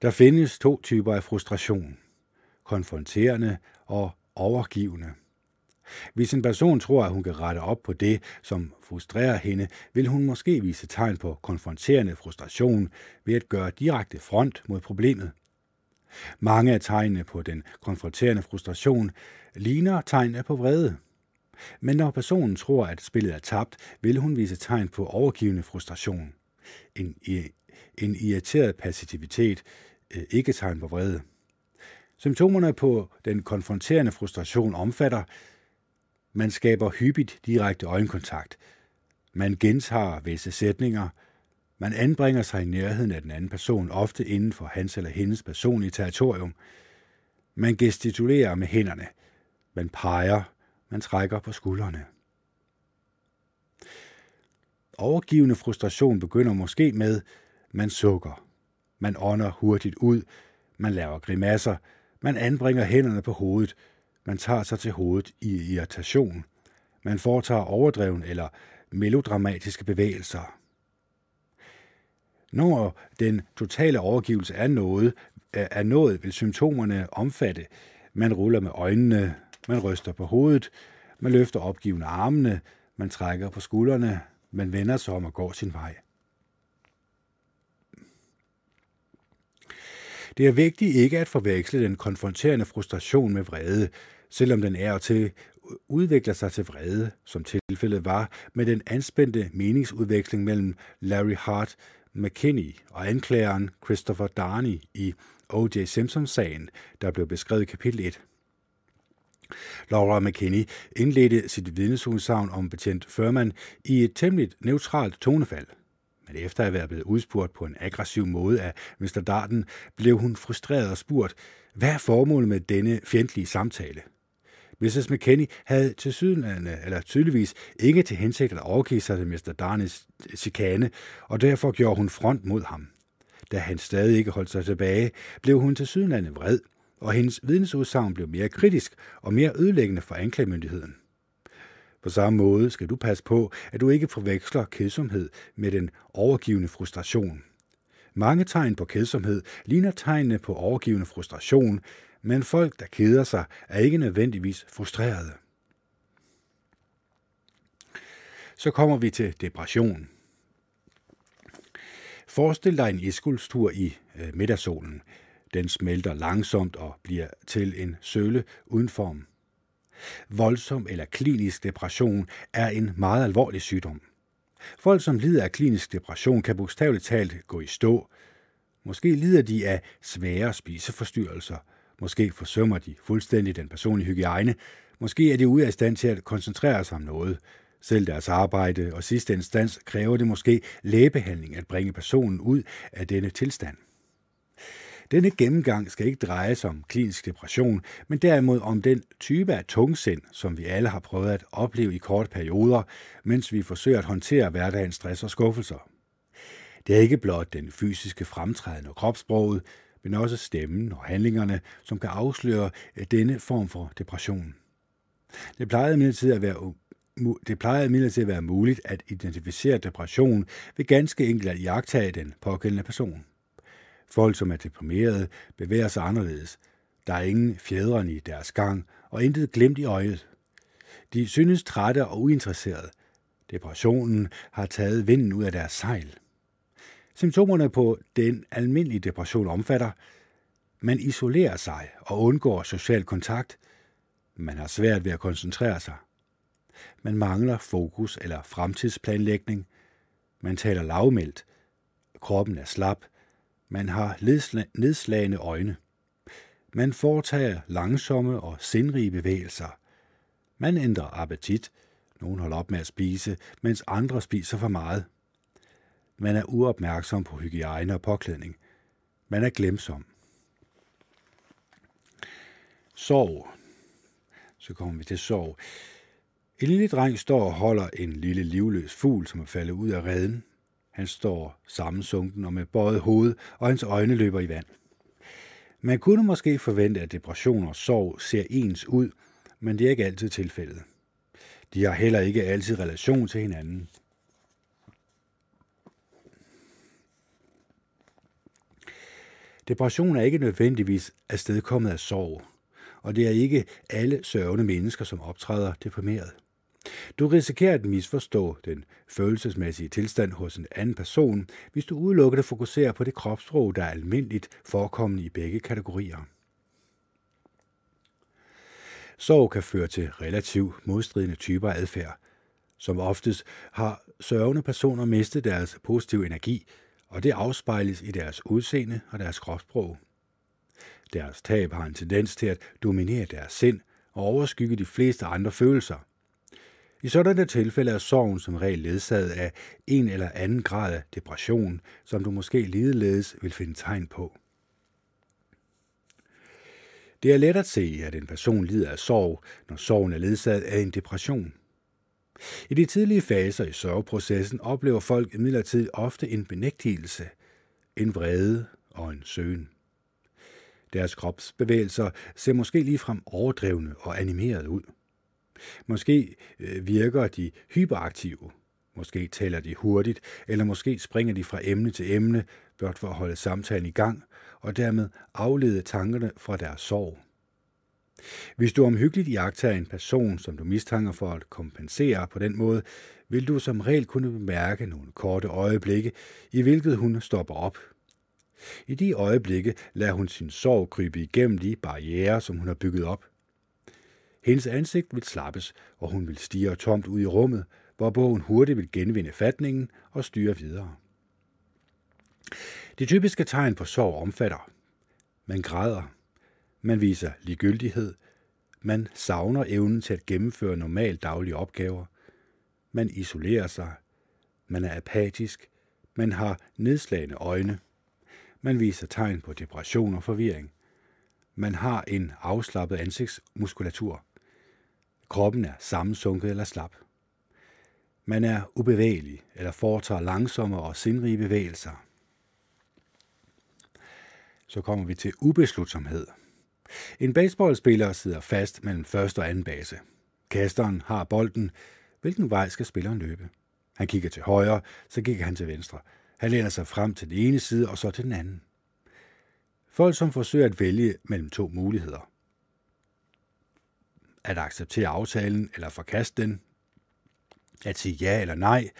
Der findes to typer af frustration. Konfronterende og overgivende. Hvis en person tror, at hun kan rette op på det, som frustrerer hende, vil hun måske vise tegn på konfronterende frustration ved at gøre direkte front mod problemet. Mange af tegnene på den konfronterende frustration ligner tegnene på vrede. Men når personen tror, at spillet er tabt, vil hun vise tegn på overgivende frustration. En, en irriteret passivitet, øh, ikke tegn på vrede. Symptomerne på den konfronterende frustration omfatter, man skaber hyppigt direkte øjenkontakt, man gentager visse sætninger, man anbringer sig i nærheden af den anden person, ofte inden for hans eller hendes personlige territorium. Man gestikulerer med hænderne. Man peger, man trækker på skuldrene. Overgivende frustration begynder måske med, man sukker, man ånder hurtigt ud, man laver grimasser, man anbringer hænderne på hovedet, man tager sig til hovedet i irritation, man foretager overdreven eller melodramatiske bevægelser. Når den totale overgivelse er noget, er noget vil symptomerne omfatte, man ruller med øjnene, man ryster på hovedet, man løfter opgivende armene, man trækker på skuldrene, man vender sig om og går sin vej. Det er vigtigt ikke at forveksle den konfronterende frustration med vrede, selvom den er til udvikler sig til vrede, som tilfældet var med den anspændte meningsudveksling mellem Larry Hart McKinney og anklageren Christopher Darney i O.J. Simpson-sagen, der blev beskrevet i kapitel 1. Laura McKinney indledte sit vidnesudsagn om betjent Furman i et temmelig neutralt tonefald. Men efter at være blevet udspurgt på en aggressiv måde af Mr. Darden, blev hun frustreret og spurgt, hvad er formålet med denne fjendtlige samtale? Mrs. McKinney havde til eller tydeligvis ikke til hensigt at overgive sig til Mr. Darnes chikane, og derfor gjorde hun front mod ham. Da han stadig ikke holdt sig tilbage, blev hun til sydenlande vred, og hendes vidnesudsagn blev mere kritisk og mere ødelæggende for anklagemyndigheden. På samme måde skal du passe på, at du ikke forveksler kedsomhed med den overgivende frustration. Mange tegn på kedsomhed ligner tegnene på overgivende frustration, men folk, der keder sig, er ikke nødvendigvis frustrerede. Så kommer vi til depression. Forestil dig en iskuldstur i øh, middagssolen. Den smelter langsomt og bliver til en søle uden form. Voldsom eller klinisk depression er en meget alvorlig sygdom. Folk, som lider af klinisk depression, kan bogstaveligt talt gå i stå. Måske lider de af svære spiseforstyrrelser. Måske forsømmer de fuldstændig den personlige hygiejne. Måske er de ude af stand til at koncentrere sig om noget. Selv deres arbejde og sidste instans kræver det måske lægebehandling at bringe personen ud af denne tilstand. Denne gennemgang skal ikke dreje sig om klinisk depression, men derimod om den type af tungsind, som vi alle har prøvet at opleve i korte perioder, mens vi forsøger at håndtere hverdagens stress og skuffelser. Det er ikke blot den fysiske fremtræden og kropssproget, men også stemmen og handlingerne, som kan afsløre øh, denne form for depression. Det plejede imidlertid at være det plejer imidlertid at være muligt at identificere depression ved ganske enkelt at jagtage den pågældende person. Folk, som er deprimerede, bevæger sig anderledes. Der er ingen fjedrene i deres gang, og intet glemt i øjet. De synes trætte og uinteresserede. Depressionen har taget vinden ud af deres sejl. Symptomerne på den almindelige depression omfatter, man isolerer sig og undgår social kontakt. Man har svært ved at koncentrere sig. Man mangler fokus eller fremtidsplanlægning. Man taler lavmældt. Kroppen er slap. Man har nedslagende øjne. Man foretager langsomme og sindrige bevægelser. Man ændrer appetit. Nogle holder op med at spise, mens andre spiser for meget. Man er uopmærksom på hygiejne og påklædning. Man er glemsom. Sorg. Så kommer vi til sorg. En lille dreng står og holder en lille livløs fugl, som er faldet ud af redden. Han står sammensunken og med bøjet hoved, og hans øjne løber i vand. Man kunne måske forvente, at depression og sorg ser ens ud, men det er ikke altid tilfældet. De har heller ikke altid relation til hinanden. Depression er ikke nødvendigvis afstedkommet af sorg, og det er ikke alle sørgende mennesker, som optræder deprimeret. Du risikerer at misforstå den følelsesmæssige tilstand hos en anden person, hvis du udelukkende fokuserer på det kropssprog, der er almindeligt forekommende i begge kategorier. Sorg kan føre til relativt modstridende typer adfærd. Som oftest har sørgende personer mistet deres positive energi, og det afspejles i deres udseende og deres kropssprog. Deres tab har en tendens til at dominere deres sind og overskygge de fleste andre følelser. I sådanne tilfælde er sorgen som regel ledsaget af en eller anden grad af depression, som du måske ligeledes vil finde tegn på. Det er let at se, at en person lider af sorg, når sorgen er ledsaget af en depression. I de tidlige faser i sørgeprocessen oplever folk imidlertid ofte en benægtelse, en vrede og en søgen. Deres kropsbevægelser ser måske ligefrem overdrevne og animeret ud. Måske øh, virker de hyperaktive, måske taler de hurtigt, eller måske springer de fra emne til emne, blot for at holde samtalen i gang og dermed aflede tankerne fra deres sorg. Hvis du omhyggeligt iagtager en person, som du mistænker for at kompensere på den måde, vil du som regel kunne bemærke nogle korte øjeblikke, i hvilket hun stopper op. I de øjeblikke lader hun sin sorg krybe igennem de barriere, som hun har bygget op. Hendes ansigt vil slappes, og hun vil stige tomt ud i rummet, hvor bogen hurtigt vil genvinde fatningen og styre videre. De typiske tegn på sorg omfatter. Man græder. Man viser ligegyldighed. Man savner evnen til at gennemføre normal daglige opgaver. Man isolerer sig. Man er apatisk. Man har nedslagende øjne. Man viser tegn på depression og forvirring. Man har en afslappet ansigtsmuskulatur. Kroppen er sammensunket eller slap. Man er ubevægelig eller foretager langsomme og sindrige bevægelser. Så kommer vi til ubeslutsomhed. En baseballspiller sidder fast mellem første og anden base. Kasteren har bolden. Hvilken vej skal spilleren løbe? Han kigger til højre, så kigger han til venstre. Han læner sig frem til den ene side og så til den anden. Folk, som forsøger at vælge mellem to muligheder. At acceptere aftalen eller forkaste den. At sige ja eller nej.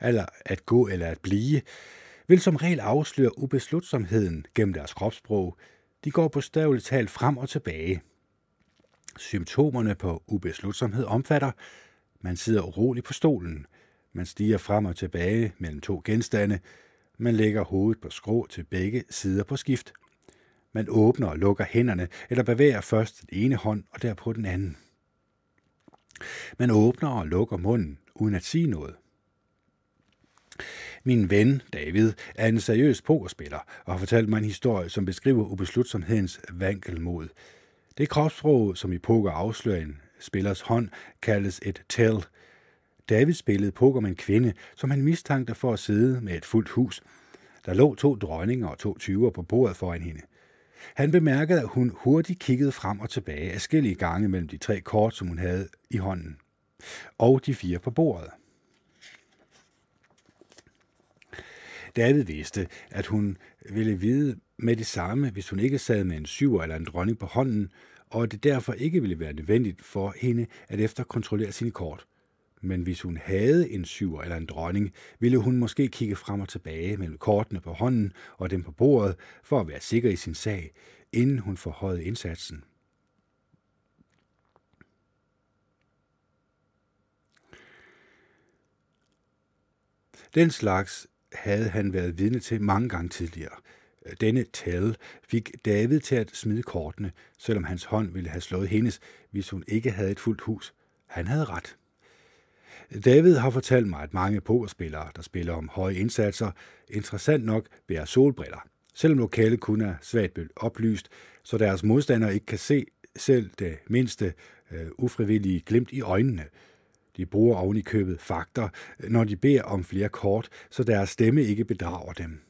Eller at gå eller at blive vil som regel afsløre ubeslutsomheden gennem deres kropssprog. De går på talt frem og tilbage. Symptomerne på ubeslutsomhed omfatter, man sidder urolig på stolen, man stiger frem og tilbage mellem to genstande, man lægger hovedet på skrå til begge sider på skift. Man åbner og lukker hænderne, eller bevæger først den ene hånd og derpå den anden. Man åbner og lukker munden, uden at sige noget. Min ven, David, er en seriøs pokerspiller og har fortalt mig en historie, som beskriver ubeslutsomhedens vankelmod. Det kropssprog, som i poker afslører en spillers hånd, kaldes et tell. David spillede poker med en kvinde, som han mistænkte for at sidde med et fuldt hus. Der lå to dronninger og to tyver på bordet foran hende. Han bemærkede, at hun hurtigt kiggede frem og tilbage afskillige gange mellem de tre kort, som hun havde i hånden, og de fire på bordet. David vidste, at hun ville vide med det samme, hvis hun ikke sad med en syver eller en dronning på hånden, og at det derfor ikke ville være nødvendigt for hende at efterkontrollere sine kort. Men hvis hun havde en syver eller en dronning, ville hun måske kigge frem og tilbage mellem kortene på hånden og dem på bordet for at være sikker i sin sag, inden hun forhøjede indsatsen. Den slags havde han været vidne til mange gange tidligere. Denne tal fik David til at smide kortene, selvom hans hånd ville have slået hendes, hvis hun ikke havde et fuldt hus. Han havde ret. David har fortalt mig, at mange pokerspillere, der spiller om høje indsatser, interessant nok bærer solbriller, selvom lokalet kun er svagt oplyst, så deres modstandere ikke kan se selv det mindste øh, ufrivillige glimt i øjnene – de bruger oven i købet fakter, øh, når de beder om flere kort, så deres stemme ikke bedrager dem.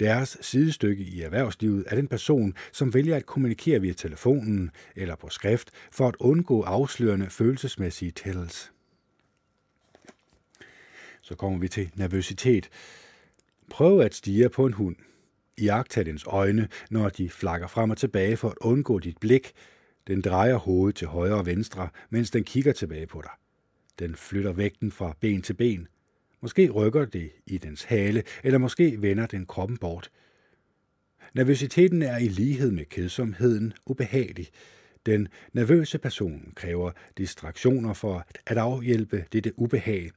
Deres sidestykke i erhvervslivet er den person, som vælger at kommunikere via telefonen eller på skrift for at undgå afslørende følelsesmæssige tells. Så kommer vi til nervøsitet. Prøv at stige på en hund. Iagtag dens øjne, når de flakker frem og tilbage for at undgå dit blik, den drejer hovedet til højre og venstre, mens den kigger tilbage på dig. Den flytter vægten fra ben til ben. Måske rykker det i dens hale, eller måske vender den kroppen bort. Nervøsiteten er i lighed med kedsomheden ubehagelig. Den nervøse person kræver distraktioner for at afhjælpe dette ubehag,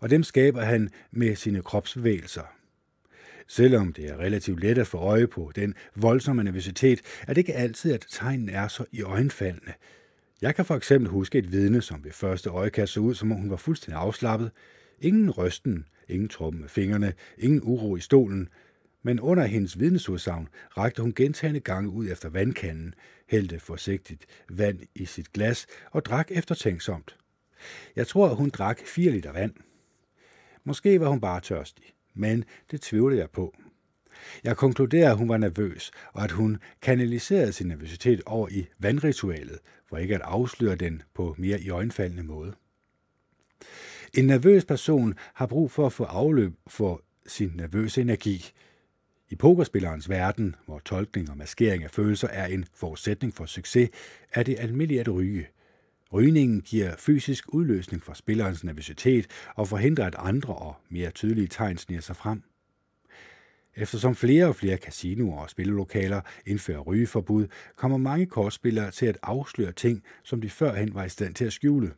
og dem skaber han med sine kropsbevægelser. Selvom det er relativt let at få øje på den voldsomme nervøsitet, er det ikke altid, at tegnen er så i øjenfaldende. Jeg kan for eksempel huske et vidne, som ved første øjekast så ud, som om hun var fuldstændig afslappet. Ingen rysten, ingen truppen med fingrene, ingen uro i stolen. Men under hendes vidnesudsagn rakte hun gentagende gange ud efter vandkanden, hældte forsigtigt vand i sit glas og drak eftertænksomt. Jeg tror, at hun drak 4 liter vand. Måske var hun bare tørstig men det tvivlede jeg på. Jeg konkluderede, at hun var nervøs, og at hun kanaliserede sin nervøsitet over i vandritualet, for ikke at afsløre den på mere i øjenfaldende måde. En nervøs person har brug for at få afløb for sin nervøse energi. I pokerspillerens verden, hvor tolkning og maskering af følelser er en forudsætning for succes, er det almindeligt at ryge. Rygningen giver fysisk udløsning for spillerens nervøsitet og forhindrer, at andre og mere tydelige tegn sniger sig frem. Eftersom flere og flere casinoer og spillelokaler indfører rygeforbud, kommer mange kortspillere til at afsløre ting, som de førhen var i stand til at skjule.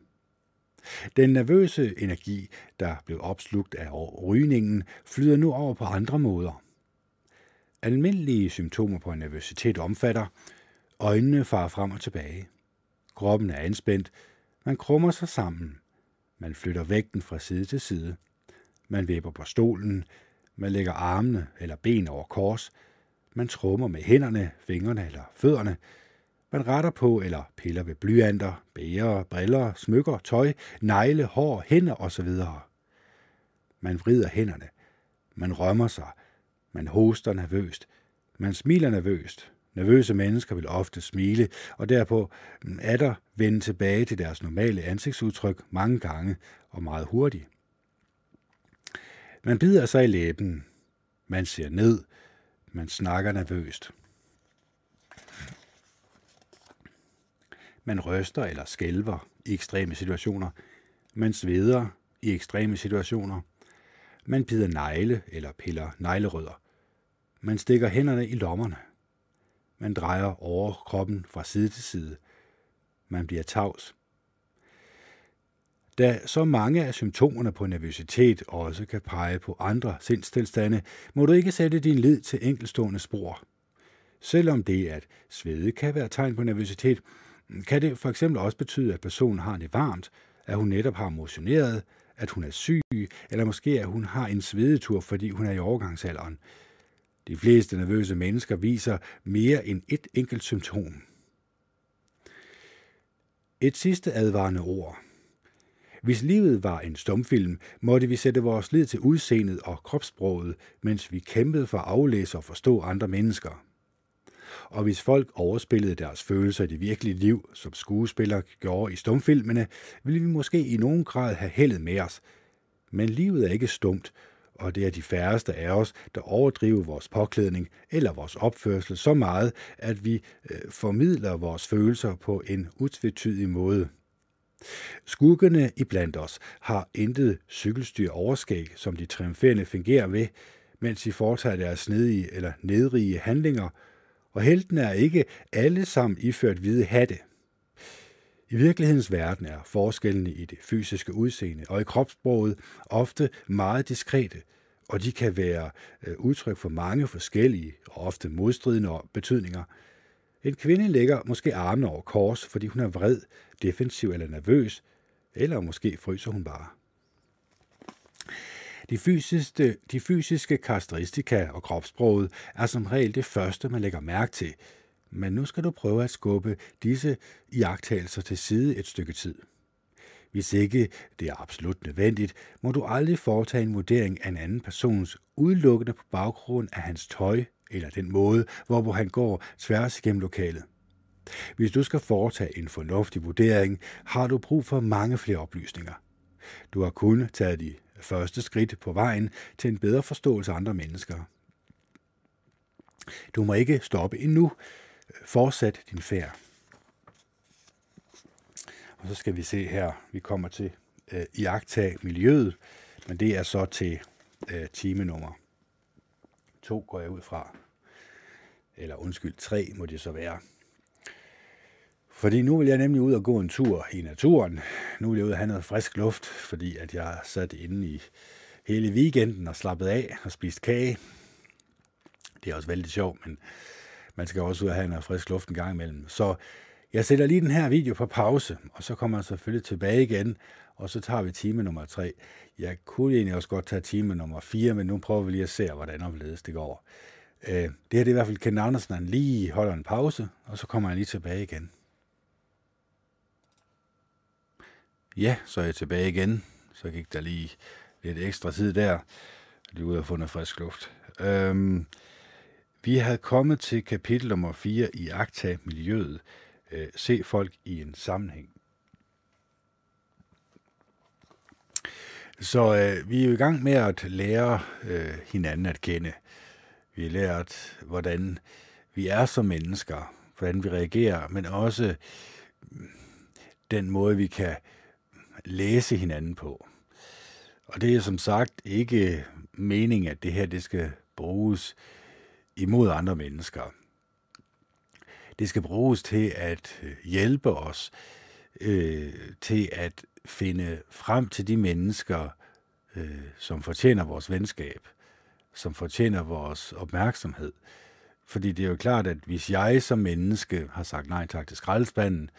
Den nervøse energi, der blev opslugt af rygningen, flyder nu over på andre måder. Almindelige symptomer på nervøsitet omfatter øjnene farer frem og tilbage. Kroppen er anspændt. Man krummer sig sammen. Man flytter vægten fra side til side. Man vipper på stolen. Man lægger armene eller ben over kors. Man trummer med hænderne, fingrene eller fødderne. Man retter på eller piller ved blyanter, bæger, briller, smykker, tøj, negle, hår, hænder osv. Man vrider hænderne. Man rømmer sig. Man hoster nervøst. Man smiler nervøst. Nervøse mennesker vil ofte smile, og derpå mm, er der vende tilbage til deres normale ansigtsudtryk mange gange og meget hurtigt. Man bider sig i læben. Man ser ned. Man snakker nervøst. Man ryster eller skælver i ekstreme situationer. Man sveder i ekstreme situationer. Man bider negle eller piller neglerødder. Man stikker hænderne i lommerne. Man drejer overkroppen fra side til side. Man bliver tavs. Da så mange af symptomerne på nervøsitet også kan pege på andre sindstilstande, må du ikke sætte din lid til enkelstående spor. Selvom det at svede kan være tegn på nervøsitet, kan det for eksempel også betyde, at personen har det varmt, at hun netop har motioneret, at hun er syg, eller måske at hun har en svedetur, fordi hun er i overgangsalderen. De fleste nervøse mennesker viser mere end et enkelt symptom. Et sidste advarende ord. Hvis livet var en stumfilm, måtte vi sætte vores lid til udseendet og kropssproget, mens vi kæmpede for at aflæse og forstå andre mennesker. Og hvis folk overspillede deres følelser i det virkelige liv, som skuespillere gjorde i stumfilmene, ville vi måske i nogen grad have heldet med os. Men livet er ikke stumt, og det er de færreste af os, der overdriver vores påklædning eller vores opførsel så meget, at vi øh, formidler vores følelser på en utvetydig måde. Skuggerne iblandt os har intet cykelstyr overskæg, som de triumferende fungerer ved, mens de foretager deres snedige eller nedrige handlinger, og heltene er ikke alle sammen iført hvide hatte. I virkelighedens verden er forskellene i det fysiske udseende og i kropssproget ofte meget diskrete, og de kan være øh, udtryk for mange forskellige og ofte modstridende betydninger. En kvinde lægger måske armene over kors, fordi hun er vred, defensiv eller nervøs, eller måske fryser hun bare. De fysiske, de fysiske karakteristika og kropssproget er som regel det første, man lægger mærke til, men nu skal du prøve at skubbe disse iagttagelser til side et stykke tid. Hvis ikke det er absolut nødvendigt, må du aldrig foretage en vurdering af en anden persons udelukkende på baggrund af hans tøj eller den måde, hvorpå han går tværs igennem lokalet. Hvis du skal foretage en fornuftig vurdering, har du brug for mange flere oplysninger. Du har kun taget de første skridt på vejen til en bedre forståelse af andre mennesker. Du må ikke stoppe endnu. Fortsæt din færd. Og så skal vi se her, vi kommer til øh, iagtage miljøet, men det er så til øh, time nummer to, går jeg ud fra. Eller undskyld, tre må det så være. Fordi nu vil jeg nemlig ud og gå en tur i naturen. Nu vil jeg ud og have noget frisk luft, fordi at jeg sat inde i hele weekenden og slappet af og spist kage. Det er også vældig sjovt, men man skal også ud og have noget frisk luft en gang imellem. Så jeg sætter lige den her video på pause, og så kommer jeg selvfølgelig tilbage igen, og så tager vi time nummer 3. Jeg kunne egentlig også godt tage time nummer 4, men nu prøver vi lige at se, hvordan opledes det går. Øh, det her det er i hvert fald Ken Andersen, han lige holder en pause, og så kommer han lige tilbage igen. Ja, så er jeg tilbage igen. Så gik der lige lidt ekstra tid der. Lige ud og få noget frisk luft. Øhm, vi havde kommet til kapitel nummer 4 i Akta Miljøet øh, se folk i en sammenhæng. Så øh, vi er jo i gang med at lære øh, hinanden at kende. Vi har lært, hvordan vi er som mennesker, hvordan vi reagerer, men også mm, den måde, vi kan læse hinanden på. Og det er som sagt ikke meningen, at det her det skal bruges imod andre mennesker. Det skal bruges til at øh, hjælpe os øh, til at finde frem til de mennesker, øh, som fortjener vores venskab, som fortjener vores opmærksomhed. Fordi det er jo klart, at hvis jeg som menneske har sagt nej tak til skraldespanden,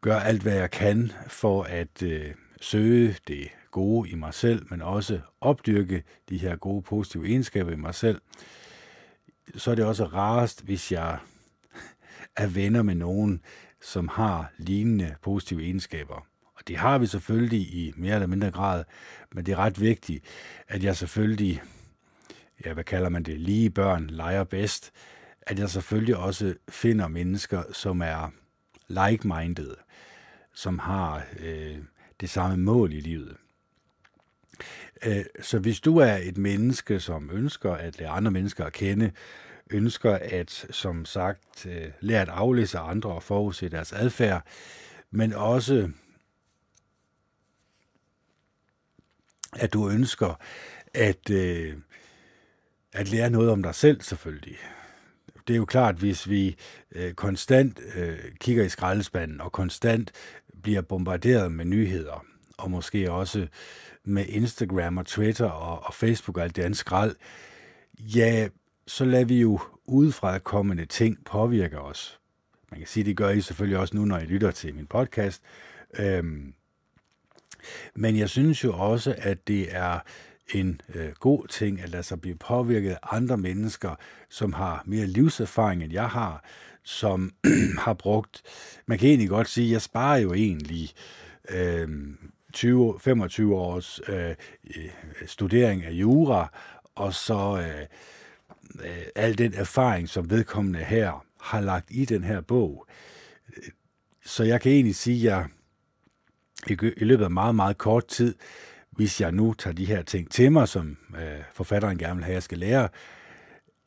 gør alt, hvad jeg kan for at øh, søge det gode i mig selv, men også opdyrke de her gode, positive egenskaber i mig selv, så er det også rarest, hvis jeg er venner med nogen, som har lignende positive egenskaber. Og det har vi selvfølgelig i mere eller mindre grad, men det er ret vigtigt, at jeg selvfølgelig, ja, hvad kalder man det, lige børn leger bedst, at jeg selvfølgelig også finder mennesker, som er like-minded, som har øh, det samme mål i livet. Øh, så hvis du er et menneske, som ønsker at lære andre mennesker at kende, ønsker at, som sagt, øh, lære at aflæse andre og forudse deres adfærd, men også at du ønsker at, øh, at lære noget om dig selv selvfølgelig. Det er jo klart, hvis vi øh, konstant øh, kigger i skraldespanden og konstant bliver bombarderet med nyheder, og måske også med Instagram og Twitter og, og Facebook og alt det andet skrald, ja, så lader vi jo udefra kommende ting påvirke os. Man kan sige, det gør I selvfølgelig også nu, når I lytter til min podcast. Øhm, men jeg synes jo også, at det er en øh, god ting at lade sig blive påvirket af andre mennesker, som har mere livserfaring, end jeg har, som har brugt, man kan egentlig godt sige, jeg sparer jo egentlig øh, 20, 25 års øh, studering af jura, og så øh, øh, al den erfaring, som vedkommende her har lagt i den her bog. Så jeg kan egentlig sige, at jeg i løbet af meget, meget kort tid, hvis jeg nu tager de her ting til mig, som øh, forfatteren gerne vil have, jeg skal lære,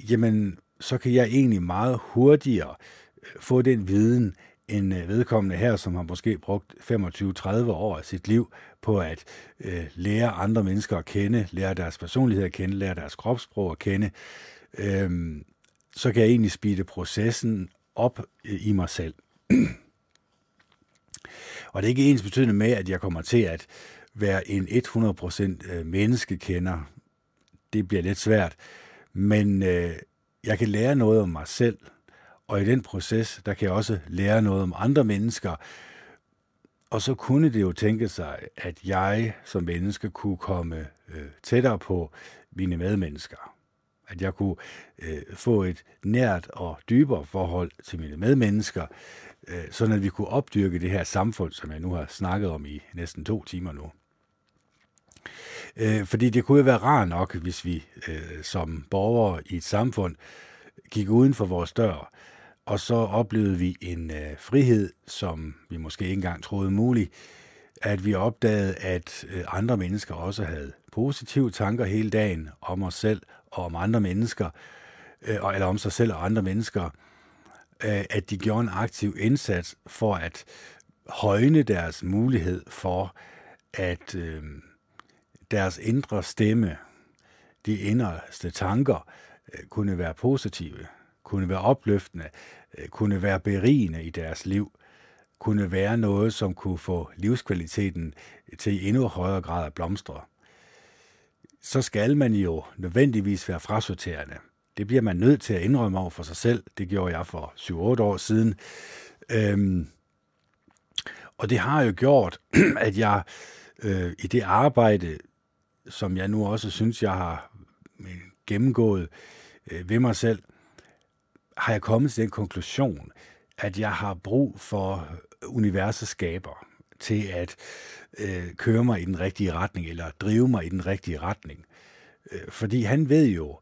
jamen, så kan jeg egentlig meget hurtigere øh, få den viden, en øh, vedkommende her, som har måske brugt 25-30 år af sit liv på at øh, lære andre mennesker at kende, lære deres personlighed at kende, lære deres kropssprog at kende, øh, så kan jeg egentlig speede processen op øh, i mig selv. Og det er ikke ens betydende med, at jeg kommer til at være en 100% øh, menneskekender. Det bliver lidt svært. Men øh, jeg kan lære noget om mig selv, og i den proces, der kan jeg også lære noget om andre mennesker. Og så kunne det jo tænke sig, at jeg som menneske kunne komme øh, tættere på mine medmennesker. At jeg kunne øh, få et nært og dybere forhold til mine medmennesker, øh, sådan at vi kunne opdyrke det her samfund, som jeg nu har snakket om i næsten to timer nu. Øh, fordi det kunne jo være rart nok, hvis vi øh, som borgere i et samfund gik uden for vores dør, og så oplevede vi en øh, frihed, som vi måske ikke engang troede mulig, at vi opdagede, at øh, andre mennesker også havde positive tanker hele dagen om os selv og om andre mennesker, øh, eller om sig selv og andre mennesker, øh, at de gjorde en aktiv indsats for at højne deres mulighed for, at øh, deres indre stemme, de inderste tanker, øh, kunne være positive, kunne være opløftende, øh, kunne være berigende i deres liv, kunne være noget, som kunne få livskvaliteten til i endnu højere grad at blomstre. Så skal man jo nødvendigvis være frasorterende. Det bliver man nødt til at indrømme over for sig selv. Det gjorde jeg for 7-8 år siden. Øhm, og det har jo gjort, at jeg øh, i det arbejde, som jeg nu også synes, jeg har øh, gennemgået øh, ved mig selv, har jeg kommet til den konklusion, at jeg har brug for universets skaber til at øh, køre mig i den rigtige retning, eller drive mig i den rigtige retning. Øh, fordi han ved jo,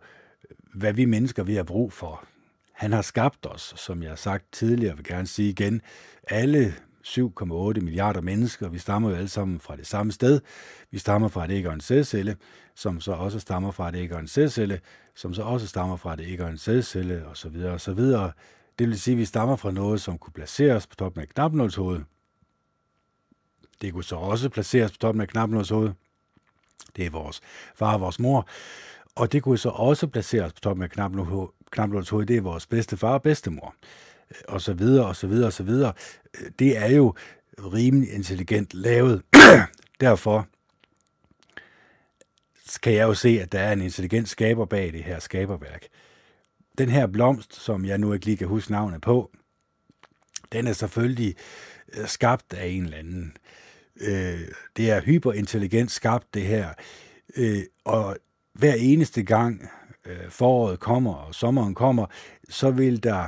hvad vi mennesker vi har brug for. Han har skabt os, som jeg har sagt tidligere, vil gerne sige igen, alle 7,8 milliarder mennesker. Vi stammer jo alle sammen fra det samme sted. Vi stammer fra et æg og en sædcelle, som så også stammer fra et æg og en sædcelle, som så også stammer fra et æg og en sædcelle, osv. osv. Det vil sige, at vi stammer fra noget, som kunne placeres på toppen af knapnålshovedet. Det kunne så også placeres på toppen af knapnålshovedet. Det er vores far og vores mor. Og det kunne så også placeres på toppen af knapnålshovedet. Det er vores bedste far og bedstemor og så videre, og så videre, og så videre. Øh, det er jo rimelig intelligent lavet. Derfor kan jeg jo se, at der er en intelligent skaber bag det her skaberværk. Den her blomst, som jeg nu ikke lige kan huske navnet på, den er selvfølgelig øh, skabt af en eller anden. Øh, det er hyperintelligent skabt, det her. Øh, og hver eneste gang øh, foråret kommer og sommeren kommer, så vil der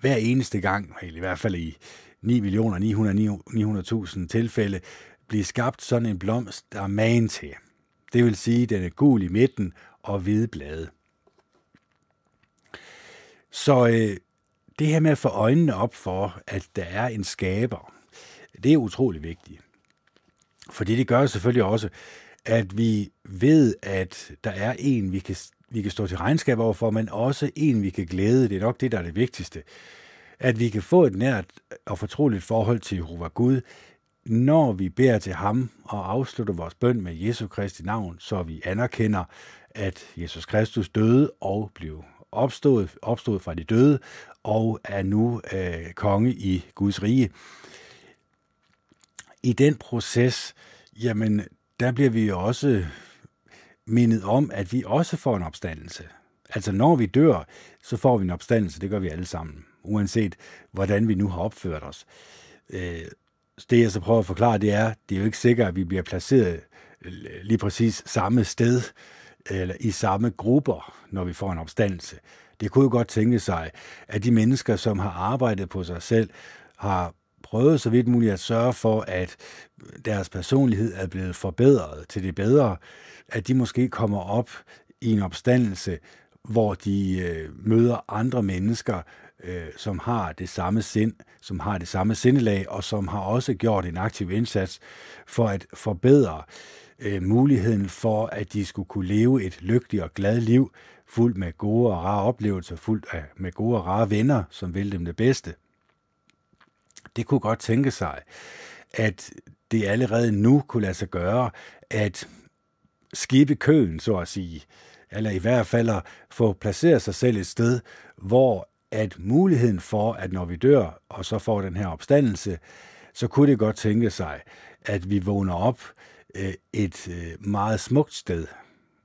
hver eneste gang, eller i hvert fald i 9.900.000 tilfælde, blive skabt sådan en blomst, der er magen til. Det vil sige, at den er gul i midten og hvide blade. Så øh, det her med at få øjnene op for, at der er en skaber, det er utrolig vigtigt. Fordi det gør selvfølgelig også, at vi ved, at der er en, vi kan vi kan stå til regnskab overfor, men også en, vi kan glæde. Det er nok det, der er det vigtigste. At vi kan få et nært og fortroligt forhold til Jehova Gud, når vi beder til ham og afslutter vores bøn med Jesu Kristi navn, så vi anerkender, at Jesus Kristus døde og blev opstået, opstået fra de døde og er nu øh, konge i Guds rige. I den proces, jamen, der bliver vi også mindet om, at vi også får en opstandelse. Altså når vi dør, så får vi en opstandelse, det gør vi alle sammen, uanset hvordan vi nu har opført os. Øh, det jeg så prøver at forklare, det er, det er jo ikke sikkert, at vi bliver placeret lige præcis samme sted, eller i samme grupper, når vi får en opstandelse. Det kunne jo godt tænke sig, at de mennesker, som har arbejdet på sig selv, har prøvet så vidt muligt at sørge for, at deres personlighed er blevet forbedret til det bedre, at de måske kommer op i en opstandelse, hvor de øh, møder andre mennesker, øh, som har det samme sind, som har det samme sindelag, og som har også gjort en aktiv indsats for at forbedre øh, muligheden for, at de skulle kunne leve et lykkeligt og glad liv, fuldt med gode og rare oplevelser, fuldt af, med gode og rare venner, som vil dem det bedste. Det kunne godt tænke sig, at det allerede nu kunne lade sig gøre, at skibe køen, så at sige, eller i hvert fald at få placeret sig selv et sted, hvor at muligheden for, at når vi dør, og så får den her opstandelse, så kunne det godt tænke sig, at vi vågner op øh, et øh, meget smukt sted,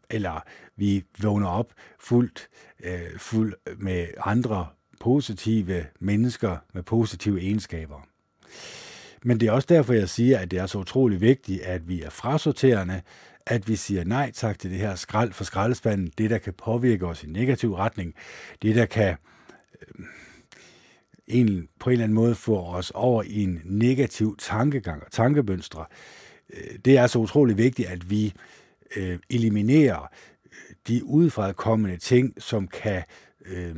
eller vi vågner op fuldt øh, fuld med andre positive mennesker med positive egenskaber. Men det er også derfor, jeg siger, at det er så utrolig vigtigt, at vi er frasorterende, at vi siger nej tak til det her skrald for skraldespanden, det der kan påvirke os i negativ retning, det der kan øh, en, på en eller anden måde få os over i en negativ tankegang og tankebønstre. Øh, det er så utrolig vigtigt, at vi øh, eliminerer øh, de udefrakommende ting, som kan øh,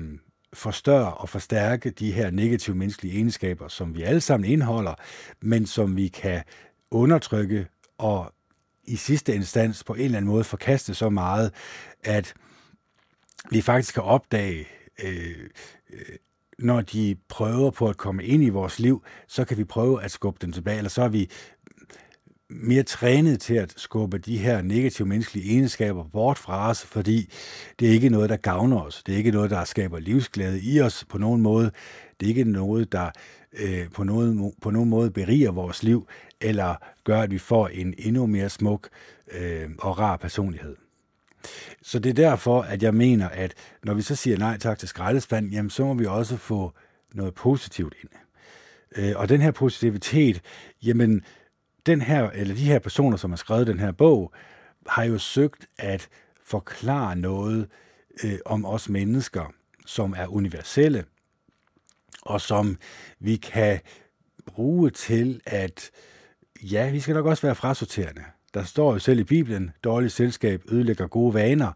forstørre og forstærke de her negative menneskelige egenskaber, som vi alle sammen indeholder, men som vi kan undertrykke og i sidste instans på en eller anden måde forkaste så meget, at vi faktisk kan opdage, øh, øh når de prøver på at komme ind i vores liv, så kan vi prøve at skubbe dem tilbage, eller så er vi mere trænet til at skubbe de her negative menneskelige egenskaber bort fra os, fordi det er ikke noget, der gavner os. Det er ikke noget, der skaber livsglæde i os på nogen måde. Det er ikke noget, der øh, på, nogen, på nogen måde beriger vores liv, eller gør, at vi får en endnu mere smuk øh, og rar personlighed. Så det er derfor, at jeg mener, at når vi så siger nej tak til skraldespand, jamen så må vi også få noget positivt ind. Øh, og den her positivitet, jamen den her, eller de her personer, som har skrevet den her bog, har jo søgt at forklare noget øh, om os mennesker, som er universelle, og som vi kan bruge til at, ja, vi skal nok også være frasorterende. Der står jo selv i Bibelen, dårligt selskab ødelægger gode vaner.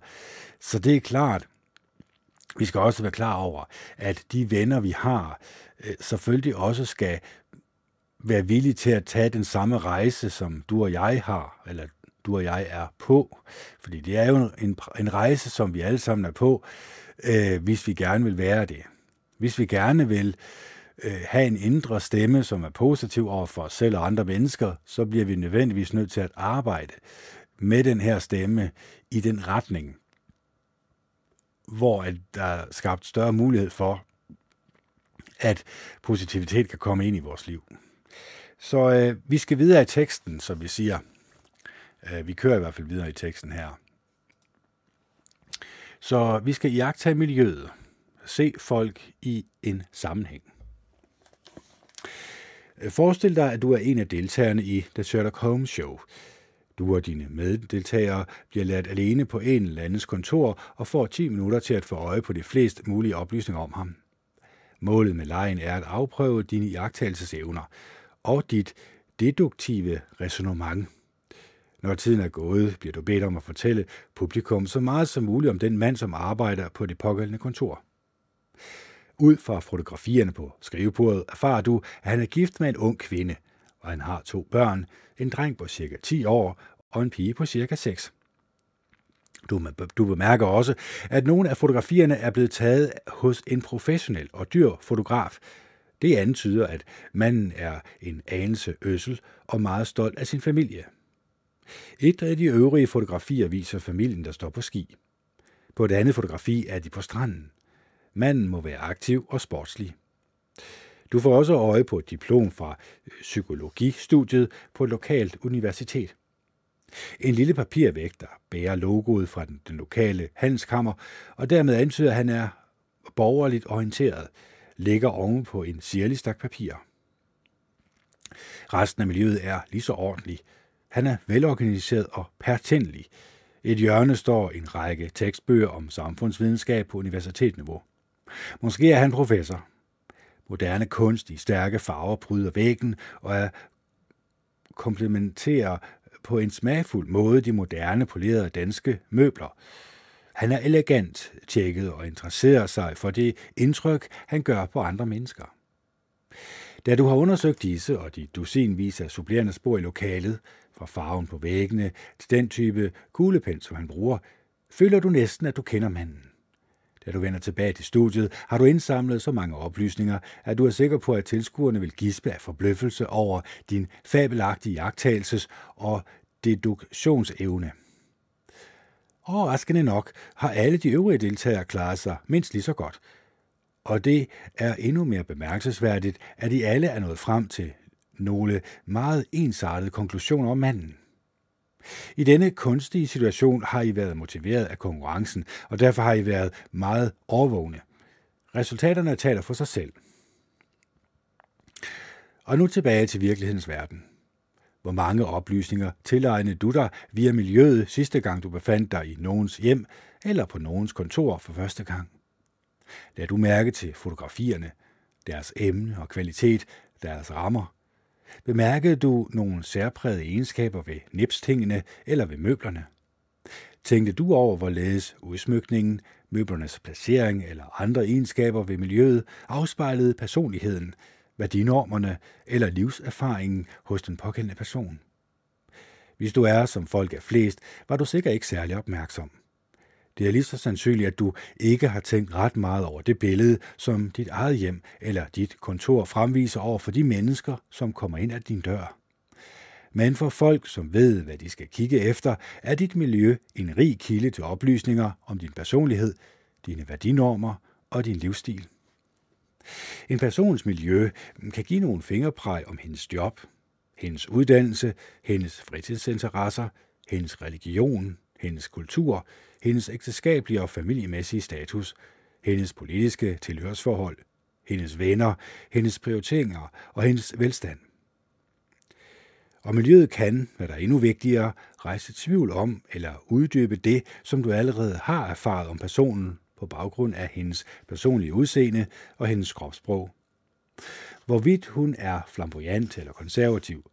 Så det er klart, Vi skal også være klar over, at de venner, vi har, øh, selvfølgelig også skal være villig til at tage den samme rejse, som du og jeg har, eller du og jeg er på. Fordi det er jo en, en rejse, som vi alle sammen er på, øh, hvis vi gerne vil være det. Hvis vi gerne vil øh, have en indre stemme, som er positiv over for os selv og andre mennesker, så bliver vi nødvendigvis nødt til at arbejde med den her stemme i den retning, hvor at der er skabt større mulighed for, at positivitet kan komme ind i vores liv. Så øh, vi skal videre i teksten, som vi siger. Øh, vi kører i hvert fald videre i teksten her. Så vi skal iagtage miljøet. Se folk i en sammenhæng. Øh, forestil dig, at du er en af deltagerne i The Sherlock Holmes Show. Du og dine meddeltagere bliver ladt alene på en eller andens kontor og får 10 minutter til at få øje på de flest mulige oplysninger om ham. Målet med lejen er at afprøve dine iagttagelsesevner og dit deduktive resonemang. Når tiden er gået, bliver du bedt om at fortælle publikum så meget som muligt om den mand, som arbejder på det pågældende kontor. Ud fra fotografierne på skrivebordet erfarer du, at han er gift med en ung kvinde, og han har to børn, en dreng på cirka 10 år og en pige på cirka 6. Du, du bemærker også, at nogle af fotografierne er blevet taget hos en professionel og dyr fotograf. Det antyder, at manden er en anelse øssel og meget stolt af sin familie. Et af de øvrige fotografier viser familien, der står på ski. På et andet fotografi er de på stranden. Manden må være aktiv og sportslig. Du får også øje på et diplom fra øh, psykologistudiet på et lokalt universitet. En lille papirvægter bærer logoet fra den, den lokale handelskammer, og dermed antyder, at han er borgerligt orienteret, ligger oven på en sirlig stak papir. Resten af miljøet er lige så ordentlig. Han er velorganiseret og pertændelig. Et hjørne står en række tekstbøger om samfundsvidenskab på universitetsniveau. Måske er han professor. Moderne kunst i stærke farver pryder væggen og er komplementerer på en smagfuld måde de moderne polerede danske møbler. Han er elegant, tjekket og interesserer sig for det indtryk, han gør på andre mennesker. Da du har undersøgt disse og de dusinvis af supplerende spor i lokalet, fra farven på væggene til den type kuglepen, som han bruger, føler du næsten, at du kender manden. Da du vender tilbage til studiet, har du indsamlet så mange oplysninger, at du er sikker på, at tilskuerne vil gispe af forbløffelse over din fabelagtige jagttagelses- og deduktionsevne. Overraskende nok har alle de øvrige deltagere klaret sig mindst lige så godt. Og det er endnu mere bemærkelsesværdigt, at de alle er nået frem til nogle meget ensartede konklusioner om manden. I denne kunstige situation har I været motiveret af konkurrencen, og derfor har I været meget overvågne. Resultaterne taler for sig selv. Og nu tilbage til virkelighedens verden. Hvor mange oplysninger tilegnede du dig via miljøet sidste gang du befandt dig i nogens hjem eller på nogens kontor for første gang? Lad du mærke til fotografierne, deres emne og kvalitet, deres rammer, Bemærkede du nogle særprægede egenskaber ved nipstingene eller ved møblerne? Tænkte du over, hvorledes udsmykningen, møblernes placering eller andre egenskaber ved miljøet afspejlede personligheden, værdinormerne eller livserfaringen hos den pågældende person? Hvis du er, som folk er flest, var du sikkert ikke særlig opmærksom. Det er lige så sandsynligt, at du ikke har tænkt ret meget over det billede, som dit eget hjem eller dit kontor fremviser over for de mennesker, som kommer ind ad din dør. Men for folk, som ved, hvad de skal kigge efter, er dit miljø en rig kilde til oplysninger om din personlighed, dine værdinormer og din livsstil. En persons miljø kan give nogle fingerpræg om hendes job, hendes uddannelse, hendes fritidsinteresser, hendes religion, hendes kultur, hendes ægteskabelige og familiemæssige status, hendes politiske tilhørsforhold, hendes venner, hendes prioriteringer og hendes velstand. Og miljøet kan, hvad der er endnu vigtigere, rejse tvivl om eller uddybe det, som du allerede har erfaret om personen på baggrund af hendes personlige udseende og hendes kropssprog. Hvorvidt hun er flamboyant eller konservativ,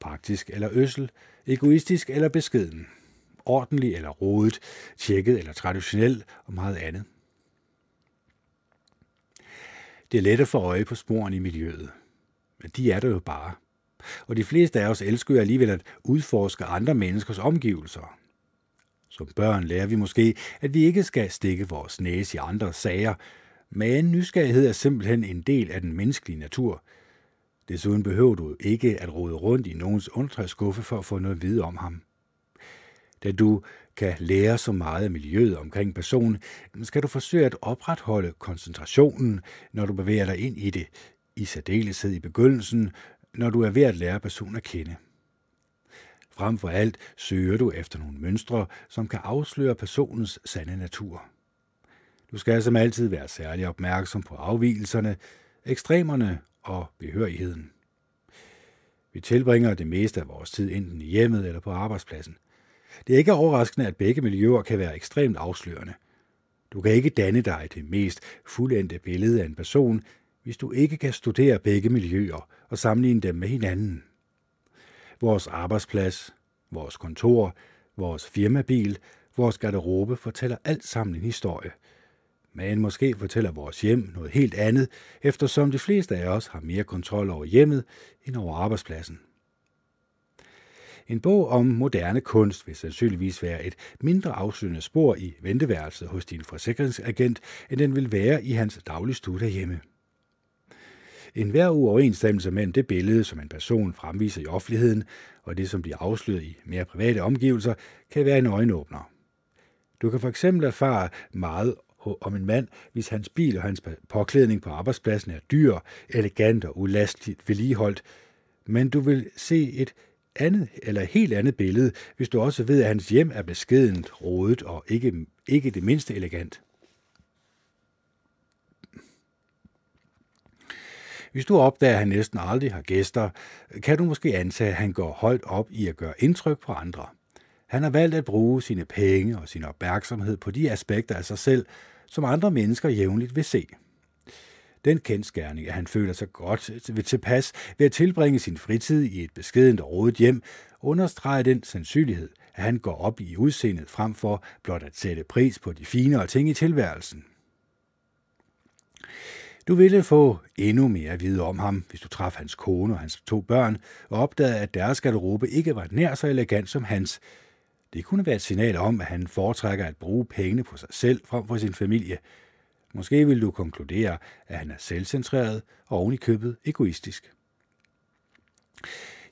praktisk eller øssel, egoistisk eller beskeden – ordentlig eller rodet, tjekket eller traditionel og meget andet. Det er let at få øje på sporene i miljøet. Men de er der jo bare. Og de fleste af os elsker jo alligevel at udforske andre menneskers omgivelser. Som børn lærer vi måske, at vi ikke skal stikke vores næse i andre sager, men nysgerrighed er simpelthen en del af den menneskelige natur. Desuden behøver du ikke at rode rundt i nogens undertøjskuffe for at få noget at vide om ham. Da du kan lære så meget af miljøet omkring personen, skal du forsøge at opretholde koncentrationen, når du bevæger dig ind i det, i særdeleshed i begyndelsen, når du er ved at lære personen at kende. Frem for alt søger du efter nogle mønstre, som kan afsløre personens sande natur. Du skal som altid være særlig opmærksom på afvielserne, ekstremerne og behørigheden. Vi tilbringer det meste af vores tid enten i hjemmet eller på arbejdspladsen. Det er ikke overraskende, at begge miljøer kan være ekstremt afslørende. Du kan ikke danne dig det mest fuldendte billede af en person, hvis du ikke kan studere begge miljøer og sammenligne dem med hinanden. Vores arbejdsplads, vores kontor, vores firmabil, vores garderobe fortæller alt sammen en historie. Men måske fortæller vores hjem noget helt andet, eftersom de fleste af os har mere kontrol over hjemmet end over arbejdspladsen. En bog om moderne kunst vil sandsynligvis være et mindre afsøgende spor i venteværelset hos din forsikringsagent, end den vil være i hans dagligstue derhjemme. En hver uoverensstemmelse mellem det billede, som en person fremviser i offentligheden, og det, som bliver afsløret i mere private omgivelser, kan være en øjenåbner. Du kan for eksempel erfare meget om en mand, hvis hans bil og hans påklædning på arbejdspladsen er dyr, elegant og ulasteligt vedligeholdt, men du vil se et andet eller helt andet billede, hvis du også ved, at hans hjem er beskedent, rodet og ikke, ikke det mindste elegant. Hvis du opdager, at han næsten aldrig har gæster, kan du måske antage, at han går højt op i at gøre indtryk på andre. Han har valgt at bruge sine penge og sin opmærksomhed på de aspekter af sig selv, som andre mennesker jævnligt vil se. Den kendskærning, at han føler sig godt ved tilpas ved at tilbringe sin fritid i et beskedent og rådet hjem, understreger den sandsynlighed, at han går op i udseendet frem for blot at sætte pris på de finere ting i tilværelsen. Du ville få endnu mere at vide om ham, hvis du traf hans kone og hans to børn, og opdagede, at deres garderobe ikke var nær så elegant som hans. Det kunne være et signal om, at han foretrækker at bruge pengene på sig selv frem for sin familie. Måske vil du konkludere, at han er selvcentreret og oven i købet egoistisk.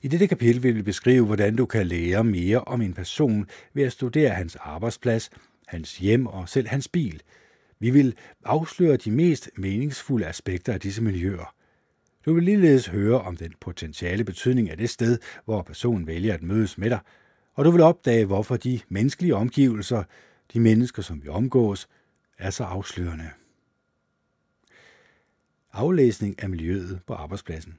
I dette kapitel vil vi beskrive, hvordan du kan lære mere om en person ved at studere hans arbejdsplads, hans hjem og selv hans bil – vi vil afsløre de mest meningsfulde aspekter af disse miljøer. Du vil ligeledes høre om den potentiale betydning af det sted, hvor personen vælger at mødes med dig, og du vil opdage, hvorfor de menneskelige omgivelser, de mennesker, som vi omgås, er så afslørende. Aflæsning af miljøet på arbejdspladsen.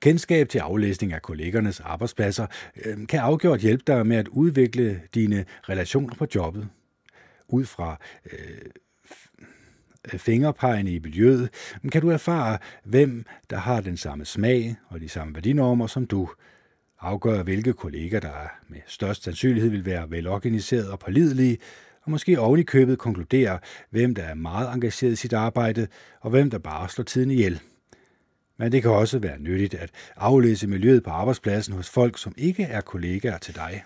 Kendskab til aflæsning af kollegernes arbejdspladser øh, kan afgjort hjælpe dig med at udvikle dine relationer på jobbet ud fra øh, fingerpegene i miljøet, kan du erfare, hvem der har den samme smag og de samme værdinormer som du. Afgør, hvilke kolleger, der med størst sandsynlighed vil være velorganiseret og pålidelige, og måske oven i købet konkludere, hvem der er meget engageret i sit arbejde, og hvem der bare slår tiden ihjel. Men det kan også være nyttigt at aflæse miljøet på arbejdspladsen hos folk, som ikke er kollegaer til dig.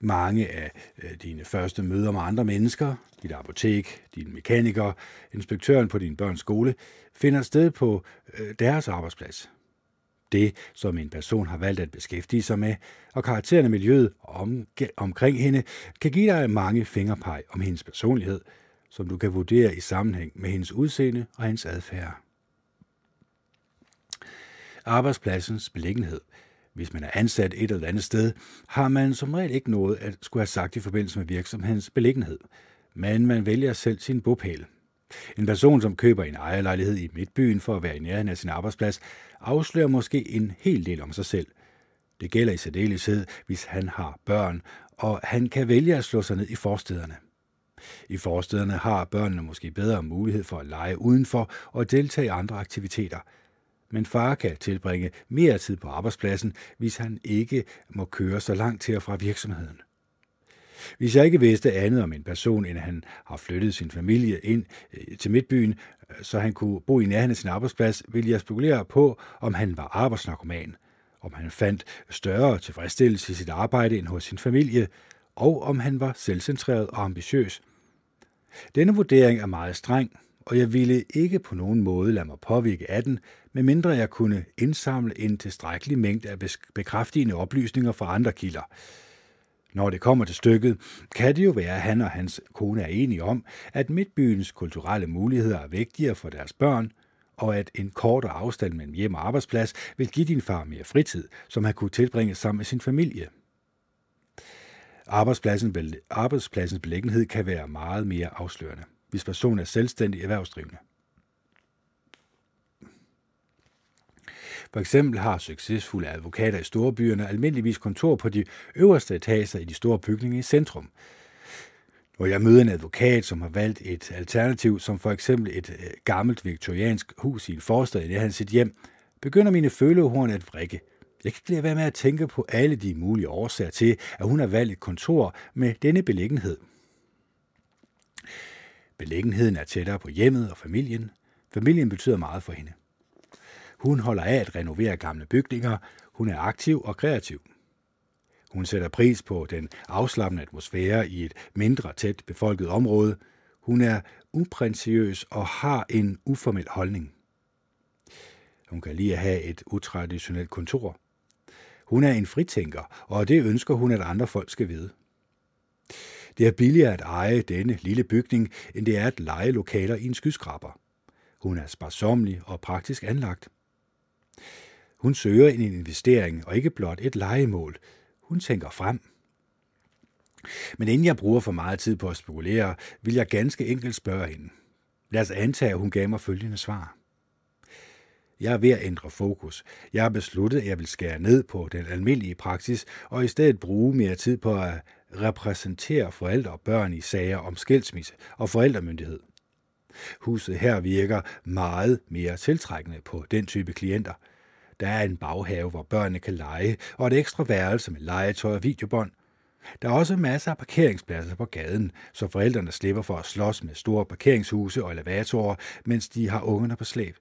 Mange af øh, dine første møder med andre mennesker, dit apotek, din mekaniker, inspektøren på din børns skole, finder sted på øh, deres arbejdsplads. Det, som en person har valgt at beskæftige sig med, og karakteren af miljøet om, omkring hende, kan give dig mange fingerpeg om hendes personlighed, som du kan vurdere i sammenhæng med hendes udseende og hendes adfærd. Arbejdspladsens beliggenhed – hvis man er ansat et eller andet sted, har man som regel ikke noget at skulle have sagt i forbindelse med virksomhedens beliggenhed, men man vælger selv sin bopæl. En person, som køber en ejerlejlighed i midtbyen for at være i nærheden af sin arbejdsplads, afslører måske en hel del om sig selv. Det gælder i særdeleshed, hvis han har børn, og han kan vælge at slå sig ned i forstederne. I forstederne har børnene måske bedre mulighed for at lege udenfor og deltage i andre aktiviteter – men far kan tilbringe mere tid på arbejdspladsen, hvis han ikke må køre så langt til og fra virksomheden. Hvis jeg ikke vidste andet om en person, end han har flyttet sin familie ind øh, til Midtbyen, øh, så han kunne bo i nærheden af sin arbejdsplads, ville jeg spekulere på, om han var arbejdsnarkoman, om han fandt større tilfredsstillelse i sit arbejde end hos sin familie, og om han var selvcentreret og ambitiøs. Denne vurdering er meget streng, og jeg ville ikke på nogen måde lade mig påvirke af den, medmindre jeg kunne indsamle en tilstrækkelig mængde af bekræftigende oplysninger fra andre kilder. Når det kommer til stykket, kan det jo være, at han og hans kone er enige om, at midtbyens kulturelle muligheder er vigtigere for deres børn, og at en kortere afstand mellem hjem og arbejdsplads vil give din far mere fritid, som han kunne tilbringe sammen med sin familie. Arbejdspladsen, arbejdspladsens beliggenhed kan være meget mere afslørende, hvis personen er selvstændig erhvervsdrivende. For eksempel har succesfulde advokater i storbyerne almindeligvis kontor på de øverste etager i de store bygninger i centrum. Når jeg møder en advokat, som har valgt et alternativ, som for eksempel et øh, gammelt viktoriansk hus i en forstad i nærheden sit hjem, begynder mine følehorn at vrikke. Jeg kan ikke lade være med at tænke på alle de mulige årsager til, at hun har valgt et kontor med denne beliggenhed. Beliggenheden er tættere på hjemmet og familien. Familien betyder meget for hende. Hun holder af at renovere gamle bygninger. Hun er aktiv og kreativ. Hun sætter pris på den afslappende atmosfære i et mindre tæt befolket område. Hun er uprinciøs og har en uformel holdning. Hun kan lige at have et utraditionelt kontor. Hun er en fritænker, og det ønsker hun, at andre folk skal vide. Det er billigere at eje denne lille bygning, end det er at lege lokaler i en skyskraber. Hun er sparsomlig og praktisk anlagt. Hun søger en investering og ikke blot et legemål. Hun tænker frem. Men inden jeg bruger for meget tid på at spekulere, vil jeg ganske enkelt spørge hende. Lad os antage, at hun gav mig følgende svar. Jeg er ved at ændre fokus. Jeg har besluttet, at jeg vil skære ned på den almindelige praksis, og i stedet bruge mere tid på at repræsentere forældre og børn i sager om skilsmisse og forældremyndighed. Huset her virker meget mere tiltrækkende på den type klienter – der er en baghave, hvor børnene kan lege, og et ekstra værelse med legetøj og videobånd. Der er også masser af parkeringspladser på gaden, så forældrene slipper for at slås med store parkeringshuse og elevatorer, mens de har ungerne på slæb.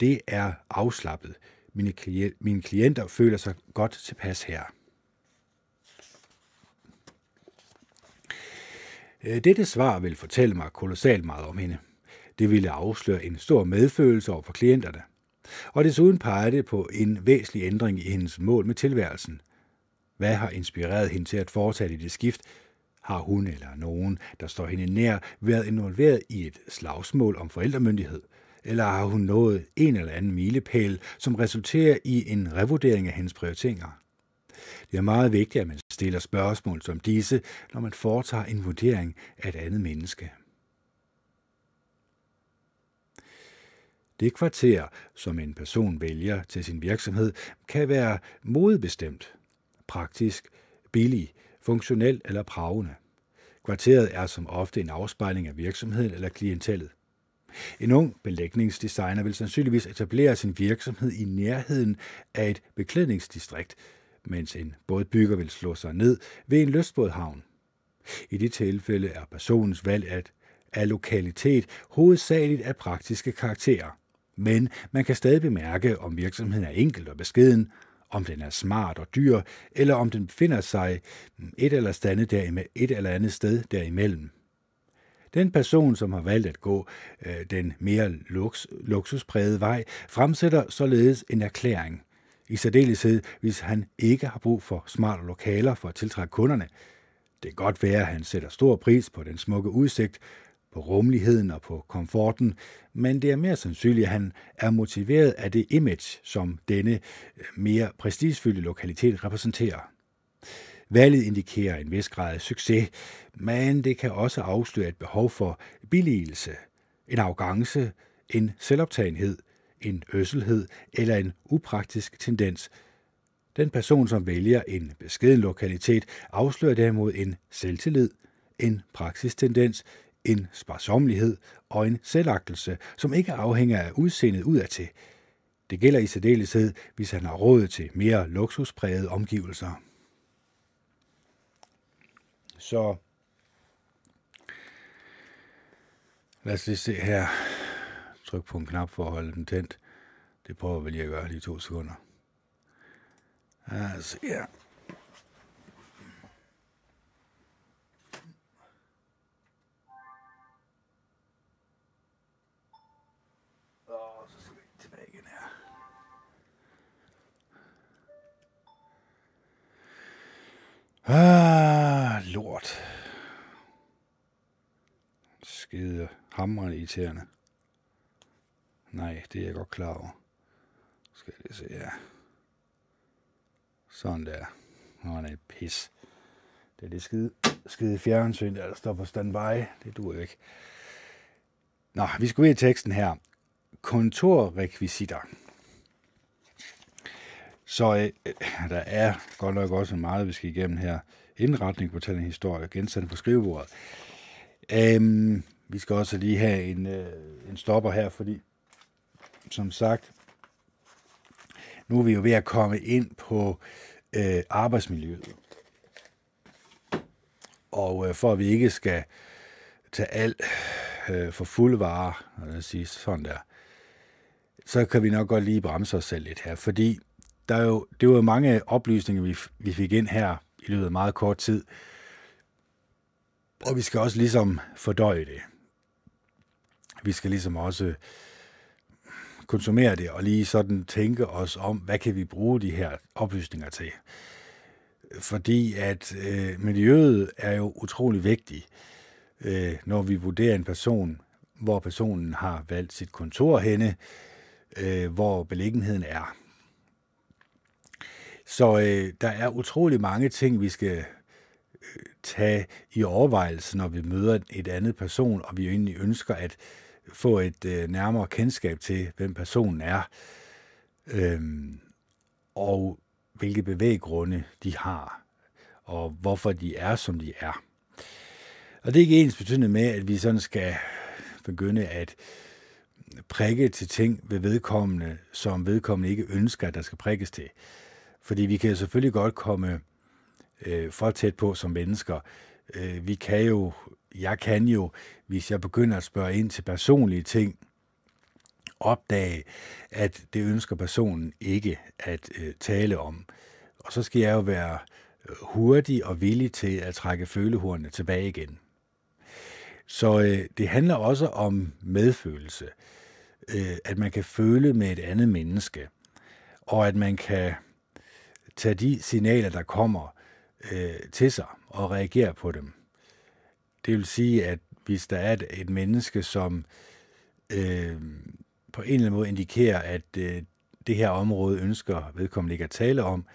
Det er afslappet. Mine, klient, mine klienter føler sig godt tilpas her. Øh, dette svar vil fortælle mig kolossalt meget om hende. Det ville afsløre en stor medfølelse over for klienterne – og desuden peger det på en væsentlig ændring i hendes mål med tilværelsen. Hvad har inspireret hende til at foretage det skift? Har hun eller nogen, der står hende nær, været involveret i et slagsmål om forældremyndighed? Eller har hun nået en eller anden milepæl, som resulterer i en revurdering af hendes prioriteringer? Det er meget vigtigt, at man stiller spørgsmål som disse, når man foretager en vurdering af et andet menneske. Det kvarter, som en person vælger til sin virksomhed, kan være modebestemt, praktisk, billig, funktionel eller pravende. Kvarteret er som ofte en afspejling af virksomheden eller klientellet. En ung belægningsdesigner vil sandsynligvis etablere sin virksomhed i nærheden af et beklædningsdistrikt, mens en bådbygger vil slå sig ned ved en lystbådhavn. I det tilfælde er personens valg at af lokalitet hovedsageligt af praktiske karakterer men man kan stadig bemærke, om virksomheden er enkel og beskeden, om den er smart og dyr, eller om den befinder sig et eller andet, derimellem, et eller andet sted derimellem. Den person, som har valgt at gå øh, den mere luks, luksusprægede vej, fremsætter således en erklæring. I særdeleshed, hvis han ikke har brug for smarte lokaler for at tiltrække kunderne. Det kan godt være, at han sætter stor pris på den smukke udsigt, på rummeligheden og på komforten, men det er mere sandsynligt, at han er motiveret af det image, som denne øh, mere prestigefyldte lokalitet repræsenterer. Valget indikerer en vis grad af succes, men det kan også afsløre et behov for billigelse, en arrogance, en selvoptagenhed, en øsselhed eller en upraktisk tendens. Den person, som vælger en beskeden lokalitet, afslører derimod en selvtillid, en praksistendens, en sparsomlighed og en selvagtelse, som ikke afhænger af udseendet udadtil. Det gælder i særdeleshed, hvis han har råd til mere luksusprægede omgivelser. Så lad os lige se her. Tryk på en knap for at holde den tændt. Det prøver vi lige at gøre lige to sekunder. Ah, altså, ja. Ah, lort. Skide hamrende irriterende. Nej, det er jeg godt klar over. Skal jeg se her. Sådan der. Nå, er pis. Det er det skide, skide fjernsyn, der, der står på standby. Det duer ikke. Nå, vi skal ud i teksten her. Kontorrekvisitter. Så øh, øh, der er godt nok også meget, vi skal igennem her. Indretning, fortælling, historie, genstande på skrivebordet. Øhm, vi skal også lige have en, øh, en stopper her, fordi som sagt, nu er vi jo ved at komme ind på øh, arbejdsmiljøet. Og øh, for at vi ikke skal tage alt øh, for fulde varer, sige sådan der, så kan vi nok godt lige bremse os selv lidt her, fordi der er jo, det var jo mange oplysninger, vi, vi fik ind her i løbet af meget kort tid. Og vi skal også ligesom fordøje det. Vi skal ligesom også konsumere det og lige sådan tænke os om, hvad kan vi bruge de her oplysninger til. Fordi at øh, miljøet er jo utrolig vigtigt, øh, når vi vurderer en person, hvor personen har valgt sit kontor henne, øh, hvor beliggenheden er. Så øh, der er utrolig mange ting, vi skal øh, tage i overvejelse, når vi møder et andet person, og vi egentlig ønsker at få et øh, nærmere kendskab til, hvem personen er, øh, og hvilke bevæggrunde de har, og hvorfor de er, som de er. Og det er ikke ens betydende med, at vi sådan skal begynde at prikke til ting ved vedkommende, som vedkommende ikke ønsker, at der skal prikkes til. Fordi vi kan selvfølgelig godt komme øh, for tæt på som mennesker. Øh, vi kan jo, jeg kan jo, hvis jeg begynder at spørge ind til personlige ting, opdage, at det ønsker personen ikke at øh, tale om. Og så skal jeg jo være hurtig og villig til at trække følehornene tilbage igen. Så øh, det handler også om medfølelse. Øh, at man kan føle med et andet menneske, og at man kan tage de signaler, der kommer øh, til sig og reagere på dem. Det vil sige, at hvis der er et, et menneske, som øh, på en eller anden måde indikerer, at øh, det her område ønsker vedkommende ikke at tale om,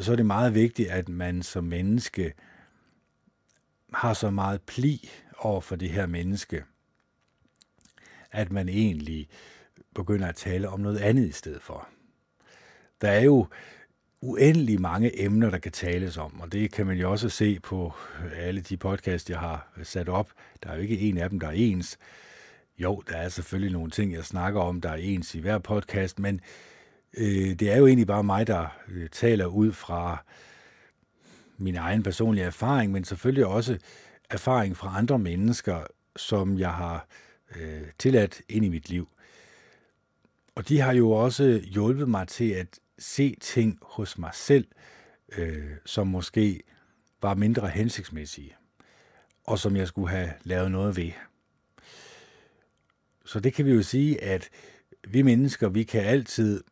så er det meget vigtigt, at man som menneske har så meget pli over for det her menneske, at man egentlig begynder at tale om noget andet i stedet for. Der er jo uendelig mange emner, der kan tales om, og det kan man jo også se på alle de podcasts, jeg har sat op. Der er jo ikke en af dem, der er ens. Jo, der er selvfølgelig nogle ting, jeg snakker om, der er ens i hver podcast, men øh, det er jo egentlig bare mig, der øh, taler ud fra min egen personlige erfaring, men selvfølgelig også erfaring fra andre mennesker, som jeg har øh, tilladt ind i mit liv. Og de har jo også hjulpet mig til at se ting hos mig selv, øh, som måske var mindre hensigtsmæssige, og som jeg skulle have lavet noget ved. Så det kan vi jo sige, at vi mennesker, vi kan altid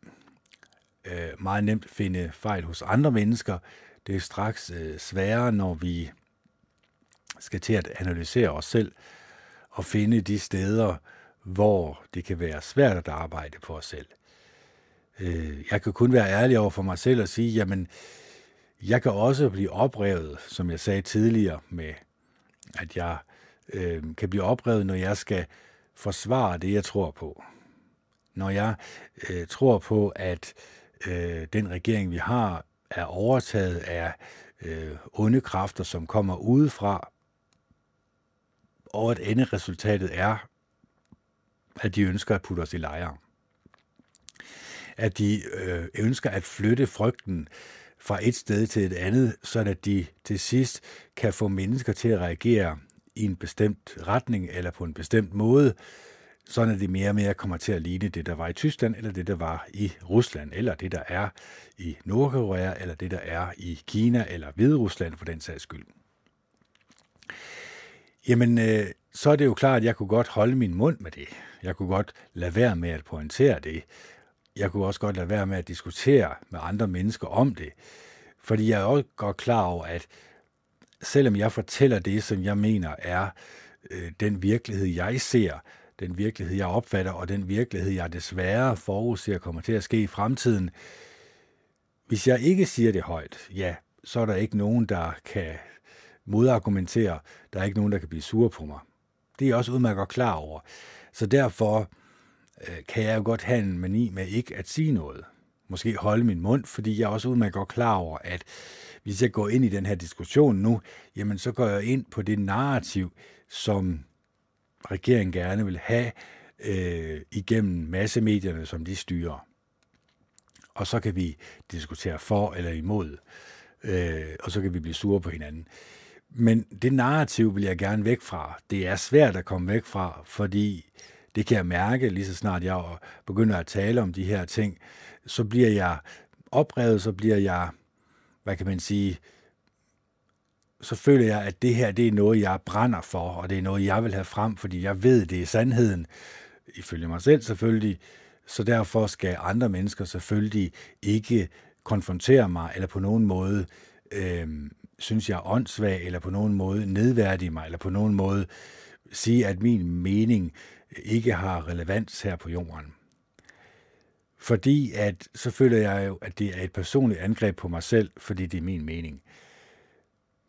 øh, meget nemt finde fejl hos andre mennesker. Det er straks øh, sværere, når vi skal til at analysere os selv og finde de steder, hvor det kan være svært at arbejde på os selv. Øh, jeg kan kun være ærlig over for mig selv og sige, jamen, jeg kan også blive oprevet, som jeg sagde tidligere, med at jeg øh, kan blive oprevet, når jeg skal forsvare det, jeg tror på. Når jeg øh, tror på, at øh, den regering, vi har, er overtaget af øh, onde kræfter, som kommer udefra, og at enderesultatet er, at de ønsker at putte os i lejre at de øh, ønsker at flytte frygten fra et sted til et andet, så at de til sidst kan få mennesker til at reagere i en bestemt retning eller på en bestemt måde, sådan at det mere og mere kommer til at ligne det, der var i Tyskland, eller det, der var i Rusland, eller det, der er i Nordkorea, eller det, der er i Kina, eller Hviderusland for den sags skyld. Jamen, øh, så er det jo klart, at jeg kunne godt holde min mund med det. Jeg kunne godt lade være med at pointere det. Jeg kunne også godt lade være med at diskutere med andre mennesker om det. Fordi jeg er også godt klar over, at selvom jeg fortæller det, som jeg mener er øh, den virkelighed, jeg ser, den virkelighed, jeg opfatter, og den virkelighed, jeg desværre forudser kommer til at ske i fremtiden, hvis jeg ikke siger det højt, ja, så er der ikke nogen, der kan modargumentere. Der er ikke nogen, der kan blive sure på mig. Det er jeg også udmærket klar over. Så derfor øh, Øh, kan jeg jo godt have en mani med ikke at sige noget. Måske holde min mund, fordi jeg er også udmærket godt klar over, at hvis jeg går ind i den her diskussion nu, jamen så går jeg ind på det narrativ, som regeringen gerne vil have øh, igennem massemedierne, som de styrer. Og så kan vi diskutere for eller imod, øh, og så kan vi blive sure på hinanden. Men det narrativ vil jeg gerne væk fra. Det er svært at komme væk fra, fordi det kan jeg mærke, lige så snart jeg begynder at tale om de her ting, så bliver jeg oprevet, så bliver jeg, hvad kan man sige, så føler jeg, at det her det er noget, jeg brænder for, og det er noget, jeg vil have frem, fordi jeg ved, det er sandheden, ifølge mig selv selvfølgelig, så derfor skal andre mennesker selvfølgelig ikke konfrontere mig, eller på nogen måde øh, synes jeg er åndssvag, eller på nogen måde nedværdige mig, eller på nogen måde sige, at min mening ikke har relevans her på jorden. Fordi at, så føler jeg jo, at det er et personligt angreb på mig selv, fordi det er min mening.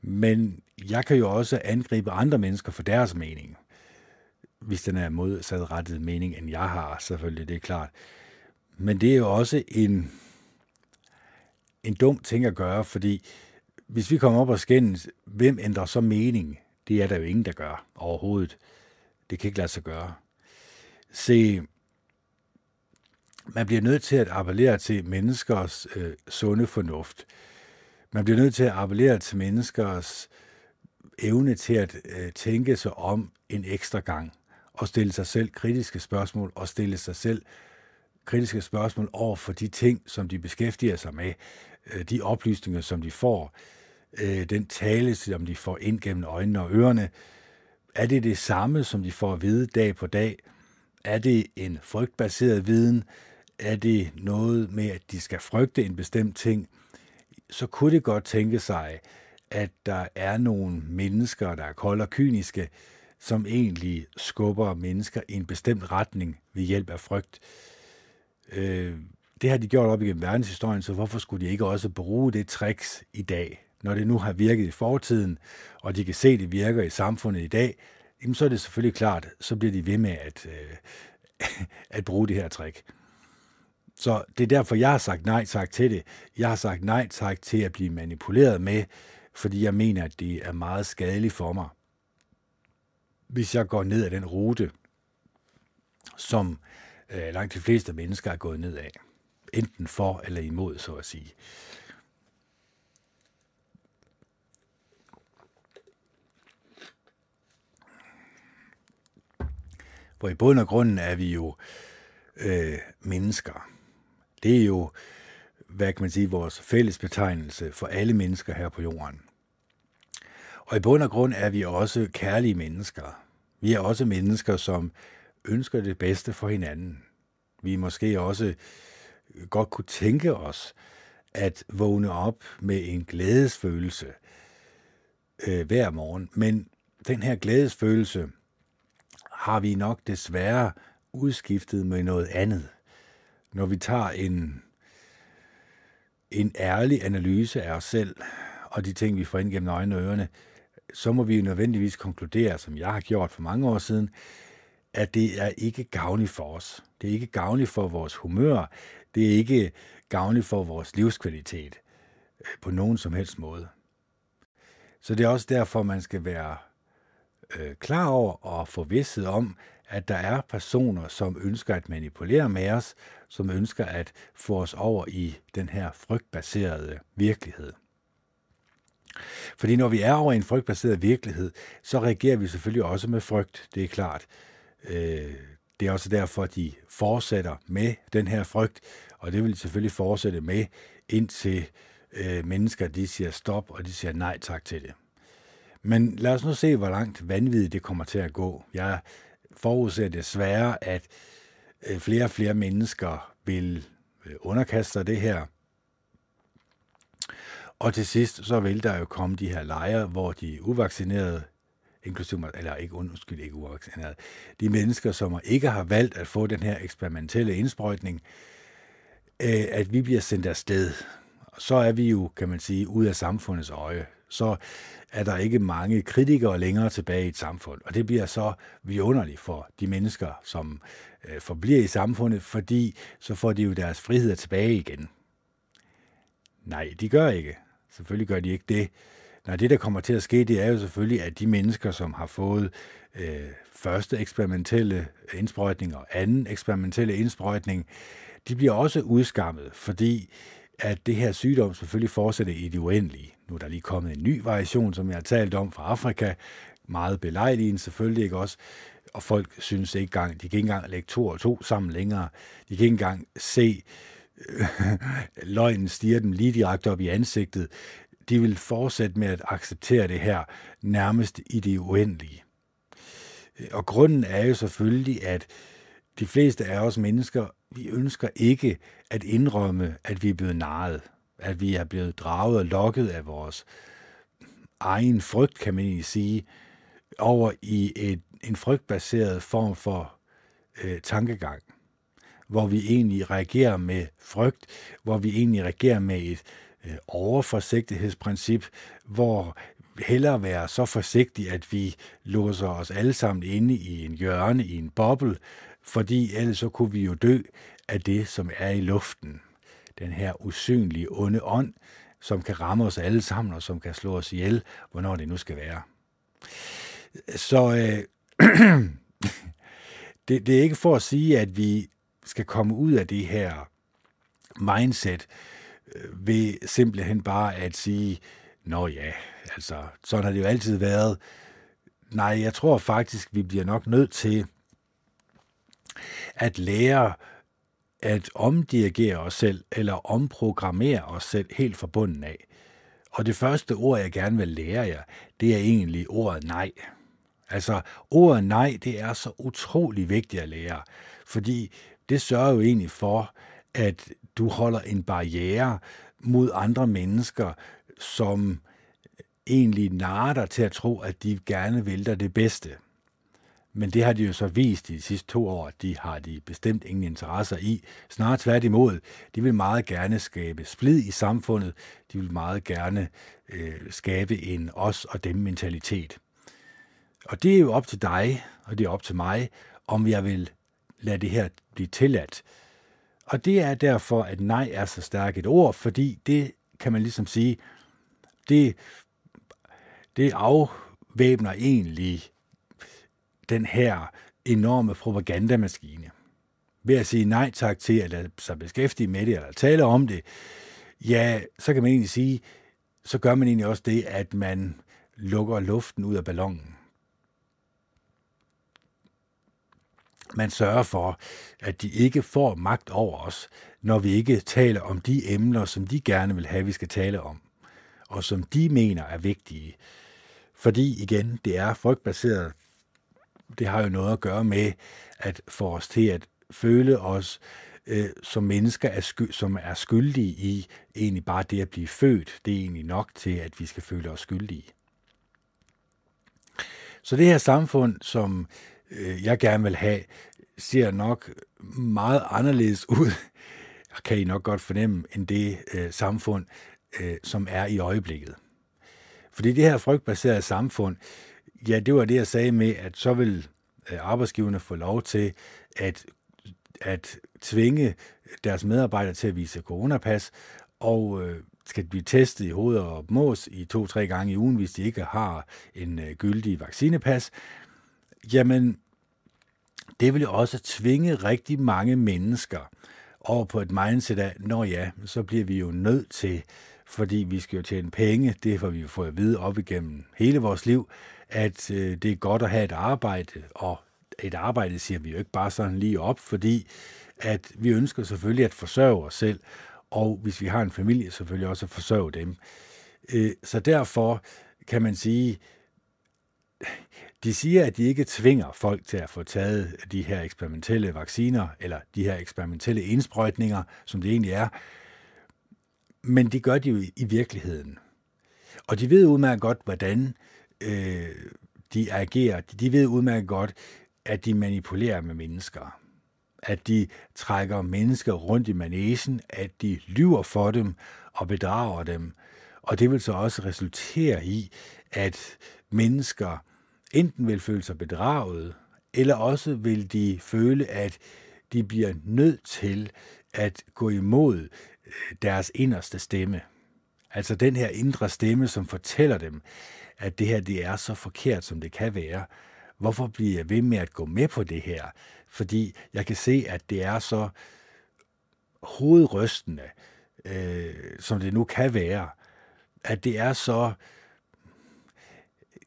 Men jeg kan jo også angribe andre mennesker for deres mening, hvis den er modsatrettet mening, end jeg har, selvfølgelig, det er klart. Men det er jo også en, en dum ting at gøre, fordi hvis vi kommer op og skændes, hvem ændrer så mening? Det er der jo ingen, der gør overhovedet. Det kan ikke lade sig gøre. Se, man bliver nødt til at appellere til menneskers øh, sunde fornuft. Man bliver nødt til at appellere til menneskers evne til at øh, tænke sig om en ekstra gang og stille sig selv kritiske spørgsmål og stille sig selv kritiske spørgsmål over for de ting, som de beskæftiger sig med, øh, de oplysninger, som de får, øh, den tale, som de får ind gennem øjnene og ørerne. Er det det samme, som de får at vide dag på dag? Er det en frygtbaseret viden? Er det noget med, at de skal frygte en bestemt ting? Så kunne det godt tænke sig, at der er nogle mennesker, der er kolde og kyniske, som egentlig skubber mennesker i en bestemt retning ved hjælp af frygt. Øh, det har de gjort op igennem verdenshistorien, så hvorfor skulle de ikke også bruge det tricks i dag? Når det nu har virket i fortiden, og de kan se, at det virker i samfundet i dag, jamen så er det selvfølgelig klart, så bliver de ved med at, øh, at bruge det her trick. Så det er derfor, jeg har sagt nej tak til det. Jeg har sagt nej tak til at blive manipuleret med, fordi jeg mener, at det er meget skadeligt for mig, hvis jeg går ned ad den rute, som øh, langt de fleste mennesker er gået ned af. Enten for eller imod, så at sige. For i bund og grunden er vi jo øh, mennesker. Det er jo, hvad kan man sige, vores fælles betegnelse for alle mennesker her på jorden. Og i bund og grund er vi også kærlige mennesker. Vi er også mennesker, som ønsker det bedste for hinanden. Vi måske også øh, godt kunne tænke os at vågne op med en glædesfølelse øh, hver morgen. Men den her glædesfølelse har vi nok desværre udskiftet med noget andet. Når vi tager en, en ærlig analyse af os selv og de ting, vi får ind gennem øjnene og ørerne, så må vi jo nødvendigvis konkludere, som jeg har gjort for mange år siden, at det er ikke gavnligt for os. Det er ikke gavnligt for vores humør. Det er ikke gavnligt for vores livskvalitet øh, på nogen som helst måde. Så det er også derfor, man skal være øh, klar over og få vidsthed om, at der er personer, som ønsker at manipulere med os, som ønsker at få os over i den her frygtbaserede virkelighed. Fordi når vi er over i en frygtbaseret virkelighed, så reagerer vi selvfølgelig også med frygt, det er klart. Øh, det er også derfor, at de fortsætter med den her frygt, og det vil de selvfølgelig fortsætte med, indtil øh, mennesker de siger stop, og de siger nej tak til det. Men lad os nu se, hvor langt vanvittigt det kommer til at gå. Jeg forudser desværre, at øh, flere og flere mennesker vil øh, underkaste sig det her. Og til sidst, så vil der jo komme de her lejre, hvor de uvaccinerede, inklusive, eller ikke, undskyld, ikke uvaccinerede, de mennesker, som ikke har valgt at få den her eksperimentelle indsprøjtning, øh, at vi bliver sendt afsted. Så er vi jo, kan man sige, ud af samfundets øje. Så er der ikke mange kritikere længere tilbage i et samfund. Og det bliver så vidunderligt for de mennesker, som øh, forbliver i samfundet, fordi så får de jo deres frihed tilbage igen. Nej, de gør ikke. Selvfølgelig gør de ikke det. Nej, det, der kommer til at ske, det er jo selvfølgelig, at de mennesker, som har fået øh, første eksperimentelle indsprøjtning og anden eksperimentelle indsprøjtning, de bliver også udskammet, fordi at det her sygdom selvfølgelig fortsætter i det uendelige. Nu er der lige kommet en ny variation, som jeg har talt om fra Afrika, meget belejligende selvfølgelig ikke også, og folk synes ikke engang, de kan ikke engang lægge to og to sammen længere. De kan ikke engang se øh, løgnen stiger dem lige direkte op i ansigtet. De vil fortsætte med at acceptere det her nærmest i det uendelige. Og grunden er jo selvfølgelig, at de fleste af os mennesker, vi ønsker ikke at indrømme, at vi er blevet narret, at vi er blevet draget og lokket af vores egen frygt, kan man egentlig sige, over i et, en frygtbaseret form for øh, tankegang, hvor vi egentlig reagerer med frygt, hvor vi egentlig reagerer med et øh, overforsigtighedsprincip, hvor hellere være så forsigtige, at vi låser os alle sammen inde i en hjørne, i en boble, fordi ellers så kunne vi jo dø af det, som er i luften. Den her usynlige onde ånd, som kan ramme os alle sammen, og som kan slå os ihjel, hvornår det nu skal være. Så øh, det, det er ikke for at sige, at vi skal komme ud af det her mindset øh, ved simpelthen bare at sige, nå ja, altså sådan har det jo altid været. Nej, jeg tror faktisk, vi bliver nok nødt til at lære at omdirigere os selv, eller omprogrammere os selv helt fra bunden af. Og det første ord, jeg gerne vil lære jer, det er egentlig ordet nej. Altså, ordet nej, det er så utrolig vigtigt at lære, fordi det sørger jo egentlig for, at du holder en barriere mod andre mennesker, som egentlig narer dig til at tro, at de gerne vil dig det bedste. Men det har de jo så vist i de sidste to år, at de har de bestemt ingen interesser i. Snarere tværtimod, de vil meget gerne skabe splid i samfundet. De vil meget gerne øh, skabe en os og dem mentalitet. Og det er jo op til dig, og det er op til mig, om jeg vil lade det her blive tilladt. Og det er derfor, at nej er så stærkt et ord, fordi det kan man ligesom sige, det, det afvæbner egentlig den her enorme propagandamaskine. Ved at sige nej tak til at lade sig beskæftige med det, eller tale om det, ja, så kan man egentlig sige, så gør man egentlig også det, at man lukker luften ud af ballonen. Man sørger for, at de ikke får magt over os, når vi ikke taler om de emner, som de gerne vil have, vi skal tale om, og som de mener er vigtige. Fordi igen, det er frygtbaseret det har jo noget at gøre med at få os til at føle os øh, som mennesker, er sky- som er skyldige i egentlig bare det at blive født. Det er egentlig nok til, at vi skal føle os skyldige. Så det her samfund, som øh, jeg gerne vil have, ser nok meget anderledes ud, kan I nok godt fornemme, end det øh, samfund, øh, som er i øjeblikket. Fordi det her frygtbaserede samfund, Ja, det var det, jeg sagde med, at så vil øh, arbejdsgiverne få lov til at, at tvinge deres medarbejdere til at vise coronapas, og øh, skal blive testet i hoved og mås i to-tre gange i ugen, hvis de ikke har en øh, gyldig vaccinepas, jamen, det vil jo også tvinge rigtig mange mennesker over på et mindset af, når ja, så bliver vi jo nødt til, fordi vi skal jo tjene penge, det får vi jo fået at vide op igennem hele vores liv, at øh, det er godt at have et arbejde, og et arbejde siger vi jo ikke bare sådan lige op, fordi at vi ønsker selvfølgelig at forsørge os selv, og hvis vi har en familie, selvfølgelig også at forsørge dem. Øh, så derfor kan man sige, de siger, at de ikke tvinger folk til at få taget de her eksperimentelle vacciner, eller de her eksperimentelle indsprøjtninger, som det egentlig er, men det gør de jo i virkeligheden. Og de ved udmærket godt, hvordan øh, de agerer. De ved udmærket godt, at de manipulerer med mennesker. At de trækker mennesker rundt i manesen, at de lyver for dem og bedrager dem. Og det vil så også resultere i, at mennesker enten vil føle sig bedraget, eller også vil de føle, at de bliver nødt til at gå imod øh, deres inderste stemme. Altså den her indre stemme, som fortæller dem, at det her det er så forkert, som det kan være. Hvorfor bliver jeg ved med at gå med på det her? Fordi jeg kan se, at det er så hovedrystende, øh, som det nu kan være, at det er så,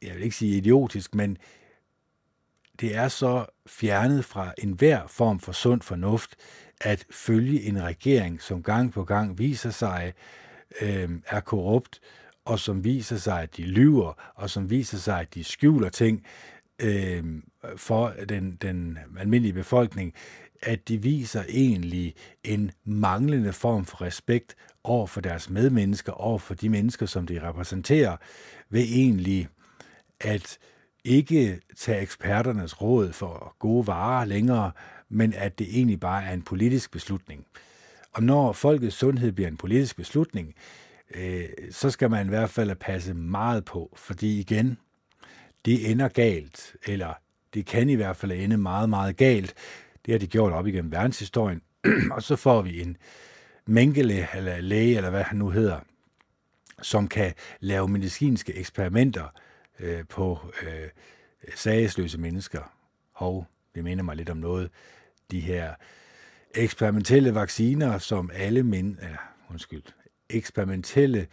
jeg vil ikke sige idiotisk, men det er så fjernet fra enhver form for sund fornuft, at følge en regering, som gang på gang viser sig øh, er korrupt, og som viser sig, at de lyver, og som viser sig, at de skjuler ting øh, for den, den almindelige befolkning, at de viser egentlig en manglende form for respekt over for deres medmennesker, over for de mennesker, som de repræsenterer, ved egentlig at ikke tage eksperternes råd for gode varer længere, men at det egentlig bare er en politisk beslutning. Og når folkets sundhed bliver en politisk beslutning, øh, så skal man i hvert fald passe meget på, fordi igen, det ender galt, eller det kan i hvert fald ende meget, meget galt. Det har de gjort op igennem verdenshistorien, og så får vi en Mengele, eller læge, eller hvad han nu hedder, som kan lave medicinske eksperimenter øh, på øh, sagesløse mennesker. Hov, det minder mig lidt om noget. De her eksperimentelle vacciner, som alle men, eller, undskyld, eksperimentelle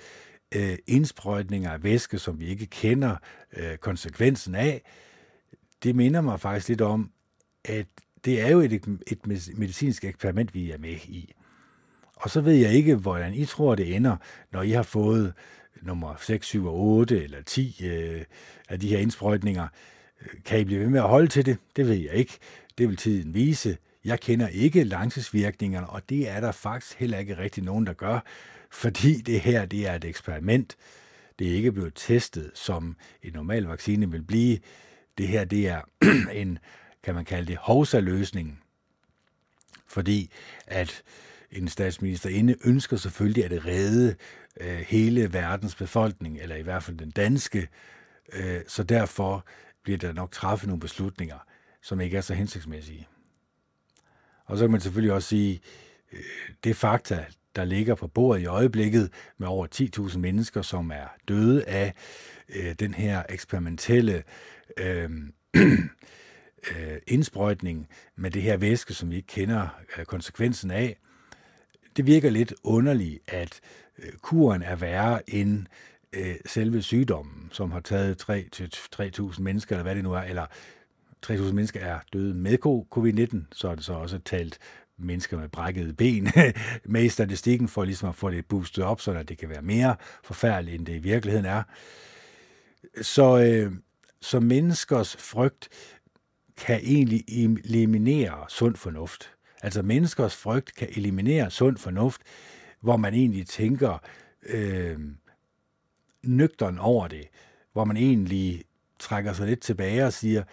øh, indsprøjtninger af væske, som vi ikke kender øh, konsekvensen af, det minder mig faktisk lidt om, at det er jo et, et medicinsk eksperiment, vi er med i. Og så ved jeg ikke, hvordan I tror, det ender, når I har fået nummer 6, 7 og 8 eller 10 øh, af de her indsprøjtninger. Kan I blive ved med at holde til det? Det ved jeg ikke. Det vil tiden vise. Jeg kender ikke langtidsvirkningerne, og det er der faktisk heller ikke rigtig nogen, der gør, fordi det her det er et eksperiment. Det er ikke blevet testet, som en normal vaccine vil blive. Det her det er en, kan man kalde det, hovsaløsning, fordi at en statsminister inde ønsker selvfølgelig at redde øh, hele verdens befolkning, eller i hvert fald den danske, øh, så derfor bliver der nok træffet nogle beslutninger, som ikke er så hensigtsmæssige. Og så kan man selvfølgelig også sige, øh, det fakta, der ligger på bordet i øjeblikket med over 10.000 mennesker, som er døde af øh, den her eksperimentelle øh, øh, indsprøjtning med det her væske, som vi ikke kender øh, konsekvensen af. Det virker lidt underligt, at øh, kuren er værre end øh, selve sygdommen, som har taget 3-3.000 mennesker, eller hvad det nu er, eller 3.000 mennesker er døde med covid-19, så er det så også talt mennesker med brækkede ben med i statistikken, for ligesom at få det boostet op, så det kan være mere forfærdeligt, end det i virkeligheden er. Så, øh, så menneskers frygt kan egentlig eliminere sund fornuft. Altså menneskers frygt kan eliminere sund fornuft, hvor man egentlig tænker øh, nøgteren over det, hvor man egentlig trækker sig lidt tilbage og siger,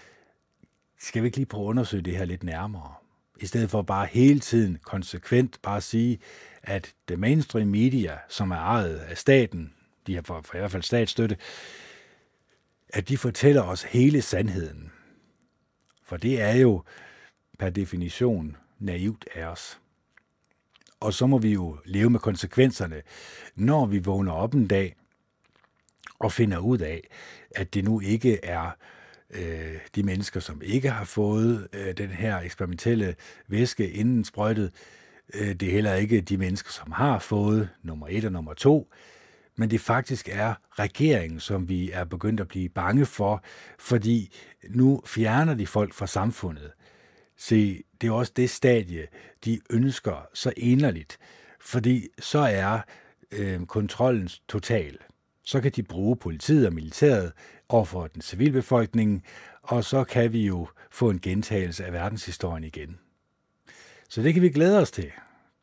skal vi ikke lige prøve at undersøge det her lidt nærmere? I stedet for bare hele tiden konsekvent bare at sige, at det mainstream media, som er ejet af staten, de har for, for i hvert fald statsstøtte, at de fortæller os hele sandheden. For det er jo per definition naivt af os. Og så må vi jo leve med konsekvenserne, når vi vågner op en dag og finder ud af, at det nu ikke er øh, de mennesker, som ikke har fået øh, den her eksperimentelle væske inden sprøjtet. Øh, det er heller ikke de mennesker, som har fået nummer et og nummer to. Men det faktisk er regeringen, som vi er begyndt at blive bange for, fordi nu fjerner de folk fra samfundet. Se, det er også det stadie, de ønsker så inderligt, fordi så er øh, kontrollen total. Så kan de bruge politiet og militæret overfor den civilbefolkning, og så kan vi jo få en gentagelse af verdenshistorien igen. Så det kan vi glæde os til.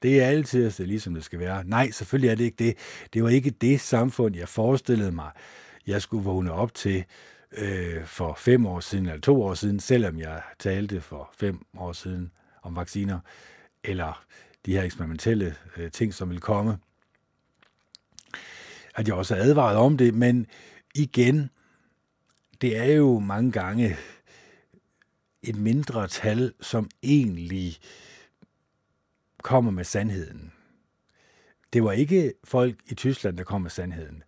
Det er altid det ligesom det skal være. Nej, selvfølgelig er det ikke det. Det var ikke det samfund, jeg forestillede mig, jeg skulle vågne op til øh, for fem år siden eller to år siden, selvom jeg talte for fem år siden om vacciner, eller de her eksperimentelle øh, ting, som vil komme. At jeg også advaret om det, men igen, det er jo mange gange et mindre tal, som egentlig kommer med sandheden. Det var ikke folk i Tyskland, der kom med sandheden.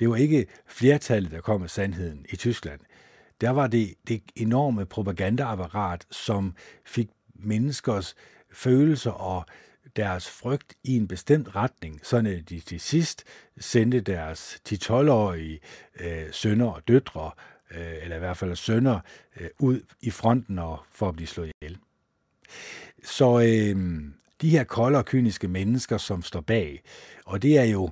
Det var ikke flertallet, der kom med sandheden i Tyskland. Der var det, det enorme propagandaapparat, som fik menneskers følelser og deres frygt i en bestemt retning, så de til sidst sendte deres 10-12-årige øh, sønner og døtre, øh, eller i hvert fald sønner, øh, ud i fronten og for at blive slået ihjel. Så øh, de her kolde og kyniske mennesker, som står bag, og det er jo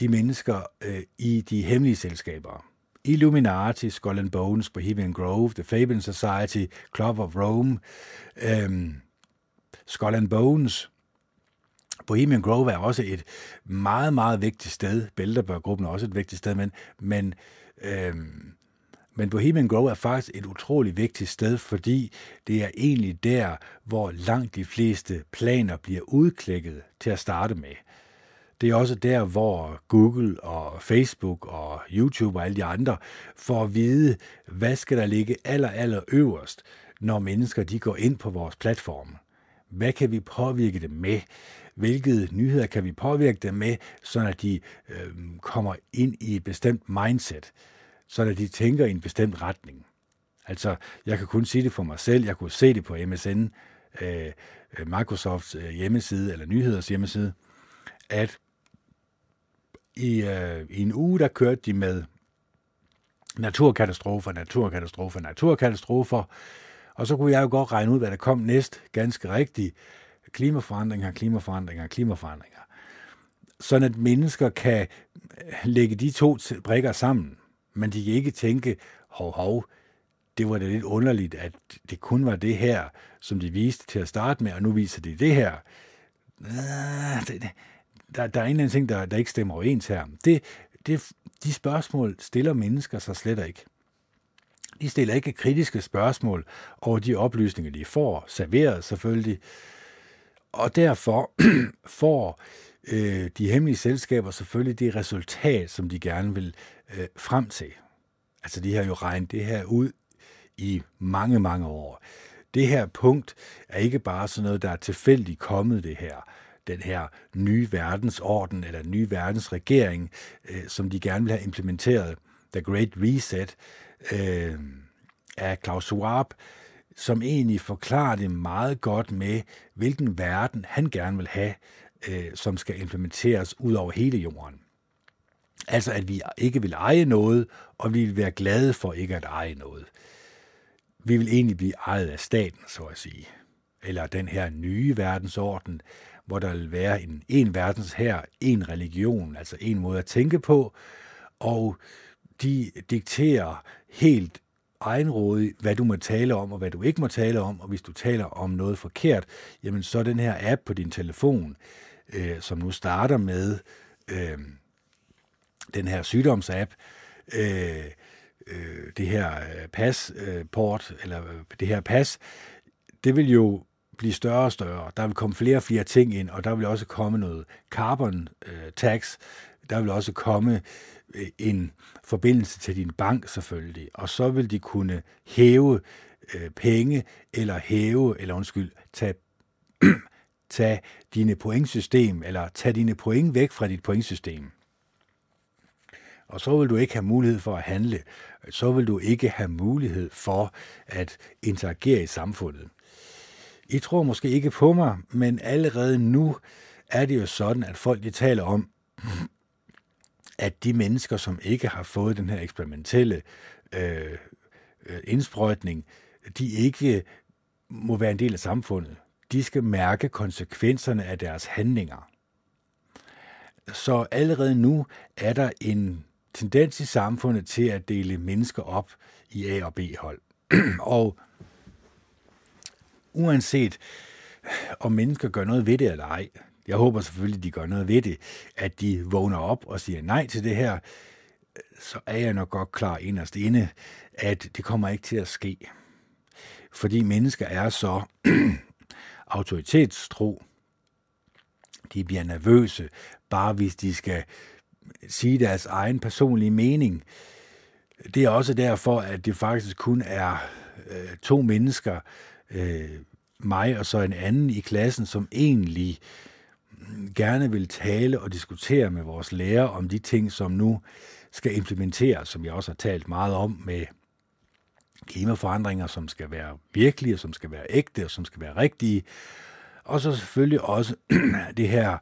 de mennesker øh, i de hemmelige selskaber. Illuminati, Skull and Bones, Bohemian Grove, The Fabian Society, Club of Rome, øh, Skull and Bones. Bohemian Grove er også et meget, meget vigtigt sted. Bilderberg-gruppen er også et vigtigt sted, men, men, øhm, men Bohemian Grove er faktisk et utroligt vigtigt sted, fordi det er egentlig der, hvor langt de fleste planer bliver udklækket til at starte med. Det er også der, hvor Google og Facebook og YouTube og alle de andre får at vide, hvad skal der ligge aller, aller øverst, når mennesker de går ind på vores platform. Hvad kan vi påvirke dem med? Hvilke nyheder kan vi påvirke dem med, så at de øh, kommer ind i et bestemt mindset, så at de tænker i en bestemt retning. Altså, jeg kan kun sige det for mig selv. Jeg kunne se det på MSN, øh, Microsofts øh, hjemmeside, eller nyheders hjemmeside, at i, øh, i en uge, der kørte de med naturkatastrofer, naturkatastrofer, naturkatastrofer, og så kunne jeg jo godt regne ud, hvad der kom næst, ganske rigtigt. Klimaforandringer, klimaforandringer, klimaforandringer. Sådan at mennesker kan lægge de to brikker sammen, men de kan ikke tænke, hov, hov, det var da lidt underligt, at det kun var det her, som de viste til at starte med, og nu viser de det her. Der, der er en eller anden ting, der, der ikke stemmer overens her. Det, det, de spørgsmål stiller mennesker sig slet ikke. De stiller ikke kritiske spørgsmål over de oplysninger, de får, serveret selvfølgelig. Og derfor får øh, de hemmelige selskaber selvfølgelig det resultat, som de gerne vil øh, frem til. Altså de har jo regnet det her ud i mange, mange år. Det her punkt er ikke bare sådan noget, der er tilfældigt kommet det her den her nye verdensorden eller nye verdensregering, øh, som de gerne vil have implementeret, The Great Reset, øh, af Klaus Schwab, som egentlig forklarer det meget godt med, hvilken verden han gerne vil have, øh, som skal implementeres ud over hele jorden. Altså at vi ikke vil eje noget, og vi vil være glade for ikke at eje noget. Vi vil egentlig blive ejet af staten, så at sige. Eller den her nye verdensorden, hvor der vil være en, en verdens her, en religion, altså en måde at tænke på, og de dikterer helt egenrådig, hvad du må tale om, og hvad du ikke må tale om, og hvis du taler om noget forkert, jamen så den her app på din telefon, øh, som nu starter med øh, den her sygdomsapp, øh, øh, det her øh, passport, øh, eller det her pas, det vil jo blive større og større. Der vil komme flere og flere ting ind, og der vil også komme noget carbon øh, tax. Der vil også komme Øh, en forbindelse til din bank selvfølgelig, og så vil de kunne hæve øh, penge, eller hæve, eller undskyld, tage, tage dine pointsystem, eller tage dine point væk fra dit pointsystem. og så vil du ikke have mulighed for at handle. Så vil du ikke have mulighed for at interagere i samfundet. I tror måske ikke på mig, men allerede nu er det jo sådan, at folk de taler om, at de mennesker, som ikke har fået den her eksperimentelle øh, øh, indsprøjtning, de ikke må være en del af samfundet. De skal mærke konsekvenserne af deres handlinger. Så allerede nu er der en tendens i samfundet til at dele mennesker op i A- og B-hold. og uanset om mennesker gør noget ved det eller ej, jeg håber selvfølgelig, de gør noget ved det, at de vågner op og siger nej til det her, så er jeg nok godt klar inderst inde, at det kommer ikke til at ske. Fordi mennesker er så autoritetstro, de bliver nervøse, bare hvis de skal sige deres egen personlige mening. Det er også derfor, at det faktisk kun er øh, to mennesker, øh, mig og så en anden i klassen, som egentlig gerne vil tale og diskutere med vores lærer om de ting, som nu skal implementeres, som jeg også har talt meget om med klimaforandringer, som skal være virkelige, som skal være ægte og som skal være rigtige. Og så selvfølgelig også det her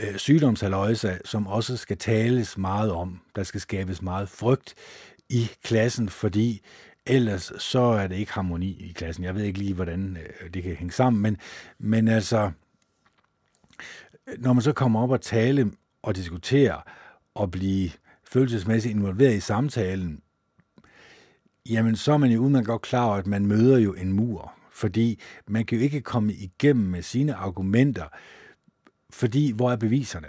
øh, sygdomsaløjse, som også skal tales meget om. Der skal skabes meget frygt i klassen, fordi ellers så er det ikke harmoni i klassen. Jeg ved ikke lige, hvordan øh, det kan hænge sammen, men, men altså, når man så kommer op og tale og diskutere og blive følelsesmæssigt involveret i samtalen, jamen så er man jo udmærket godt klar over, at man møder jo en mur. Fordi man kan jo ikke komme igennem med sine argumenter, fordi hvor er beviserne?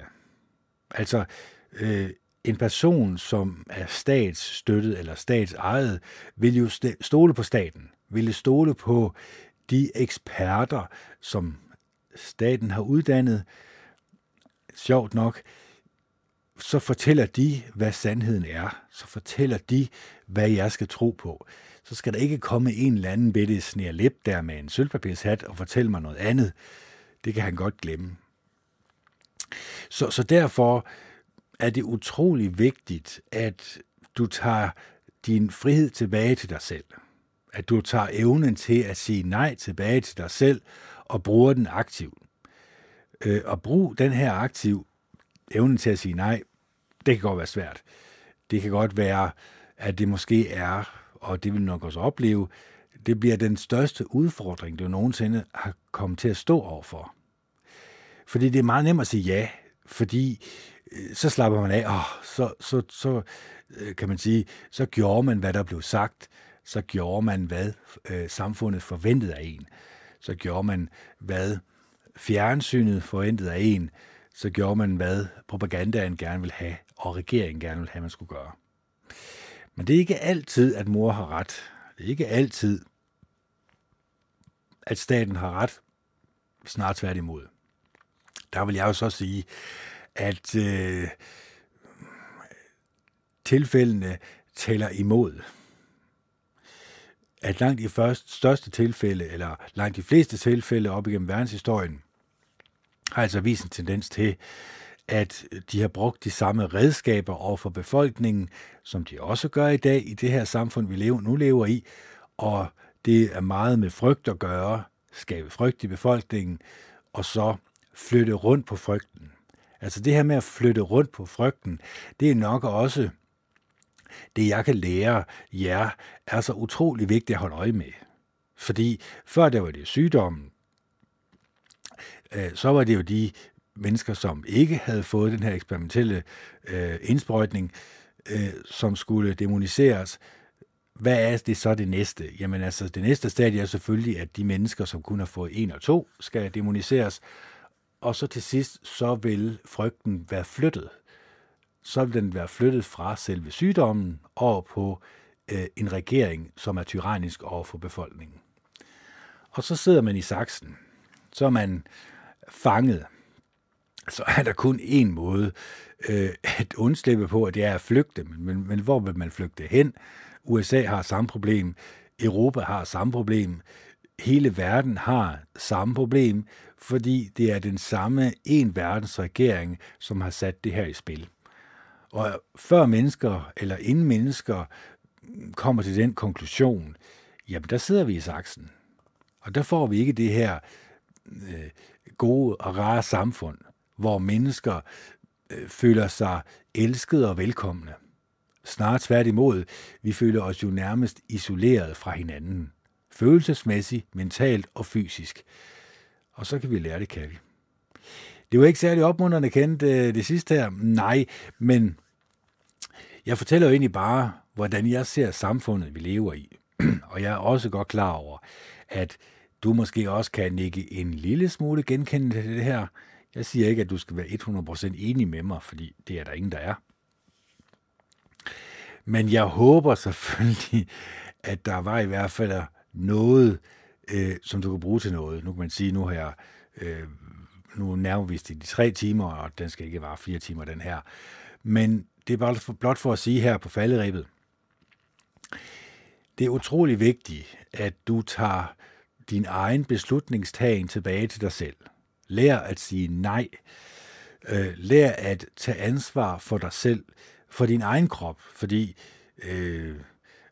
Altså, øh, en person, som er statsstøttet eller statsejet, vil jo stole på staten, vil stole på de eksperter, som staten har uddannet. Sjovt nok, så fortæller de, hvad sandheden er. Så fortæller de, hvad jeg skal tro på. Så skal der ikke komme en eller anden bitte snær lip der med en sølvpapirshat og fortælle mig noget andet. Det kan han godt glemme. Så, så derfor er det utrolig vigtigt, at du tager din frihed tilbage til dig selv. At du tager evnen til at sige nej tilbage til dig selv og bruger den aktivt. Øh, at bruge den her aktiv evnen til at sige nej, det kan godt være svært. Det kan godt være, at det måske er, og det vil nok også opleve, det bliver den største udfordring, du nogensinde har kommet til at stå overfor. Fordi det er meget nemt at sige ja, fordi øh, så slapper man af, og så, så, så øh, kan man sige, så gjorde man, hvad der blev sagt, så gjorde man, hvad øh, samfundet forventede af en, så gjorde man, hvad fjernsynet forventede af en, så gjorde man, hvad propagandaen gerne vil have, og regeringen gerne vil have, man skulle gøre. Men det er ikke altid, at mor har ret. Det er ikke altid, at staten har ret. Snart tværtimod. Der vil jeg jo så sige, at øh, tilfældene tæller imod. At langt de første, største tilfælde, eller langt de fleste tilfælde op igennem verdenshistorien, har altså vist en tendens til, at de har brugt de samme redskaber over for befolkningen, som de også gør i dag i det her samfund, vi lever, nu lever i, og det er meget med frygt at gøre, skabe frygt i befolkningen, og så flytte rundt på frygten. Altså det her med at flytte rundt på frygten, det er nok også det, jeg kan lære jer, er så utrolig vigtigt at holde øje med. Fordi før der var det sygdommen, øh, så var det jo de mennesker, som ikke havde fået den her eksperimentelle øh, indsprøjtning, øh, som skulle demoniseres. Hvad er det så det næste? Jamen altså, det næste stadie er selvfølgelig, at de mennesker, som kun har fået en og to, skal demoniseres. Og så til sidst, så vil frygten være flyttet. Så vil den være flyttet fra selve sygdommen over på øh, en regering, som er tyrannisk over for befolkningen. Og så sidder man i saksen. Så er man fanget så er der kun én måde øh, at undslippe på, at det er at flygte. Men, men, men hvor vil man flygte hen? USA har samme problem. Europa har samme problem. Hele verden har samme problem, fordi det er den samme en verdensregering, som har sat det her i spil. Og før mennesker, eller inden mennesker, kommer til den konklusion, jamen der sidder vi i saksen. Og der får vi ikke det her øh, gode og rare samfund, hvor mennesker øh, føler sig elskede og velkomne. Snart tværtimod, vi føler os jo nærmest isoleret fra hinanden. Følelsesmæssigt, mentalt og fysisk. Og så kan vi lære det, kan vi. Det var ikke særlig opmuntrende kendt øh, det sidste her. Nej, men jeg fortæller jo egentlig bare, hvordan jeg ser samfundet, vi lever i. og jeg er også godt klar over, at du måske også kan nikke en lille smule genkendende til det her. Jeg siger ikke, at du skal være 100% enig med mig, fordi det er der ingen, der er. Men jeg håber selvfølgelig, at der var i hvert fald noget, øh, som du kan bruge til noget. Nu kan man sige, nu har jeg øh, nu nærmest i de tre timer, og den skal ikke vare fire timer, den her. Men det er bare for, blot for at sige her på falderæbet. Det er utrolig vigtigt, at du tager din egen beslutningstagen tilbage til dig selv. Lær at sige nej. Øh, lær at tage ansvar for dig selv, for din egen krop, fordi øh,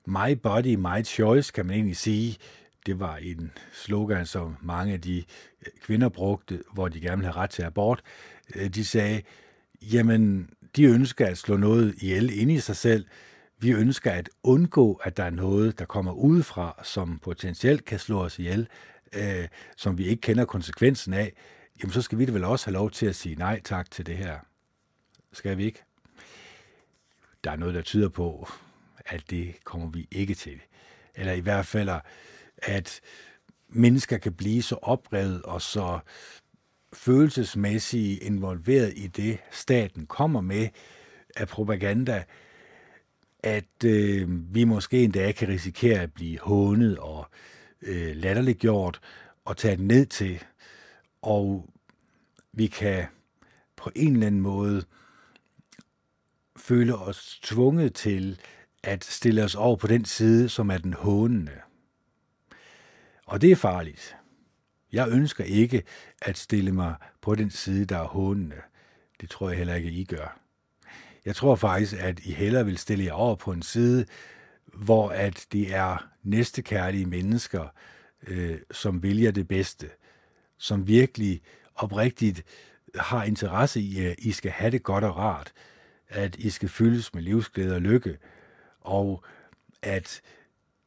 my body, my choice, kan man egentlig sige, det var en slogan, som mange af de øh, kvinder brugte, hvor de gerne ville have ret til abort. Øh, de sagde, jamen, de ønsker at slå noget ihjel ind i sig selv. Vi ønsker at undgå, at der er noget, der kommer udefra, som potentielt kan slå os ihjel, øh, som vi ikke kender konsekvensen af. Jamen, så skal vi da vel også have lov til at sige nej tak til det her. Skal vi ikke? Der er noget, der tyder på, at det kommer vi ikke til. Eller i hvert fald at mennesker kan blive så oprevet og så følelsesmæssigt involveret i det, staten kommer med af propaganda, at øh, vi måske endda kan risikere at blive hånet og øh, latterliggjort og taget ned til, og vi kan på en eller anden måde føle os tvunget til at stille os over på den side, som er den hånende. Og det er farligt. Jeg ønsker ikke at stille mig på den side, der er hånende. Det tror jeg heller ikke, I gør. Jeg tror faktisk, at I hellere vil stille jer over på en side, hvor at det er næstekærlige mennesker, øh, som vælger det bedste, som virkelig oprigtigt har interesse i, at I skal have det godt og rart, at I skal fyldes med livsglæde og lykke, og at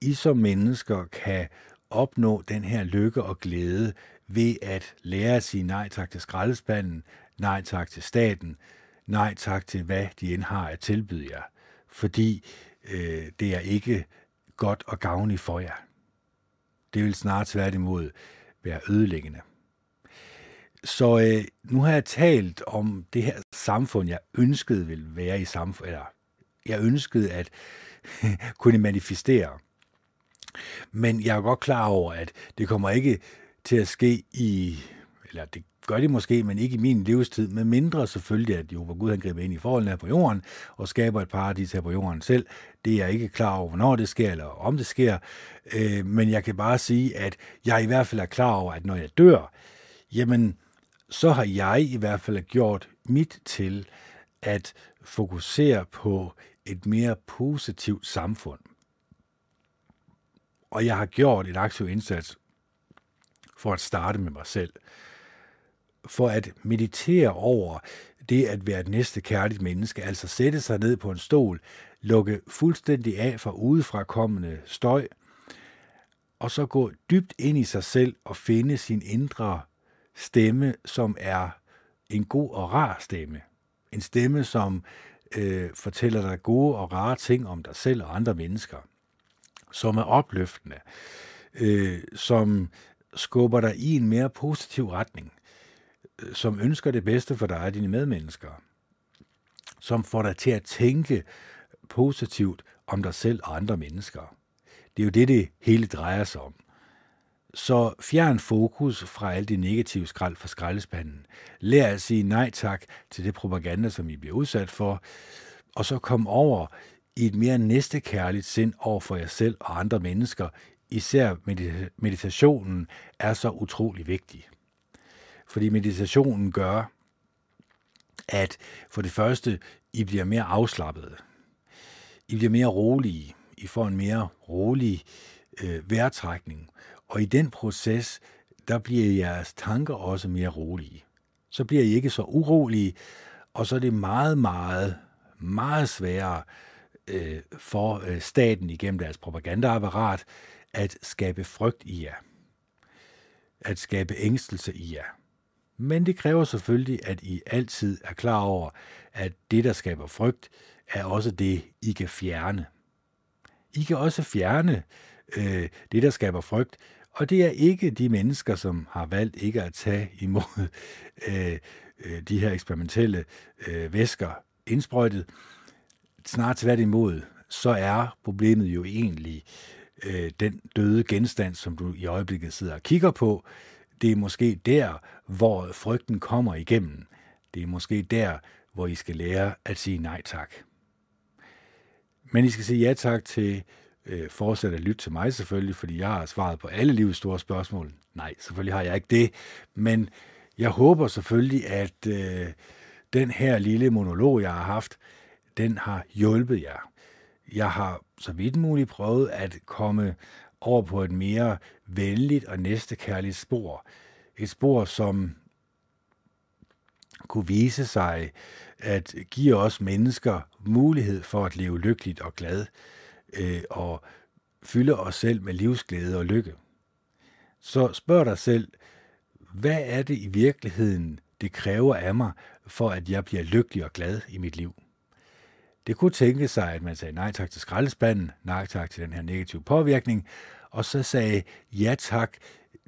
I som mennesker kan opnå den her lykke og glæde ved at lære at sige nej tak til skraldespanden, nej tak til staten, nej tak til hvad de end har at tilbyde jer, fordi øh, det er ikke godt og gavnligt for jer. Det vil snart tværtimod være ødelæggende. Så øh, nu har jeg talt om det her samfund, jeg ønskede ville være i samfund, eller jeg ønskede at kunne manifestere. Men jeg er godt klar over, at det kommer ikke til at ske i, eller det gør det måske, men ikke i min livstid, med mindre selvfølgelig, at jo, hvor Gud han griber ind i forholdene her på jorden, og skaber et paradis her på jorden selv. Det er jeg ikke klar over, hvornår det sker, eller om det sker. Øh, men jeg kan bare sige, at jeg i hvert fald er klar over, at når jeg dør, jamen, så har jeg i hvert fald gjort mit til at fokusere på et mere positivt samfund. Og jeg har gjort en aktiv indsats for at starte med mig selv. For at meditere over det at være et næste kærligt menneske, altså sætte sig ned på en stol, lukke fuldstændig af for udefra kommende støj, og så gå dybt ind i sig selv og finde sin indre stemme, som er en god og rar stemme. En stemme, som øh, fortæller dig gode og rare ting om dig selv og andre mennesker som er opløftende, øh, som skubber dig i en mere positiv retning, øh, som ønsker det bedste for dig og dine medmennesker, som får dig til at tænke positivt om dig selv og andre mennesker. Det er jo det, det hele drejer sig om. Så fjern fokus fra alt det negative skrald fra skraldespanden. Lær at sige nej tak til det propaganda, som I bliver udsat for, og så kom over i et mere næstekærligt sind over for jer selv og andre mennesker, især meditationen, er så utrolig vigtig. Fordi meditationen gør, at for det første, I bliver mere afslappede. I bliver mere rolige. I får en mere rolig øh, vejrtrækning. Og i den proces, der bliver jeres tanker også mere rolige. Så bliver I ikke så urolige, og så er det meget, meget, meget sværere øh, for øh, staten igennem deres propagandaapparat at skabe frygt i jer. At skabe ængstelse i jer. Men det kræver selvfølgelig, at I altid er klar over, at det, der skaber frygt, er også det, I kan fjerne. I kan også fjerne øh, det, der skaber frygt, og det er ikke de mennesker, som har valgt ikke at tage imod øh, øh, de her eksperimentelle øh, væsker indsprøjtet. Snart tværtimod, så er problemet jo egentlig øh, den døde genstand, som du i øjeblikket sidder og kigger på. Det er måske der, hvor frygten kommer igennem. Det er måske der, hvor I skal lære at sige nej tak. Men I skal sige ja tak til øh, fortsætte at lytte til mig selvfølgelig, fordi jeg har svaret på alle livets store spørgsmål. Nej, selvfølgelig har jeg ikke det, men jeg håber selvfølgelig, at øh, den her lille monolog, jeg har haft, den har hjulpet jer. Jeg har så vidt muligt prøvet at komme over på et mere venligt og næstekærligt spor. Et spor, som kunne vise sig at give os mennesker mulighed for at leve lykkeligt og glad øh, og fylde os selv med livsglæde og lykke. Så spørg dig selv, hvad er det i virkeligheden, det kræver af mig, for at jeg bliver lykkelig og glad i mit liv? Det kunne tænke sig, at man sagde nej tak til skraldespanden, nej tak til den her negative påvirkning, og så sagde ja tak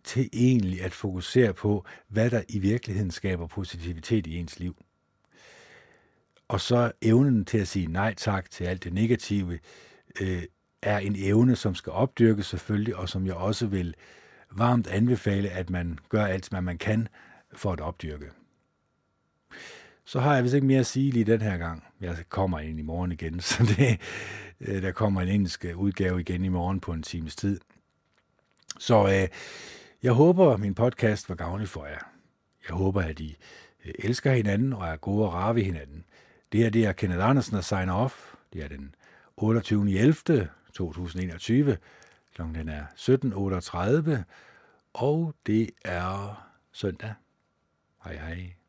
til egentlig at fokusere på, hvad der i virkeligheden skaber positivitet i ens liv. Og så evnen til at sige nej tak til alt det negative, øh, er en evne, som skal opdyrkes selvfølgelig, og som jeg også vil varmt anbefale, at man gør alt, hvad man kan for at opdyrke. Så har jeg vist ikke mere at sige lige den her gang. Jeg kommer ind i morgen igen, så det, øh, der kommer en engelsk udgave igen i morgen på en times tid. Så øh, jeg håber, at min podcast var gavnlig for jer. Jeg håber, at I øh, elsker hinanden og er gode og rare ved hinanden. Det her det er Kenneth Andersen, der signer off. Det er den 28.11. 2021. Klokken er 17.38, og det er søndag. Hej hej.